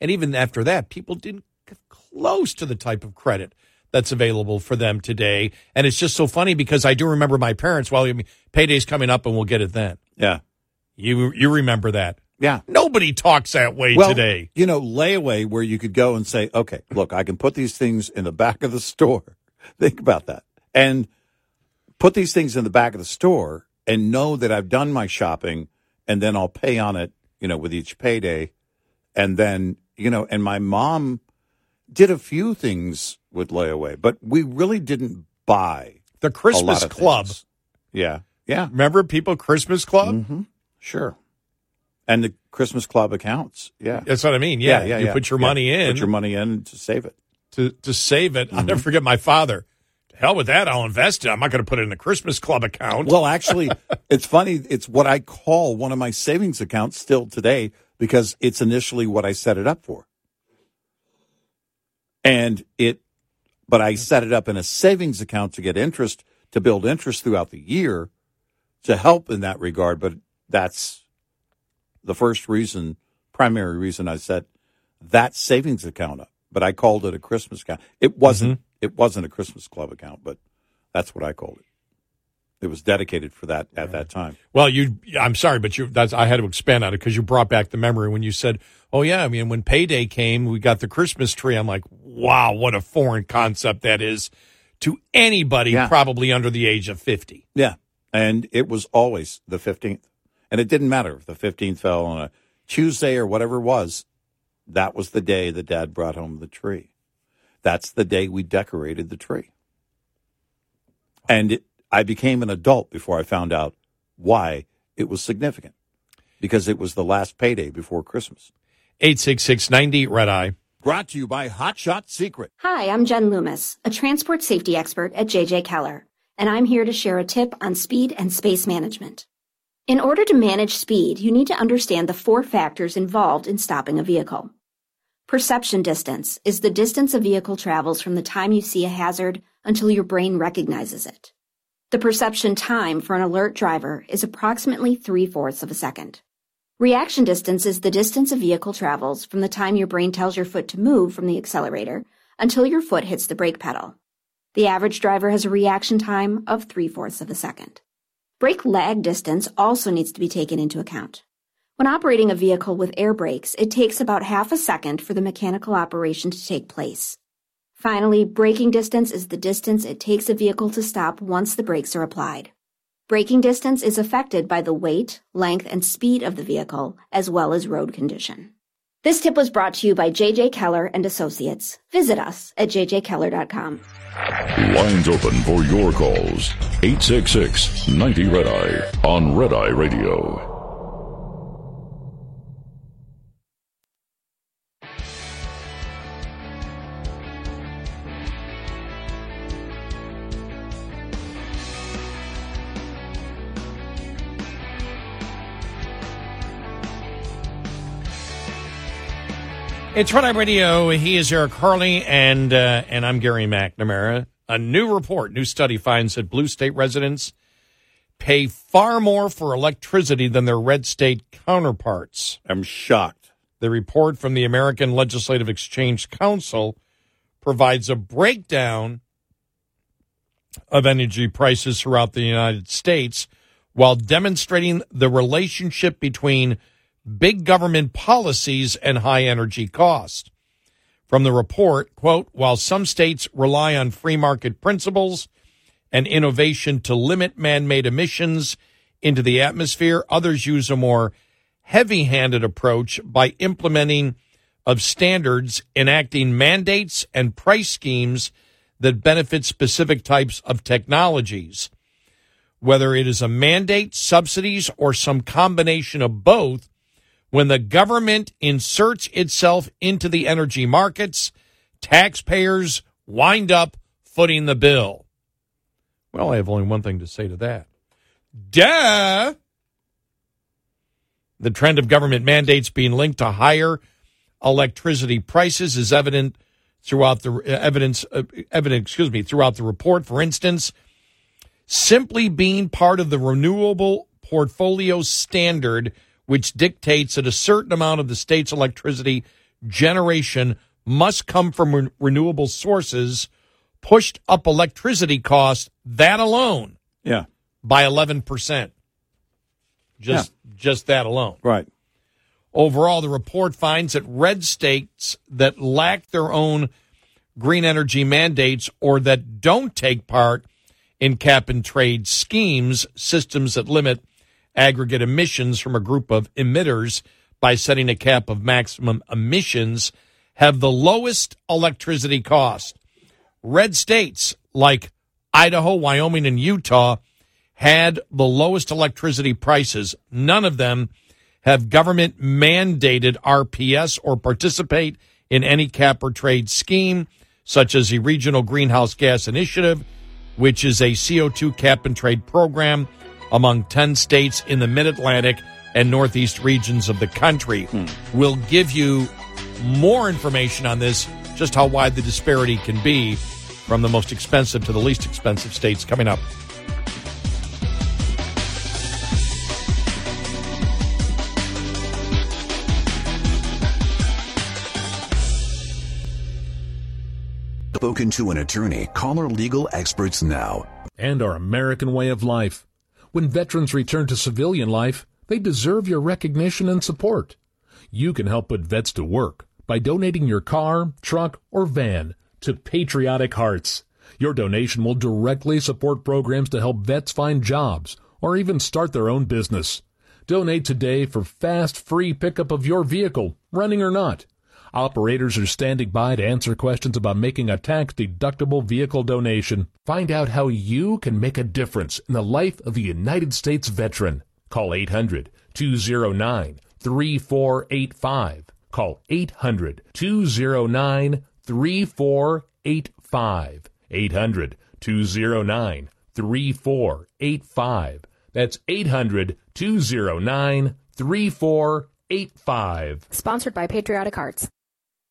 and even after that, people didn't get close to the type of credit that's available for them today. And it's just so funny because I do remember my parents. Well, I mean, payday's coming up, and we'll get it then. yeah. You you remember that? Yeah. Nobody talks that way well, today. You know, layaway where you could go and say, okay, look, I can put these things in the back of the store. Think about that. And put these things in the back of the store and know that I've done my shopping and then I'll pay on it, you know, with each payday. And then, you know, and my mom did a few things with layaway, but we really didn't buy The Christmas Club. things. Yeah. Yeah. Remember people Christmas Club? Mm-hmm. Sure. And the Christmas Club accounts. Yeah. That's what I mean. Yeah, yeah, you yeah, put your yeah. money in Put your money in to save it. to to save it. I'll never Mm-hmm. forget my father. Hell with that, I'll invest it. I'm not going to put it in the Christmas Club account. Well, actually, it's funny. It's what I call one of my savings accounts still today because it's initially what I set it up for. And it, but I set it up in a savings account to get interest, to build interest throughout the year to help in that regard. But that's the first reason, primary reason I set that savings account up. But I called it a Christmas account. It wasn't, mm-hmm. It wasn't a Christmas club account, but that's what I called it. It was dedicated for that at that time. Well, you, I'm sorry, but you, that's, I had to expand on it because you brought back the memory when you said, oh, yeah, I mean, when payday came, we got the Christmas tree. I'm like, wow, what a foreign concept that is to anybody Yeah. probably under the age of 50. Yeah. And it was always the 15th. And it didn't matter if the 15th fell on a Tuesday or whatever it was. That was the day that dad brought home the tree. That's the day we decorated the tree. And it, I became an adult before I found out why it was significant because it was the last payday before Christmas. 86690 Red Eye. Brought to you by Hot Shot Secret. Hi, I'm Jen Loomis, a transport safety expert at JJ Keller, and I'm here to share a tip on speed and space management. In order to manage speed, you need to understand the four factors involved in stopping a vehicle. Perception distance is the distance a vehicle travels from the time you see a hazard until your brain recognizes it. The perception time for an alert driver is approximately three fourths of a second. Reaction distance is the distance a vehicle travels from the time your brain tells your foot to move from the accelerator until your foot hits the brake pedal. The average driver has a reaction time of three fourths of a second. Brake lag distance also needs to be taken into account. When operating a vehicle with air brakes, it takes about half a second for the mechanical operation to take place. Finally, braking distance is the distance it takes a vehicle to stop once the brakes are applied. Braking distance is affected by the weight, length, and speed of the vehicle, as well as road condition. This tip was brought to you by JJ Keller and Associates. Visit us at jjkeller.com. Lines open for your calls. 866 90 Red Eye on Red Eye Radio. It's Red Eye Radio. He is Eric Harley, and uh, and I'm Gary McNamara. A new report, new study finds that blue state residents pay far more for electricity than their red state counterparts. I'm shocked. The report from the American Legislative Exchange Council provides a breakdown of energy prices throughout the United States while demonstrating the relationship between big government policies and high energy cost. From the report, quote, while some states rely on free market principles and innovation to limit man-made emissions into the atmosphere, others use a more heavy-handed approach by implementing of standards, enacting mandates and price schemes that benefit specific types of technologies. Whether it is a mandate, subsidies, or some combination of both, when the government inserts itself into the energy markets, taxpayers wind up footing the bill. Well, I have only one thing to say to that. Duh! The trend of government mandates being linked to higher electricity prices is evident throughout the evidence uh, evident excuse me throughout the report for instance simply being part of the renewable portfolio standard which dictates that a certain amount of the state's electricity generation must come from re- renewable sources pushed up electricity costs that alone Yeah. by 11% just just that alone Right. Overall, the report finds that red states that lack their own green energy mandates or that don't take part in cap and trade schemes, systems that limit aggregate emissions from a group of emitters by setting a cap of maximum emissions have the lowest electricity cost. Red states like Idaho, Wyoming, and Utah had the lowest electricity prices. None of them have government mandated RPS or participate in any cap or trade scheme, such as the Regional Greenhouse Gas Initiative, which is a CO2 cap and trade program among 10 states in the mid Atlantic and Northeast regions of the country. Hmm. We'll give you more information on this, just how wide the disparity can be from the most expensive to the least expensive states coming up. Spoken to an attorney, call our legal experts now. And our American way of life. When veterans return to civilian life, they deserve your recognition and support. You can help put vets to work by donating your car, truck, or van to Patriotic Hearts. Your donation will directly support programs to help vets find jobs or even start their own business. Donate today for fast, free pickup of your vehicle, running or not. Operators are standing by to answer questions about making a tax deductible vehicle donation. Find out how you can make a difference in the life of a United States veteran. Call 800 209 3485. Call 800 209 3485. 800 209 3485. That's 800 209 3485. Sponsored by Patriotic Hearts.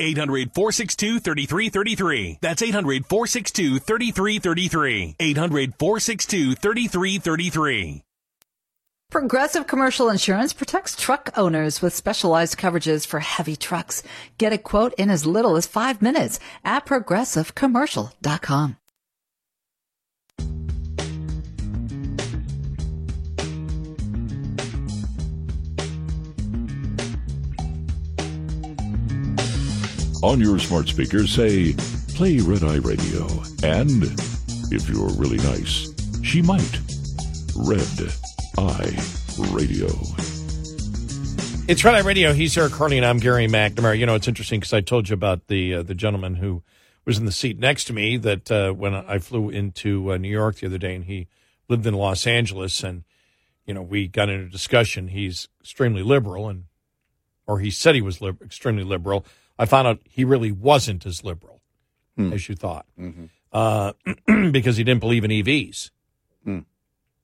800 462 3333. That's 800 462 3333. 800 462 3333. Progressive Commercial Insurance protects truck owners with specialized coverages for heavy trucks. Get a quote in as little as five minutes at progressivecommercial.com. On your smart speaker, say, play Red Eye Radio. And, if you're really nice, she might. Red Eye Radio. It's Red Eye Radio. He's Eric Harley, and I'm Gary McNamara. You know, it's interesting because I told you about the uh, the gentleman who was in the seat next to me that uh, when I flew into uh, New York the other day, and he lived in Los Angeles, and you know, we got into a discussion. He's extremely liberal, and or he said he was extremely liberal. I found out he really wasn't as liberal hmm. as you thought mm-hmm. uh, because he didn't believe in EVs. Hmm.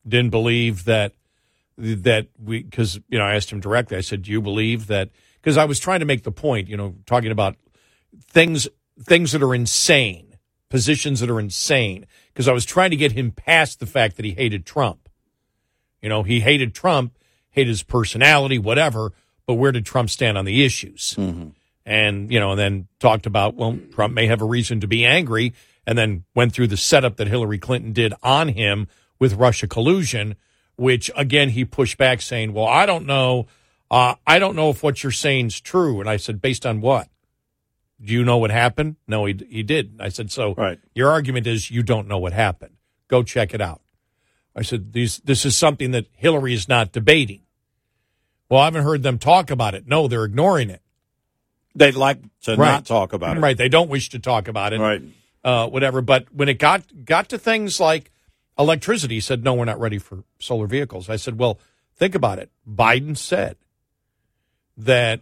Didn't believe that that we because you know I asked him directly. I said, "Do you believe that?" Because I was trying to make the point, you know, talking about things things that are insane, positions that are insane. Because I was trying to get him past the fact that he hated Trump. You know, he hated Trump, hated his personality, whatever. But where did Trump stand on the issues? Mm-hmm and you know, and then talked about well, Trump may have a reason to be angry, and then went through the setup that Hillary Clinton did on him with Russia collusion, which again he pushed back, saying, "Well, I don't know, uh, I don't know if what you're saying is true." And I said, "Based on what? Do you know what happened?" No, he he did. I said, "So right. your argument is you don't know what happened. Go check it out." I said, "These this is something that Hillary is not debating." Well, I haven't heard them talk about it. No, they're ignoring it. They'd like to right. not talk about it. Right. They don't wish to talk about it. Right. Uh, whatever. But when it got got to things like electricity, he said, no, we're not ready for solar vehicles. I said, well, think about it. Biden said that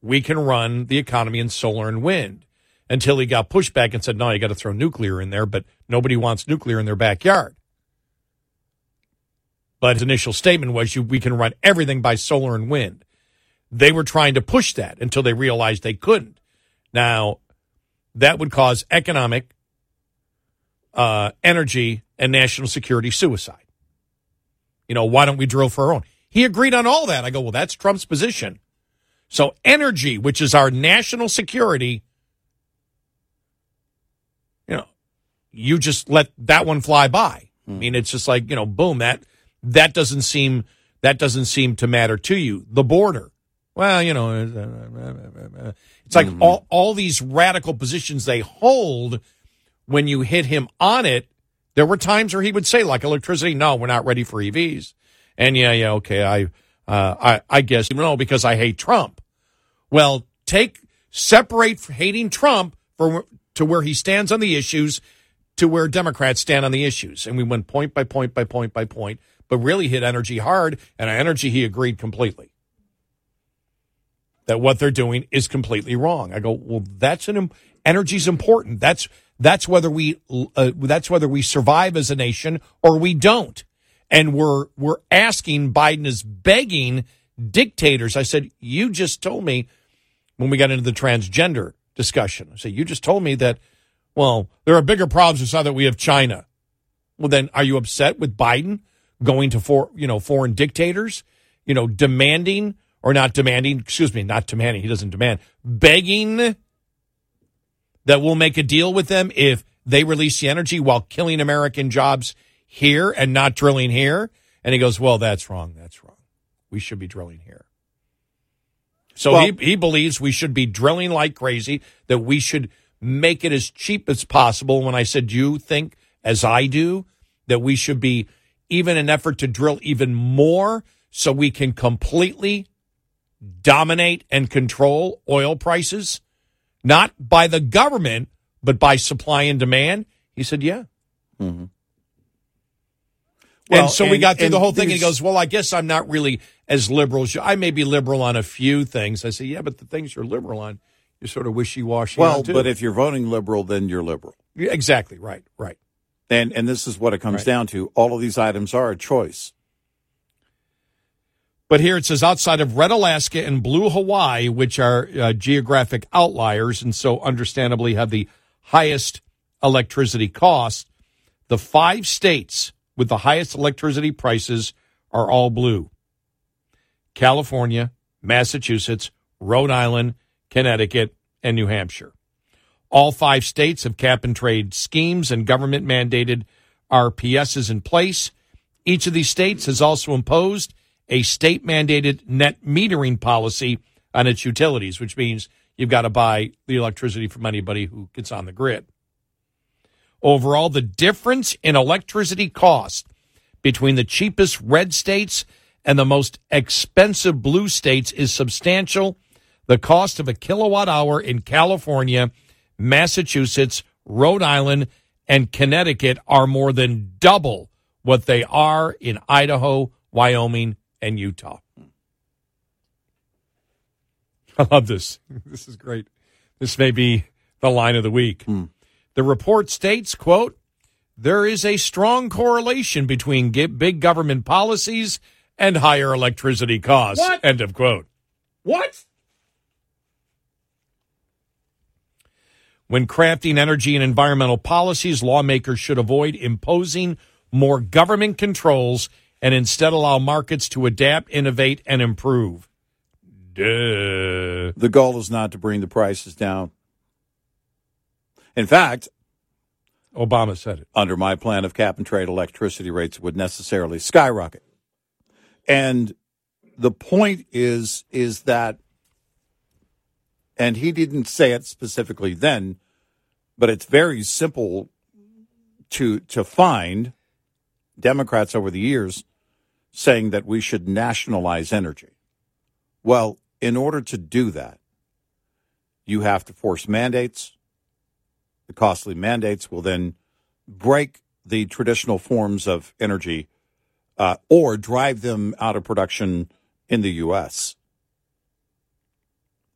we can run the economy in solar and wind until he got pushback and said, no, you got to throw nuclear in there, but nobody wants nuclear in their backyard. But his initial statement was, you, we can run everything by solar and wind. They were trying to push that until they realized they couldn't. Now, that would cause economic, uh, energy, and national security suicide. You know, why don't we drill for our own? He agreed on all that. I go, well, that's Trump's position. So energy, which is our national security, you know, you just let that one fly by. I mean, it's just like, you know, boom, that that doesn't seem that doesn't seem to matter to you. The border. Well, you know, it's uh, uh, uh, like mm-hmm. all all these radical positions they hold when you hit him on it. There were times where he would say, like electricity, no, we're not ready for EVs. And yeah, yeah, okay, I uh, I I guess no, because I hate Trump. Well, take separate hating Trump for to where he stands on the issues to where Democrats stand on the issues. And we went point by point by point by point, but really hit energy hard. And on energy, he agreed completely that what they're doing is completely wrong. I go, well, that's an energy's important. That's that's whether we uh, that's whether we survive as a nation or we don't. And we're we're asking Biden is begging dictators. I said, you just told me when we got into the transgender discussion. I said, you just told me that well, there are bigger problems inside that we have China. Well, then are you upset with Biden going to for, you know, foreign dictators, you know, demanding or not demanding, excuse me, not demanding, he doesn't demand, begging that we'll make a deal with them if they release the energy while killing American jobs here and not drilling here? And he goes, well, that's wrong. That's wrong. We should be drilling here. So Well- he, he believes we should be drilling like crazy, that we should make it as cheap as possible. When I said, you think, as I do, that we should be even an effort to drill even more so we can completely dominate and control oil prices, not by the government, but by supply and demand? He said, yeah. Mm-hmm. Well, and so we got through the whole thing, and he goes, "Well, I guess I'm not really as liberal. as you. I may be liberal on a few things." I say, "Yeah, but the things you're liberal on, you're sort of wishy washy." Well, but if you're voting liberal, then you're liberal. exactly right, right. And and this is what it comes Right. down to. All of these items are a choice. But here it says outside of red Alaska and blue Hawaii, which are uh, geographic outliers and so understandably have the highest electricity costs, the five states with the highest electricity prices are all blue California, Massachusetts, Rhode Island, Connecticut, and New Hampshire. All five states have cap and trade schemes and government mandated RPSs in place. Each of these states has also imposed a state mandated net metering policy on its utilities, which means you've got to buy the electricity from anybody who gets on the grid. Overall, the difference in electricity cost between the cheapest red states and the most expensive blue states is substantial. The cost of a kilowatt hour in California, Massachusetts, Rhode Island, and Connecticut are more than double what they are in Idaho, Wyoming, and Utah. I love this. This is great. This may be the line of the week. Hmm. The report states, quote, there is a strong correlation between big government policies and higher electricity costs. What? End of quote. What? When crafting energy and environmental policies, lawmakers should avoid imposing more government controls and instead allow markets to adapt, innovate, and improve. Duh. The goal is not to bring the prices down. In fact, Obama said it. Under my plan of cap and trade, electricity rates would necessarily skyrocket. And the point is is that and he didn't say it specifically then, but it's very simple to to find Democrats over the years saying that we should nationalize energy. Well, in order to do that, you have to force mandates. The costly mandates will then break the traditional forms of energy uh, or drive them out of production in the U.S.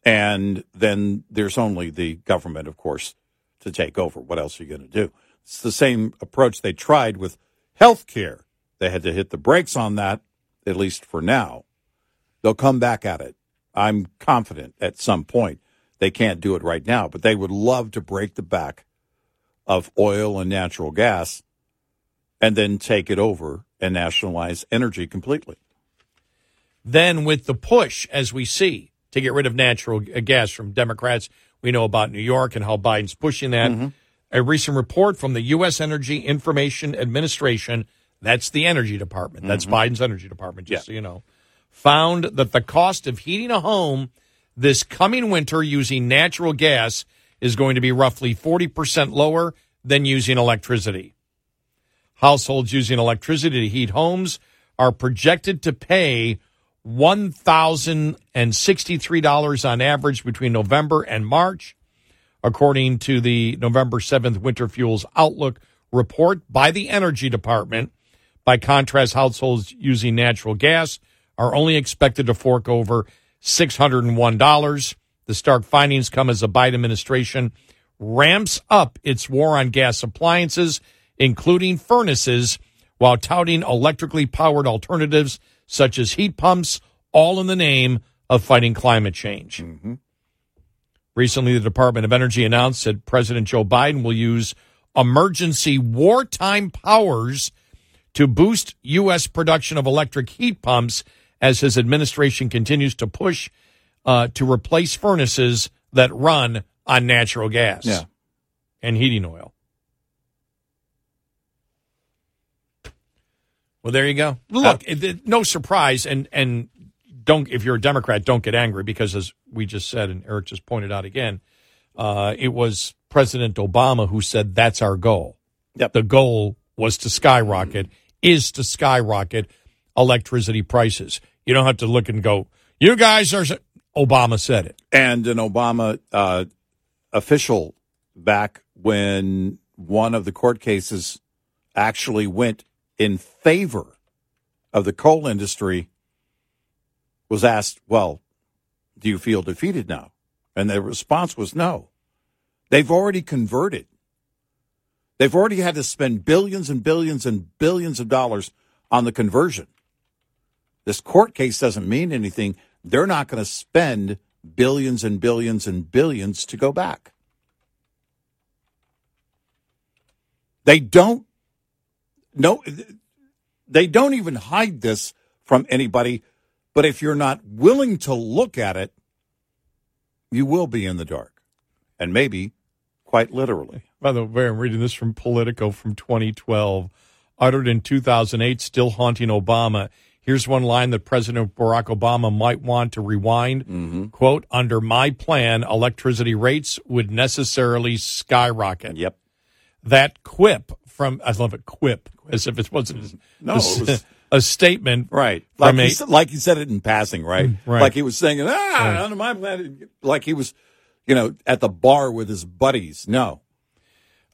And then there's only the government, of course, to take over. What else are you going to do? It's the same approach they tried with health care. They had to hit the brakes on that, at least for now. They'll come back at it. I'm confident at some point. They can't do it right now, but they would love to break the back of oil and natural gas and then take it over and nationalize energy completely. Then, with the push, as we see, to get rid of natural gas from Democrats, we know about New York and how Biden's pushing that. Mm-hmm. A recent report from the U.S. Energy Information Administration, that's the Energy Department, that's Mhm. Biden's Energy Department, just so you know, found that the cost of heating a home this coming winter using natural gas is going to be roughly 40% lower than using electricity. Households using electricity to heat homes are projected to pay $1,063 on average between November and March, according to the November 7th Winter Fuels Outlook report by the Energy Department. By contrast, households using natural gas are only expected to fork over $601. The stark findings come as the Biden administration ramps up its war on gas appliances, including furnaces, while touting electrically powered alternatives such as heat pumps, all in the name of fighting climate change. Mm-hmm. Recently, the Department of Energy announced that President Joe Biden will use emergency wartime powers to boost U.S. production of electric heat pumps as his administration continues to push uh, to replace furnaces that run on natural gas Yeah. and heating oil. Well, there you go. Look, it- no surprise, and and don't if you're a Democrat, don't get angry because as we just said, and Eric just pointed out again, uh, it was President Obama who said that's our goal. Yep. The goal was to skyrocket, is to skyrocket electricity prices. You don't have to look and go, you guys are. Obama said it. And an Obama uh, official back when one of the court cases actually went in favor of the coal industry was asked, Well, do you feel defeated now? And the response was no. They've already converted. They've already had to spend billions and billions and billions of dollars on the conversion. This court case doesn't mean anything. They're not going to spend billions and billions and billions to go back. They don't no they don't even hide this from anybody, but if you're not willing to look at it, you will be in the dark. And maybe quite literally. By the way, I'm reading this from Politico from 2012, uttered in 2008, still haunting Obama. Here's one line that President Barack Obama might want to rewind. Mm-hmm. Quote, under my plan, electricity rates would necessarily skyrocket. Yep. That quip from, I love it, quip, as if it wasn't mm-hmm. No, a, it was- a statement. Right. Like From he, said, like he said it in passing, right? Mm, right. Like he was saying, ah, Right. under my plan, like he was, you know, at the bar with his buddies. No.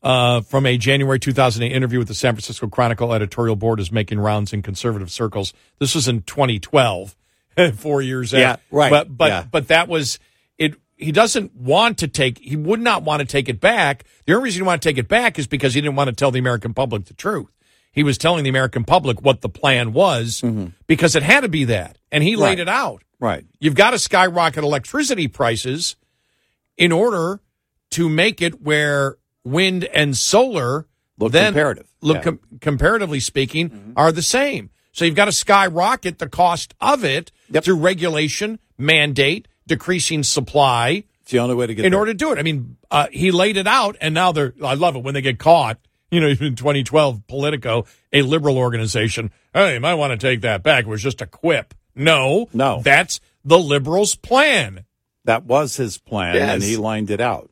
Uh, from a January 2008 interview with the San Francisco Chronicle editorial board is making rounds in conservative circles. This was in 2012, four years Yeah, after. right, But but yeah. but that was it. He doesn't want to take. He would not want to take it back. The only reason he wanted to take it back is because he didn't want to tell the American public the truth. He was telling the American public what the plan was because it had to be that, and he laid Mm-hmm. It out. Right. You've got to skyrocket electricity prices in order to make it where wind and solar Look then comparative. look Yeah. Mm-hmm. com- comparatively speaking are the same. So you've got to skyrocket the cost of it through regulation, mandate, decreasing supply. It's the only way to get in there. order to do it. I mean, uh, he laid it out, and now they're. I love it when they get caught. You know, in 2012, Politico, a liberal organization, hey, you might want to take that back. It was just a quip. No, No. that's the liberals' plan. That was his plan, and he lined it out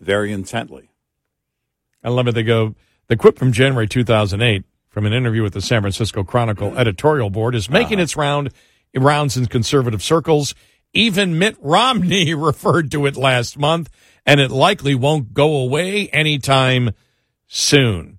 very intently. I love it. They go, the quip from January 2008 from an interview with the San Francisco Chronicle editorial board is making uh-huh. its round rounds in conservative circles. Even Mitt Romney referred to it last month, and it likely won't go away anytime soon.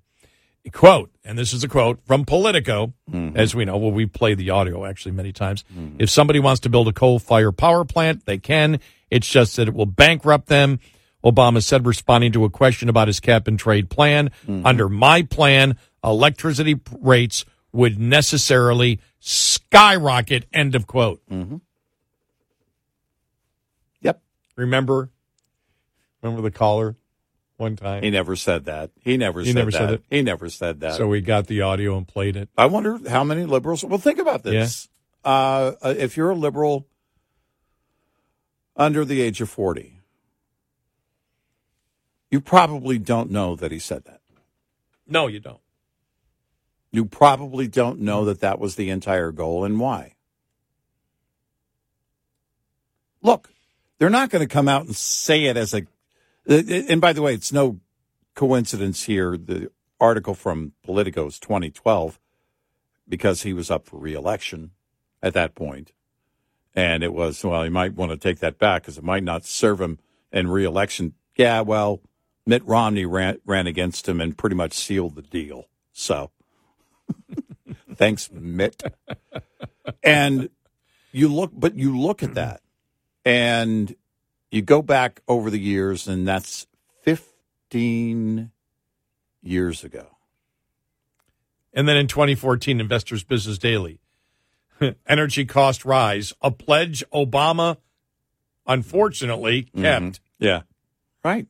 Quote, and this is a quote from Politico, mm-hmm. as we know. Well, we play the audio actually many times. Mm-hmm. If somebody wants to build a coal fired power plant, they can. It's just that it will bankrupt them. Obama said, responding to a question about his cap and trade plan. Under my plan, electricity rates would necessarily skyrocket. End of quote. Yep. Remember? Remember the caller one time? He never said that. He never He said never that. said it? He never said that. So we got the audio and played it. I wonder how many liberals. Well, think about this. Uh, uh, if you're a liberal under the age of 40, you probably don't know that he said that. No, you don't. You probably don't know that that was the entire goal and why. Look, they're not going to come out and say it as a. And by the way, it's no coincidence here. The article from Politico is 2012 because he was up for reelection at that point. And it was, well, he might want to take that back because it might not serve him in reelection. Yeah, well, Mitt Romney ran, ran against him and pretty much sealed the deal. So thanks, Mitt. And you look, but you look at that and you go back over the years, and that's 15 years ago. And then in 2014, Investors Business Daily, energy cost rise, a pledge Obama unfortunately kept. Mm-hmm. Yeah. Right.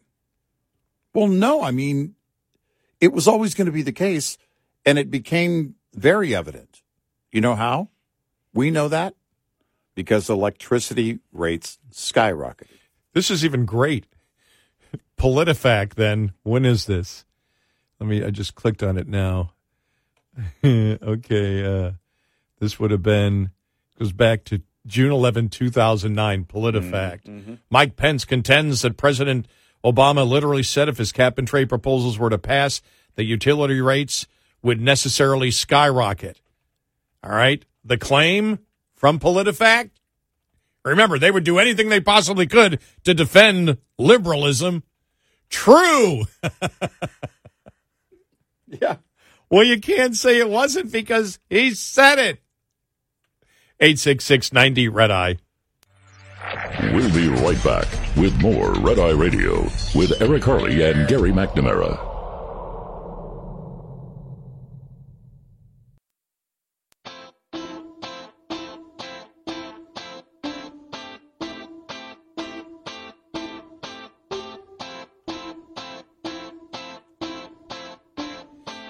Well, no, I mean, it was always going to be the case, and it became very evident. You know how? We know that because electricity rates skyrocketed. This is even great. PolitiFact, then, when is this? Let me, I just clicked on it now. okay, uh, this would have been, goes back to June 11, 2009, PolitiFact. Mike Pence contends that President Obama literally said if his cap and trade proposals were to pass, the utility rates would necessarily skyrocket. All right. The claim from PolitiFact Remember, they would do anything they possibly could to defend liberalism. True. yeah. Well, you can't say it wasn't because he said it. 866 90 Red Eye. We'll be right back with more Red Eye Radio with Eric Harley and Gary McNamara.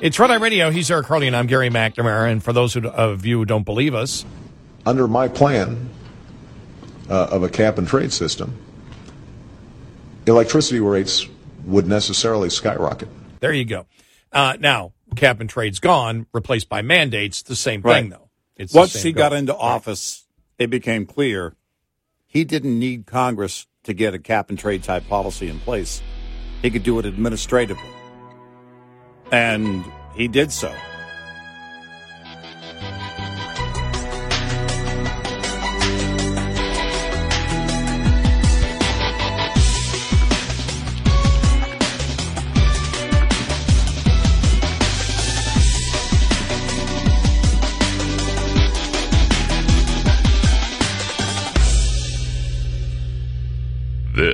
It's Red Eye Radio. He's Eric Harley, and I'm Gary McNamara. And for those of you who don't believe us, under my plan uh, of a cap and trade system, electricity rates would necessarily skyrocket. there you go. Uh, now, cap and trade's gone, replaced by mandates. The same Right. thing, though. It's the Once he goal. got into office, it became clear he didn't need Congress to get a cap and trade type policy in place. He could do it administratively. And he did so.